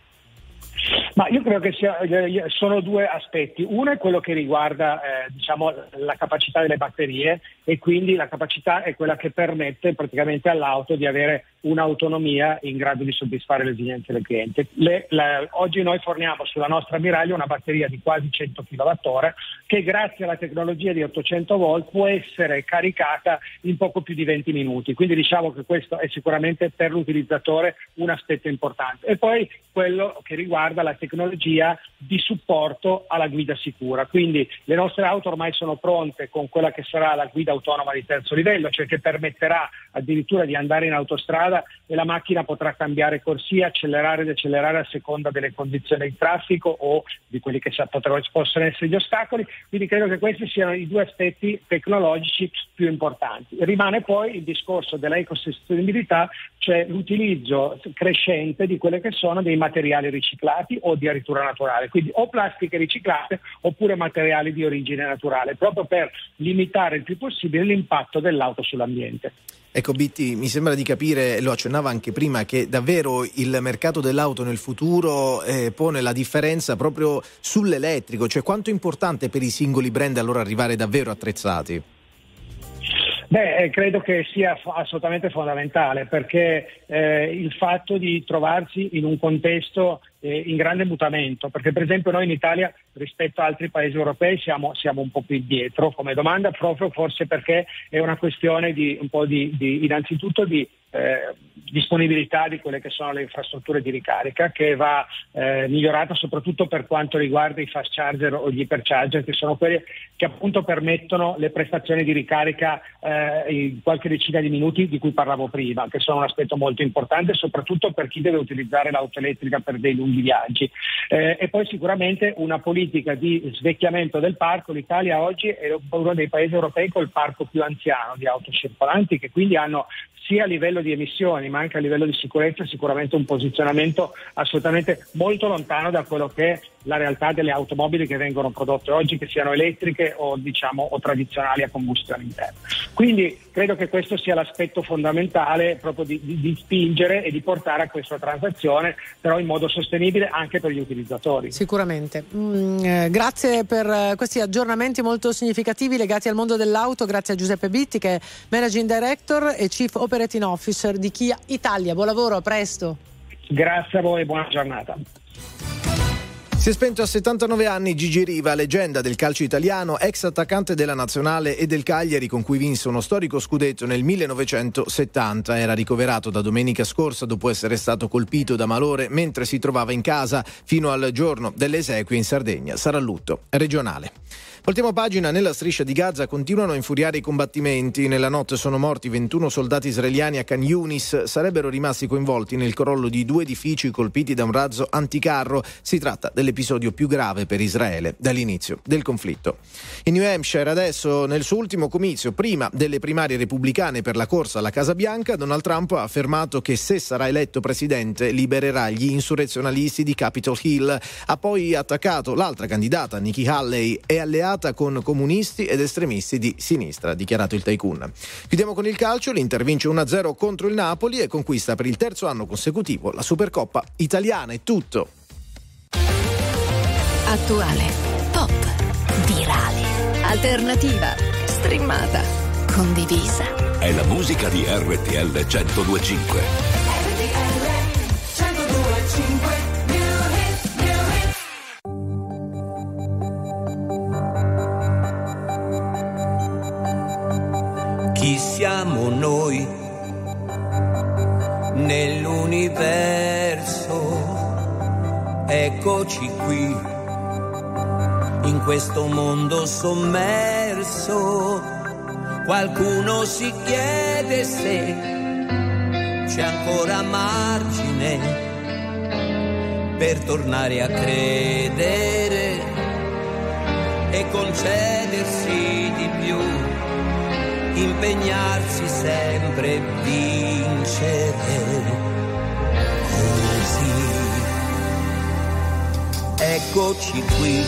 [SPEAKER 36] Ma io credo che sia, eh, sono due aspetti. Uno è quello che riguarda eh, diciamo, la capacità delle batterie e quindi la capacità è quella che permette praticamente all'auto di avere un'autonomia in grado di soddisfare le esigenze del cliente. Le, la, oggi noi forniamo sulla nostra Miraglia una batteria di quasi 100 kWh che grazie alla tecnologia di 800 volt può essere caricata in poco più di 20 minuti. Quindi diciamo che questo è sicuramente per l'utilizzatore un aspetto importante. E poi quello che riguarda la tecnologia di supporto alla guida sicura. Quindi le nostre auto ormai sono pronte con quella che sarà la guida autonoma di terzo livello, cioè che permetterà addirittura di andare in autostrada e la macchina potrà cambiare corsia, accelerare e decelerare a seconda delle condizioni di traffico o di quelli che possono essere gli ostacoli. Quindi credo che questi siano i due aspetti tecnologici più importanti. Rimane poi il discorso della ecosostenibilità, cioè l'utilizzo crescente di quelle che sono dei materiali riciclati o addirittura naturali, quindi o plastiche riciclate oppure materiali di origine naturale, proprio per limitare il più possibile l'impatto dell'auto sull'ambiente.
[SPEAKER 3] Ecco Bitti, mi sembra di capire, lo accennava anche prima, che davvero il mercato dell'auto nel futuro eh, pone la differenza proprio sull'elettrico, cioè quanto è importante per i singoli brand allora arrivare davvero attrezzati?
[SPEAKER 36] Beh, eh, credo che sia assolutamente fondamentale perché eh, il fatto di trovarsi in un contesto eh, in grande mutamento, perché per esempio noi in Italia rispetto a altri paesi europei siamo, siamo un po' più indietro come domanda, proprio forse perché è una questione di un po' di, di innanzitutto di eh, disponibilità di quelle che sono le infrastrutture di ricarica che va eh, migliorata soprattutto per quanto riguarda i fast charger o gli hypercharger che sono quelli che appunto permettono le prestazioni di ricarica eh, in qualche decina di minuti di cui parlavo prima che sono un aspetto molto importante soprattutto per chi deve utilizzare l'auto elettrica per dei lunghi viaggi. Eh, e poi sicuramente una politica di svecchiamento del parco. l'Italia oggi è uno dei paesi europei col parco più anziano di auto circolanti che quindi hanno sia a livello di emissioni ma anche a livello di sicurezza sicuramente un posizionamento assolutamente molto lontano da quello che la realtà delle automobili che vengono prodotte oggi, che siano elettriche o, diciamo, o tradizionali a combustione interna. Quindi credo che questo sia l'aspetto fondamentale proprio di, di, di spingere e di portare a questa transazione, però in modo sostenibile anche per gli utilizzatori.
[SPEAKER 2] Sicuramente. Mm, eh, grazie per eh, questi aggiornamenti molto significativi legati al mondo dell'auto, grazie a Giuseppe Bitti che è Managing Director e Chief Operating Officer di Kia Italia. Buon lavoro, a presto.
[SPEAKER 36] Grazie a voi e buona giornata.
[SPEAKER 3] Si è spento a 79 anni Gigi Riva, leggenda del calcio italiano, ex attaccante della nazionale e del Cagliari con cui vinse uno storico scudetto nel 1970. Era ricoverato da domenica scorsa dopo essere stato colpito da malore mentre si trovava in casa fino al giorno delle esequie in Sardegna. Sarà lutto regionale. Voltiamo pagina, nella striscia di Gaza continuano a infuriare i combattimenti. Nella notte sono morti 21 soldati israeliani a Khan Yunis, sarebbero rimasti coinvolti nel crollo di due edifici colpiti da un razzo anticarro. Si tratta delle l'episodio più grave per Israele dall'inizio del conflitto. In New Hampshire adesso nel suo ultimo comizio, prima delle primarie repubblicane per la corsa alla Casa Bianca, Donald Trump ha affermato che se sarà eletto presidente libererà gli insurrezionalisti di Capitol Hill. Ha poi attaccato l'altra candidata, Nikki Haley, è alleata con comunisti ed estremisti di sinistra, ha dichiarato il tycoon. Chiudiamo con il calcio, l'Inter vince 1-0 contro il Napoli e conquista per il terzo anno consecutivo la Supercoppa italiana. È tutto.
[SPEAKER 31] Attuale, pop, virale, alternativa, streamata, condivisa.
[SPEAKER 22] È la musica di RTL 1025.
[SPEAKER 37] Chi siamo noi nell'universo? Eccoci qui, in questo mondo sommerso. Qualcuno si chiede se c'è ancora margine per tornare a credere e concedersi di più impegnarsi sempre e vincere così. Eccoci qui,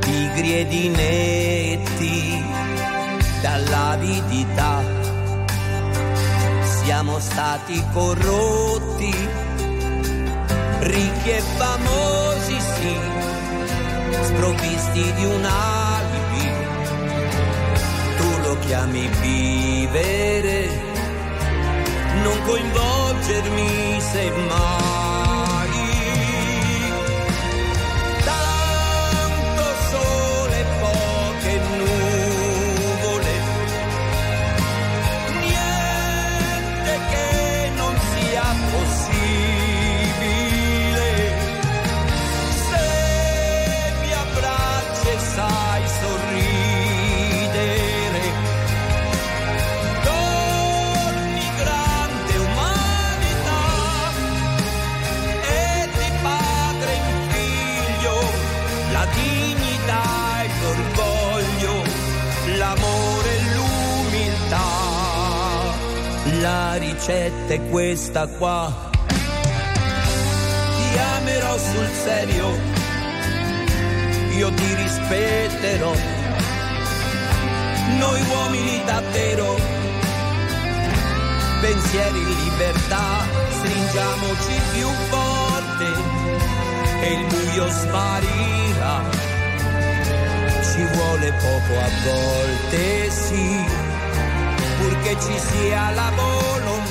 [SPEAKER 37] pigri ed inetti dall'avidità, siamo stati corrotti, ricchi e famosi sì, sprovvisti di un alibi tu lo chiami vivere, non coinvolgermi se mai. Ricetta è questa qua. Ti amerò sul serio, io ti rispetterò. Noi uomini davvero, pensieri in libertà, stringiamoci più forte e il buio sparirà. Ci vuole poco a volte, sì, purché ci sia la volontà.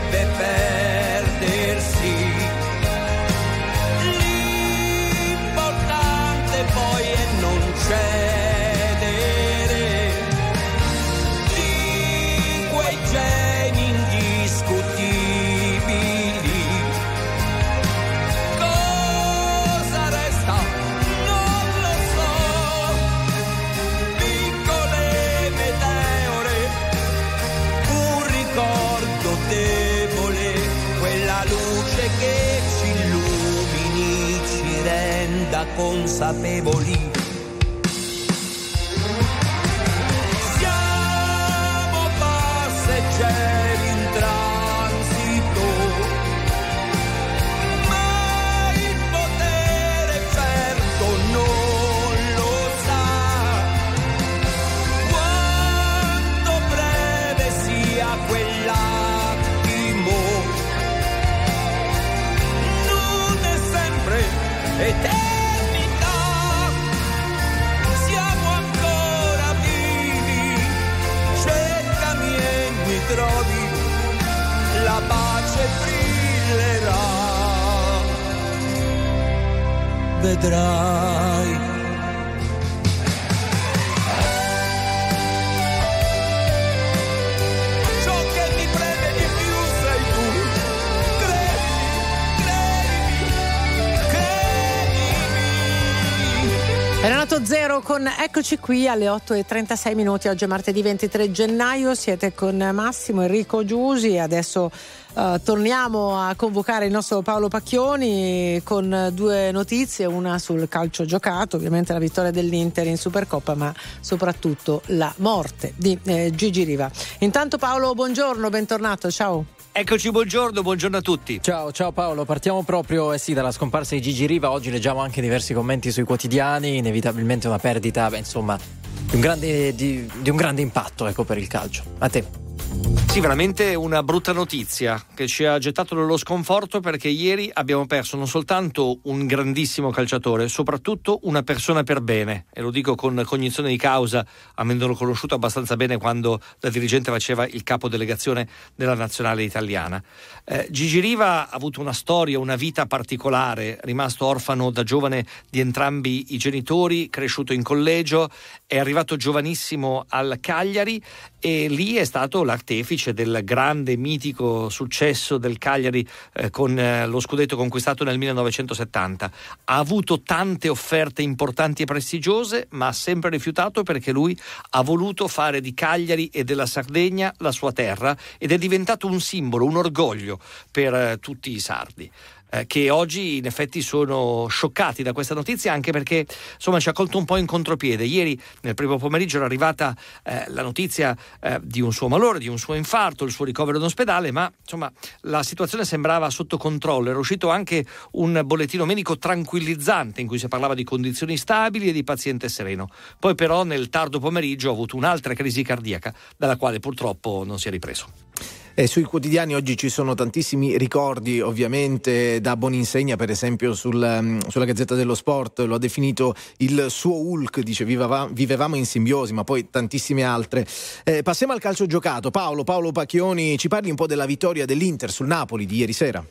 [SPEAKER 37] Potrebbe perdersi. responsa te Vedrai.
[SPEAKER 2] 00 con Eccoci qui alle 8.36 minuti, oggi è martedì 23 gennaio, siete con Massimo Enrico Giusi adesso eh, torniamo a convocare il nostro Paolo Pacchioni con due notizie, una sul calcio giocato, ovviamente la vittoria dell'Inter in Supercoppa, ma soprattutto la morte di eh, Gigi Riva. Intanto Paolo, buongiorno, bentornato, ciao.
[SPEAKER 38] Eccoci, buongiorno, buongiorno a tutti.
[SPEAKER 1] Ciao, ciao Paolo, partiamo proprio eh sì, dalla scomparsa di Gigi Riva. Oggi leggiamo anche diversi commenti sui quotidiani, inevitabilmente una perdita, beh, insomma, di un grande, di, di un grande impatto ecco, per il calcio. A te.
[SPEAKER 38] Sì, veramente una brutta notizia che ci ha gettato nello sconforto perché ieri abbiamo perso non soltanto un grandissimo calciatore, soprattutto una persona per bene. E lo dico con cognizione di causa, avendolo conosciuto abbastanza bene quando da dirigente faceva il capo delegazione della nazionale italiana. Eh, Gigi Riva ha avuto una storia, una vita particolare, rimasto orfano da giovane di entrambi i genitori, cresciuto in collegio, è arrivato giovanissimo al Cagliari e lì è stato l'artefice del grande mitico successo del Cagliari eh, con eh, lo scudetto conquistato nel 1970. Ha avuto tante offerte importanti e prestigiose, ma ha sempre rifiutato perché lui ha voluto fare di Cagliari e della Sardegna la sua terra ed è diventato un simbolo, un orgoglio per eh, tutti i sardi eh, che oggi in effetti sono scioccati da questa notizia anche perché insomma ci ha colto un po' in contropiede. Ieri nel primo pomeriggio era arrivata eh, la notizia eh, di un suo malore, di un suo infarto, il suo ricovero in ospedale, ma insomma la situazione sembrava sotto controllo. Era uscito anche un bollettino medico tranquillizzante in cui si parlava di condizioni stabili e di paziente sereno. Poi però nel tardo pomeriggio ha avuto un'altra crisi cardiaca dalla quale purtroppo non si è ripreso.
[SPEAKER 3] E sui quotidiani oggi ci sono tantissimi ricordi, ovviamente da Boninsegna, per esempio sul, sulla Gazzetta dello Sport, lo ha definito il suo Hulk, dice viveva, vivevamo in simbiosi, ma poi tantissime altre. Eh, passiamo al calcio giocato. Paolo, Paolo Pacchioni, ci parli un po' della vittoria dell'Inter sul Napoli di ieri sera?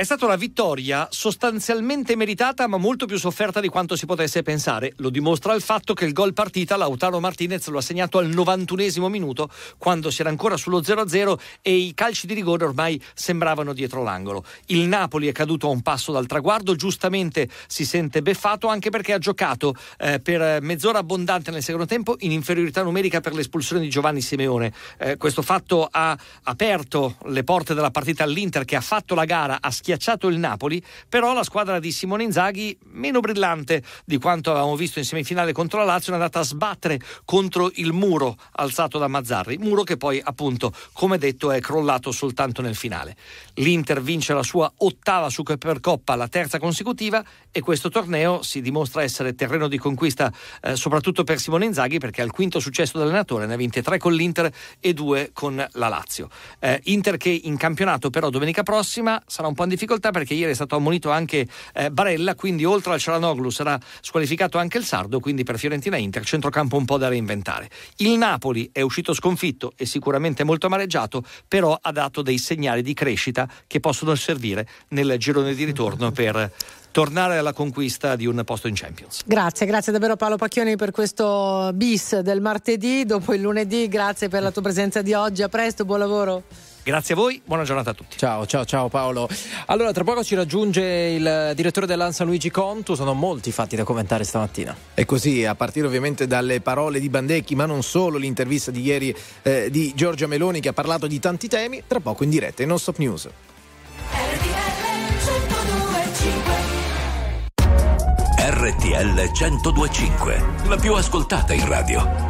[SPEAKER 38] È stata una vittoria sostanzialmente meritata, ma molto più sofferta di quanto si potesse pensare. Lo dimostra il fatto che il gol partita Lautaro Martinez lo ha segnato al 91 minuto, quando si era ancora sullo 0-0 e i calci di rigore ormai sembravano dietro l'angolo. Il Napoli è caduto a un passo dal traguardo, giustamente si sente beffato anche perché ha giocato eh, per mezz'ora abbondante nel secondo tempo in inferiorità numerica per l'espulsione di Giovanni Simeone. Eh, questo fatto ha aperto le porte della partita all'Inter che ha fatto la gara a schiacciare schiacciato il Napoli, però la squadra di Simone Inzaghi, meno brillante di quanto avevamo visto in semifinale contro la Lazio, è andata a sbattere contro il muro alzato da Mazzarri, muro che poi appunto, come detto, è crollato soltanto nel finale. L'Inter vince la sua ottava Supercoppa, la terza consecutiva, e questo torneo si dimostra essere terreno di conquista eh, soprattutto per Simone Inzaghi perché al quinto successo dell'allenatore ne ha vinte tre con l'Inter e due con la Lazio. Eh, Inter che in campionato però domenica prossima sarà un po' difficoltà perché ieri è stato ammonito anche eh, Barella, quindi oltre al Cialanoglu sarà squalificato anche il Sardo, quindi per Fiorentina Inter centrocampo un po' da reinventare. Il Napoli è uscito sconfitto e sicuramente molto amareggiato, però ha dato dei segnali di crescita che possono servire nel girone di ritorno per tornare alla conquista di un posto in Champions.
[SPEAKER 2] Grazie, grazie davvero Paolo Pacchioni per questo bis del martedì, dopo il lunedì, grazie per la tua presenza di oggi, a presto, buon lavoro.
[SPEAKER 38] Grazie a voi, buona giornata a tutti.
[SPEAKER 1] Ciao, ciao, ciao Paolo. Allora, tra poco ci raggiunge il direttore dell'Ansa Luigi Contu, sono molti fatti da commentare stamattina.
[SPEAKER 3] E così, a partire ovviamente dalle parole di Bandecchi, ma non solo, l'intervista di ieri eh, di Giorgia Meloni che ha parlato di tanti temi, tra poco in diretta in Non Stop News.
[SPEAKER 22] RTL 1025, la più ascoltata in radio.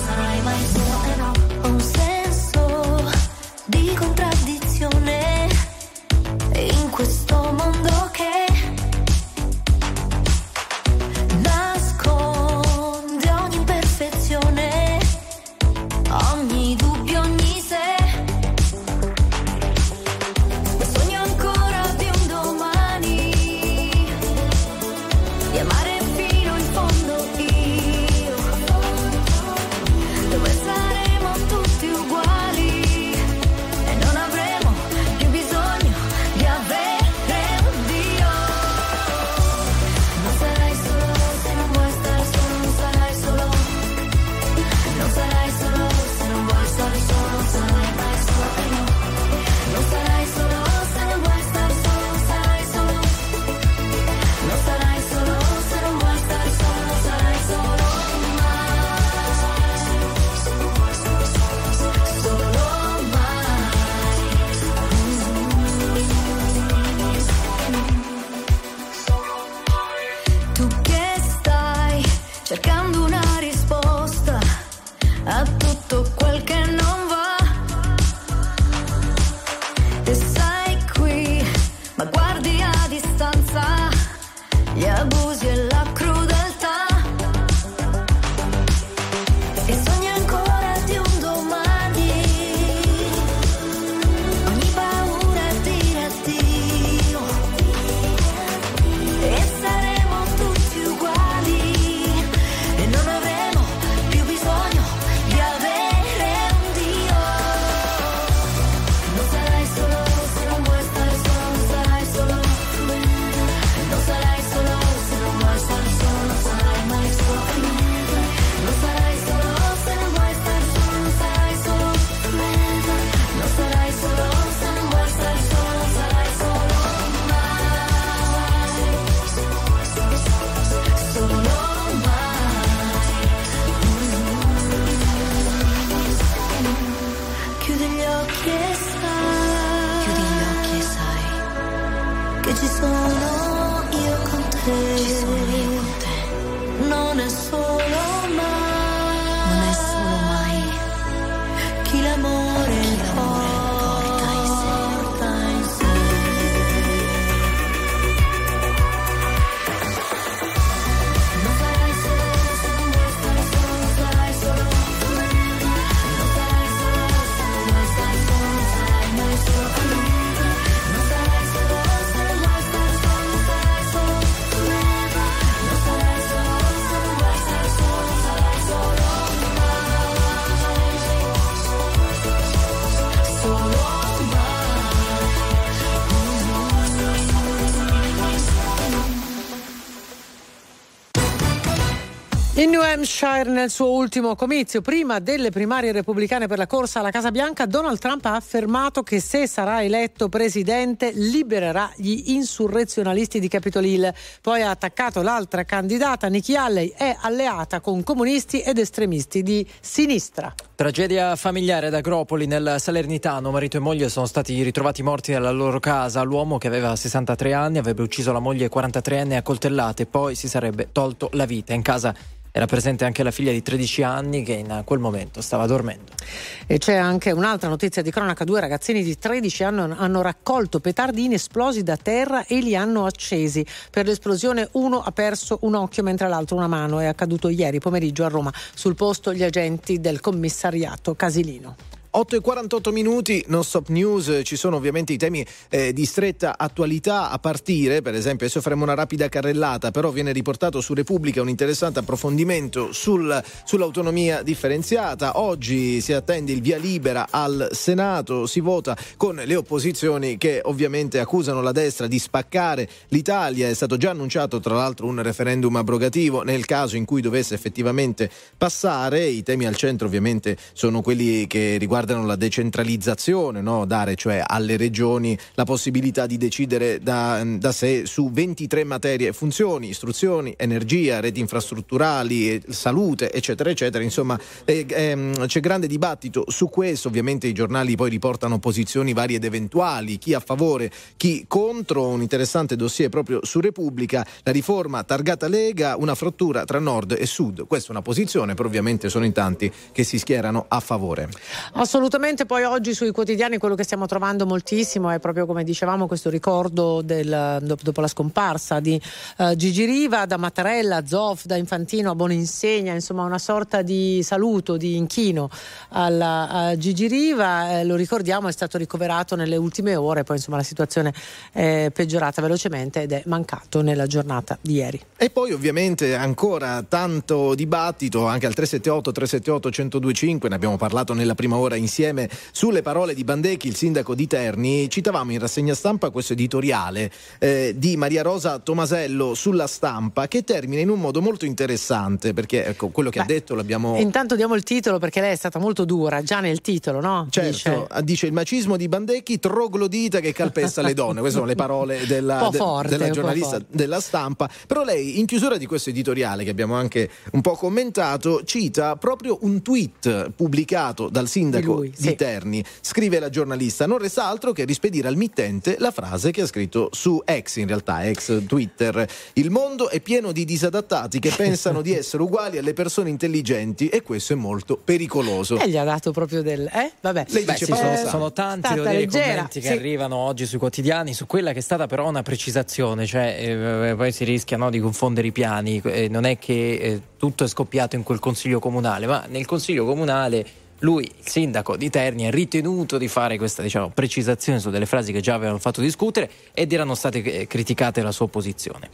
[SPEAKER 2] Hampshire, nel suo ultimo comizio, prima delle primarie repubblicane per la corsa alla Casa Bianca, Donald Trump ha affermato che se sarà eletto presidente libererà gli insurrezionalisti di Capitol Hill. Poi ha attaccato l'altra candidata, Nikki Haley, è alleata con comunisti ed estremisti di sinistra.
[SPEAKER 1] Tragedia familiare ad Agropoli nel Salernitano. Marito e moglie sono stati ritrovati morti nella loro casa. L'uomo che aveva 63 anni avrebbe ucciso la moglie 43enne a coltellate, poi si sarebbe tolto la vita. In casa era presente anche la figlia di 13 anni che in quel momento stava dormendo.
[SPEAKER 2] E c'è anche un'altra notizia di cronaca: due ragazzini di 13 anni hanno, raccolto petardi inesplosi da terra e li hanno accesi. Per l'esplosione uno ha perso un occhio mentre l'altro una mano. È accaduto ieri pomeriggio a Roma. Sul posto gli agenti del commissariato Casilino.
[SPEAKER 3] 8 e 48 minuti, non stop news, ci sono ovviamente i temi eh, di stretta attualità a partire, per esempio adesso faremo una rapida carrellata, però viene riportato su Repubblica un interessante approfondimento sul, sull'autonomia differenziata, oggi si attende il via libera al Senato, si vota con le opposizioni che ovviamente accusano la destra di spaccare l'Italia, è stato già annunciato tra l'altro un referendum abrogativo nel caso in cui dovesse effettivamente passare, i temi al centro ovviamente sono quelli che riguardano la decentralizzazione, no? dare cioè alle regioni la possibilità di decidere da, da, sé su 23 materie e funzioni, istruzioni, energia, reti infrastrutturali, salute, eccetera, eccetera. Insomma, eh, ehm, c'è grande dibattito su questo, ovviamente i giornali poi riportano posizioni varie ed eventuali, chi a favore, chi contro, un interessante dossier proprio su Repubblica, la riforma targata Lega, una frattura tra nord e sud. Questa è una posizione, però ovviamente sono in tanti che si schierano a favore.
[SPEAKER 2] Assolutamente, poi oggi sui quotidiani quello che stiamo trovando moltissimo è proprio come dicevamo questo ricordo del, dopo la scomparsa di uh, Gigi Riva, da Mattarella Zoff, da Infantino a Boninsegna, insomma una sorta di saluto, di inchino alla, a Gigi Riva, eh, lo ricordiamo è stato ricoverato nelle ultime ore, poi insomma la situazione è peggiorata velocemente ed è mancato nella giornata di ieri.
[SPEAKER 3] E poi ovviamente ancora tanto dibattito anche al 378 378 1025, ne abbiamo parlato nella prima ora insieme sulle parole di Bandecchi, il sindaco di Terni. Citavamo in rassegna stampa questo editoriale eh, di Maria Rosa Tomasello sulla stampa che termina in un modo molto interessante perché ecco, quello che Beh, ha detto l'abbiamo...
[SPEAKER 2] Intanto diamo il titolo perché lei è stata molto dura già nel titolo, no?
[SPEAKER 3] Certo, dice, dice il macismo di Bandecchi, troglodita che calpesta le donne. Queste sono le parole della,
[SPEAKER 2] forte,
[SPEAKER 3] della giornalista della stampa. Però lei in chiusura di questo editoriale che abbiamo anche un po' commentato cita proprio un tweet pubblicato dal sindaco sindaco
[SPEAKER 2] lui,
[SPEAKER 3] di
[SPEAKER 2] sì.
[SPEAKER 3] Terni. Scrive la giornalista, non resta altro che rispedire al mittente la frase che ha scritto su ex, in realtà ex Twitter. Il mondo è pieno di disadattati che pensano di essere uguali alle persone intelligenti e questo è molto pericoloso.
[SPEAKER 2] E gli ha dato proprio del... Eh? Vabbè.
[SPEAKER 3] Lei
[SPEAKER 1] Beh,
[SPEAKER 3] dice
[SPEAKER 1] sì, sono,
[SPEAKER 3] Sa.
[SPEAKER 1] sono tanti dire, i commenti che
[SPEAKER 2] sì.
[SPEAKER 1] arrivano oggi sui quotidiani su quella che è stata però una precisazione, cioè eh, poi si rischia no, di confondere i piani, eh, non è che eh, tutto è scoppiato in quel consiglio comunale, ma nel consiglio comunale lui, il sindaco di Terni, ha ritenuto di fare questa diciamo, precisazione su delle frasi che già avevano fatto discutere ed erano state eh, criticate la sua posizione.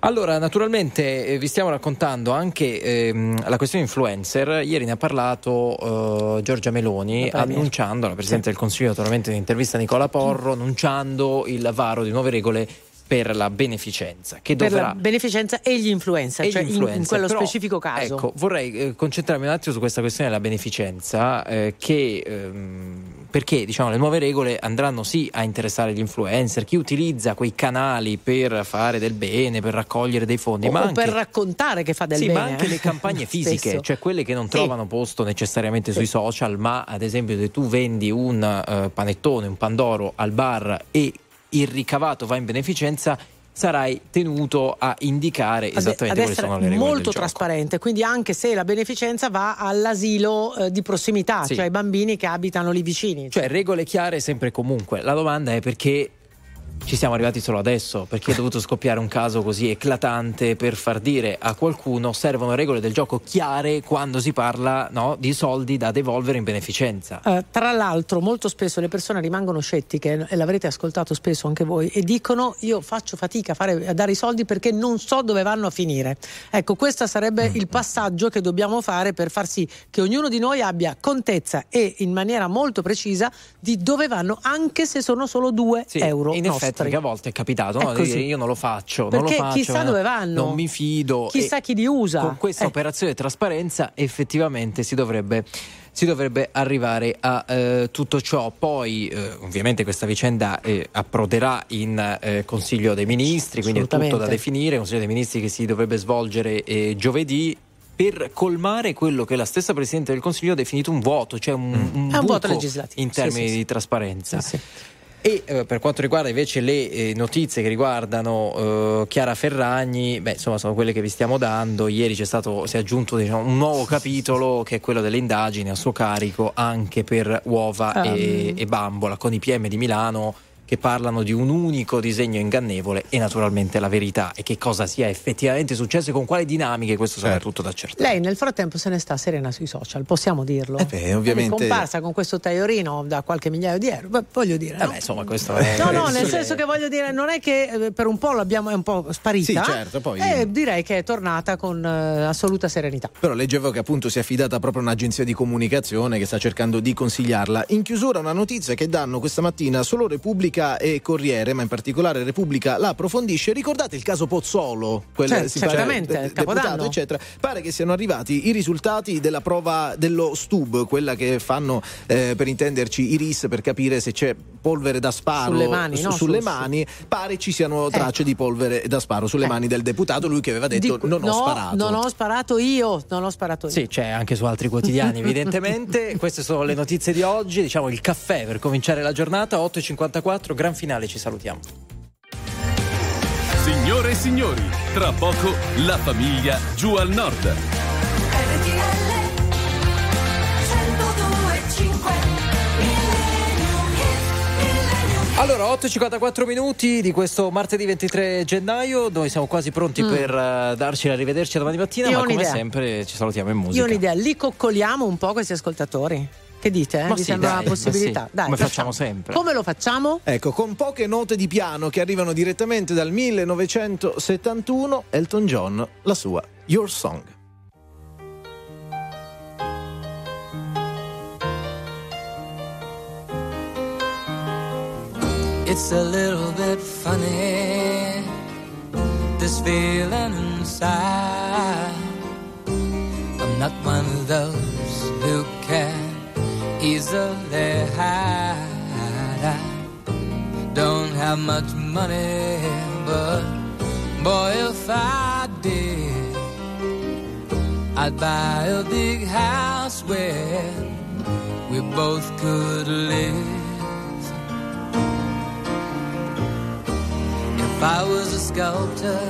[SPEAKER 1] Allora, naturalmente eh, vi stiamo raccontando anche ehm, la questione influencer. Ieri ne ha parlato eh, Giorgia Meloni
[SPEAKER 2] La
[SPEAKER 1] annunciando, la Presidente del Consiglio naturalmente in intervista a Nicola Porro, annunciando il varo di nuove regole per la beneficenza che
[SPEAKER 2] Per
[SPEAKER 1] dovrà
[SPEAKER 2] la beneficenza e gli influencer,
[SPEAKER 1] e
[SPEAKER 2] cioè
[SPEAKER 1] gli
[SPEAKER 2] in- in,
[SPEAKER 1] influencer.
[SPEAKER 2] quello
[SPEAKER 1] Però,
[SPEAKER 2] specifico caso.
[SPEAKER 1] Ecco, vorrei eh, concentrarmi un attimo su questa questione della beneficenza, eh, che ehm, perché diciamo, le nuove regole andranno sì a interessare gli influencer, chi utilizza quei canali per fare del bene, per raccogliere dei fondi,
[SPEAKER 2] o,
[SPEAKER 1] ma
[SPEAKER 2] o
[SPEAKER 1] anche
[SPEAKER 2] per raccontare che fa del
[SPEAKER 1] sì,
[SPEAKER 2] bene.
[SPEAKER 1] ma anche le campagne fisiche, cioè quelle che non trovano posto necessariamente sui social, ma ad esempio se tu vendi un eh, panettone, un pandoro al bar e il ricavato va in beneficenza, sarai tenuto a indicare
[SPEAKER 2] ad,
[SPEAKER 1] esattamente
[SPEAKER 2] ad
[SPEAKER 1] quali sono le regole
[SPEAKER 2] molto trasparente, quindi anche se la beneficenza va all'asilo eh, di prossimità,
[SPEAKER 1] Sì.
[SPEAKER 2] cioè ai bambini che abitano lì vicini.
[SPEAKER 1] Cioè regole chiare sempre e comunque. La domanda è perché ci siamo arrivati solo adesso, perché è dovuto scoppiare un caso così eclatante per far dire a qualcuno servono regole del gioco chiare quando si parla no, di soldi da devolvere in beneficenza.
[SPEAKER 2] Eh, tra l'altro, molto spesso le persone rimangono scettiche, e l'avrete ascoltato spesso anche voi, e dicono: Io faccio fatica a, fare- a dare i soldi perché non so dove vanno a finire. Ecco, questo sarebbe
[SPEAKER 1] Mm.
[SPEAKER 2] il passaggio che dobbiamo fare per far sì che ognuno di noi abbia contezza e in maniera molto precisa di dove vanno, anche se sono solo 2
[SPEAKER 1] Sì,
[SPEAKER 2] euro.
[SPEAKER 1] in
[SPEAKER 2] nostri.
[SPEAKER 1] Effetti che a volte è capitato
[SPEAKER 2] È
[SPEAKER 1] no, io non lo faccio, non lo
[SPEAKER 2] Perché
[SPEAKER 1] faccio,
[SPEAKER 2] chissà
[SPEAKER 1] eh,
[SPEAKER 2] dove vanno.
[SPEAKER 1] non mi fido.
[SPEAKER 2] Chissà
[SPEAKER 1] e
[SPEAKER 2] chi li usa.
[SPEAKER 1] Con questa
[SPEAKER 2] Eh.
[SPEAKER 1] operazione di trasparenza effettivamente si dovrebbe si dovrebbe arrivare a eh, tutto ciò. Poi, eh, ovviamente, questa vicenda eh, approderà in eh, Consiglio dei Ministri, quindi è tutto da definire. Consiglio dei Ministri che si dovrebbe svolgere eh, giovedì. Per colmare quello che la stessa Presidente del Consiglio ha definito un vuoto, cioè un, un
[SPEAKER 2] È un vuoto legislativo,
[SPEAKER 1] in termini
[SPEAKER 2] sì, sì.
[SPEAKER 1] di trasparenza.
[SPEAKER 2] Sì, sì.
[SPEAKER 1] E eh, per quanto riguarda invece le eh, notizie che riguardano eh, Chiara Ferragni, beh, insomma, sono quelle che vi stiamo dando. Ieri c'è stato, si è aggiunto diciamo, un nuovo capitolo che è quello delle indagini a suo carico anche per uova e,
[SPEAKER 2] Um.
[SPEAKER 1] e bambola con i PM di Milano che parlano di un unico disegno ingannevole e naturalmente la verità e che cosa sia effettivamente successo e con quali dinamiche questo sarà
[SPEAKER 3] Certo.
[SPEAKER 1] tutto da accertare.
[SPEAKER 2] Lei nel frattempo se ne sta serena sui social, possiamo dirlo.
[SPEAKER 3] Eh beh, ovviamente-
[SPEAKER 2] È comparsa con questo tagliorino da qualche migliaio di euro. Beh, voglio dire.
[SPEAKER 1] Eh
[SPEAKER 2] no?
[SPEAKER 1] beh, insomma, questo è
[SPEAKER 2] No, no, nel senso che voglio dire, non è che eh, per un po' l'abbiamo è un po' sparita.
[SPEAKER 3] Sì, certo, poi-
[SPEAKER 2] E direi che è tornata con eh, assoluta serenità.
[SPEAKER 3] Però leggevo che appunto si è affidata proprio a un'agenzia di comunicazione che sta cercando di consigliarla. In chiusura una notizia che danno questa mattina solo Repubblica e Corriere, ma in particolare Repubblica la approfondisce. Ricordate il caso Pozzolo? Quel
[SPEAKER 2] Certo,
[SPEAKER 3] si pare,
[SPEAKER 2] certamente,
[SPEAKER 3] de-
[SPEAKER 2] il Capodanno.
[SPEAKER 3] deputato, eccetera. Pare che siano arrivati i risultati della prova dello Stub, quella che fanno eh, per intenderci i RIS per capire se c'è polvere da sparo
[SPEAKER 2] Sulle mani, no?
[SPEAKER 3] sulle
[SPEAKER 2] Su- su-
[SPEAKER 3] mani. Pare ci siano tracce di polvere da sparo sulle
[SPEAKER 2] Eh.
[SPEAKER 3] mani del deputato, lui che aveva detto
[SPEAKER 2] Di-
[SPEAKER 3] non ho
[SPEAKER 2] no,
[SPEAKER 3] sparato.
[SPEAKER 2] Non ho sparato io, non ho sparato io.
[SPEAKER 1] Sì, c'è anche su altri quotidiani, evidentemente. Queste sono le notizie di oggi. Diciamo il caffè per cominciare la giornata. 8.54, gran finale, ci salutiamo.
[SPEAKER 30] Signore e signori, tra poco la famiglia giù al nord.
[SPEAKER 1] Allora, 8.54 minuti di questo martedì 23 gennaio. Noi siamo quasi pronti
[SPEAKER 2] Mm.
[SPEAKER 1] per eh, darci l'arrivederci domattina mattina,
[SPEAKER 2] Io
[SPEAKER 1] ma come
[SPEAKER 2] un'idea.
[SPEAKER 1] sempre ci salutiamo in musica.
[SPEAKER 2] Io ho un'idea, li coccoliamo un po' questi ascoltatori. Che dite? eh?
[SPEAKER 1] Ma
[SPEAKER 2] Vi
[SPEAKER 1] sì,
[SPEAKER 2] sembra
[SPEAKER 1] dai,
[SPEAKER 2] una possibilità?
[SPEAKER 1] sì,
[SPEAKER 2] Dai,
[SPEAKER 1] come facciamo sempre.
[SPEAKER 2] Come lo facciamo?
[SPEAKER 3] Ecco, con poche note di piano che arrivano direttamente dal 1971, Elton John, la sua Your Song.
[SPEAKER 33] It's a little bit funny, this feeling inside. I'm not one of those who can easily hide. I don't have much money, but boy, if I did, I'd buy a big house where we both could live. If I was a sculptor,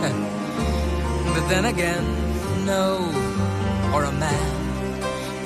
[SPEAKER 33] but then again, no, or a man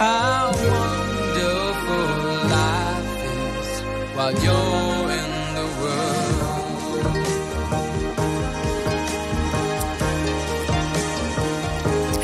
[SPEAKER 33] How wonderful life is while you're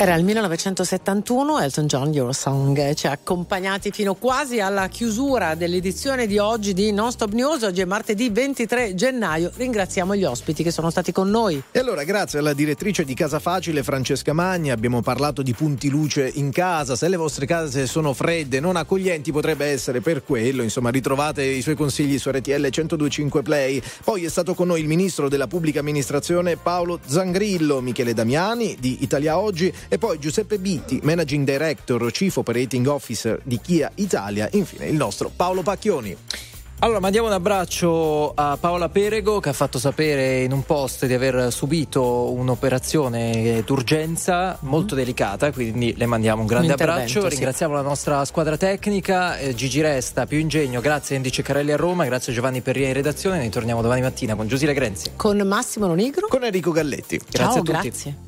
[SPEAKER 2] Era il 1971, Elton John, Your Song, ci ha accompagnati fino quasi alla chiusura dell'edizione di oggi di Non Stop News. Oggi è martedì 23 gennaio. Ringraziamo gli ospiti che sono stati con noi.
[SPEAKER 3] E allora, grazie alla direttrice di Casa Facile, Francesca Magni, abbiamo parlato di punti luce in casa. Se le vostre case sono fredde, non accoglienti, potrebbe essere per quello. Insomma, ritrovate i suoi consigli su RTL 1025 Play. Poi è stato con noi il ministro della pubblica amministrazione Paolo Zangrillo, Michele Damiani di Italia Oggi e poi Giuseppe Bitti, Managing Director, Chief Operating Officer di Kia Italia. Infine il nostro Paolo Pacchioni.
[SPEAKER 1] Allora, mandiamo un abbraccio a Paola Perego che ha fatto sapere in un post di aver subito un'operazione d'urgenza molto delicata, quindi le mandiamo un grande
[SPEAKER 2] Un
[SPEAKER 1] abbraccio.
[SPEAKER 2] sì.
[SPEAKER 1] Ringraziamo la nostra squadra tecnica, eh, Gigi Resta, Più Ingegno, grazie a Indice Carelli a Roma, grazie a Giovanni Perria in redazione. Noi torniamo domani mattina con Giusile Grenzi.
[SPEAKER 2] Con Massimo Lonigro.
[SPEAKER 3] Con Enrico Galletti.
[SPEAKER 1] Grazie
[SPEAKER 2] Ciao,
[SPEAKER 1] a tutti.
[SPEAKER 2] grazie.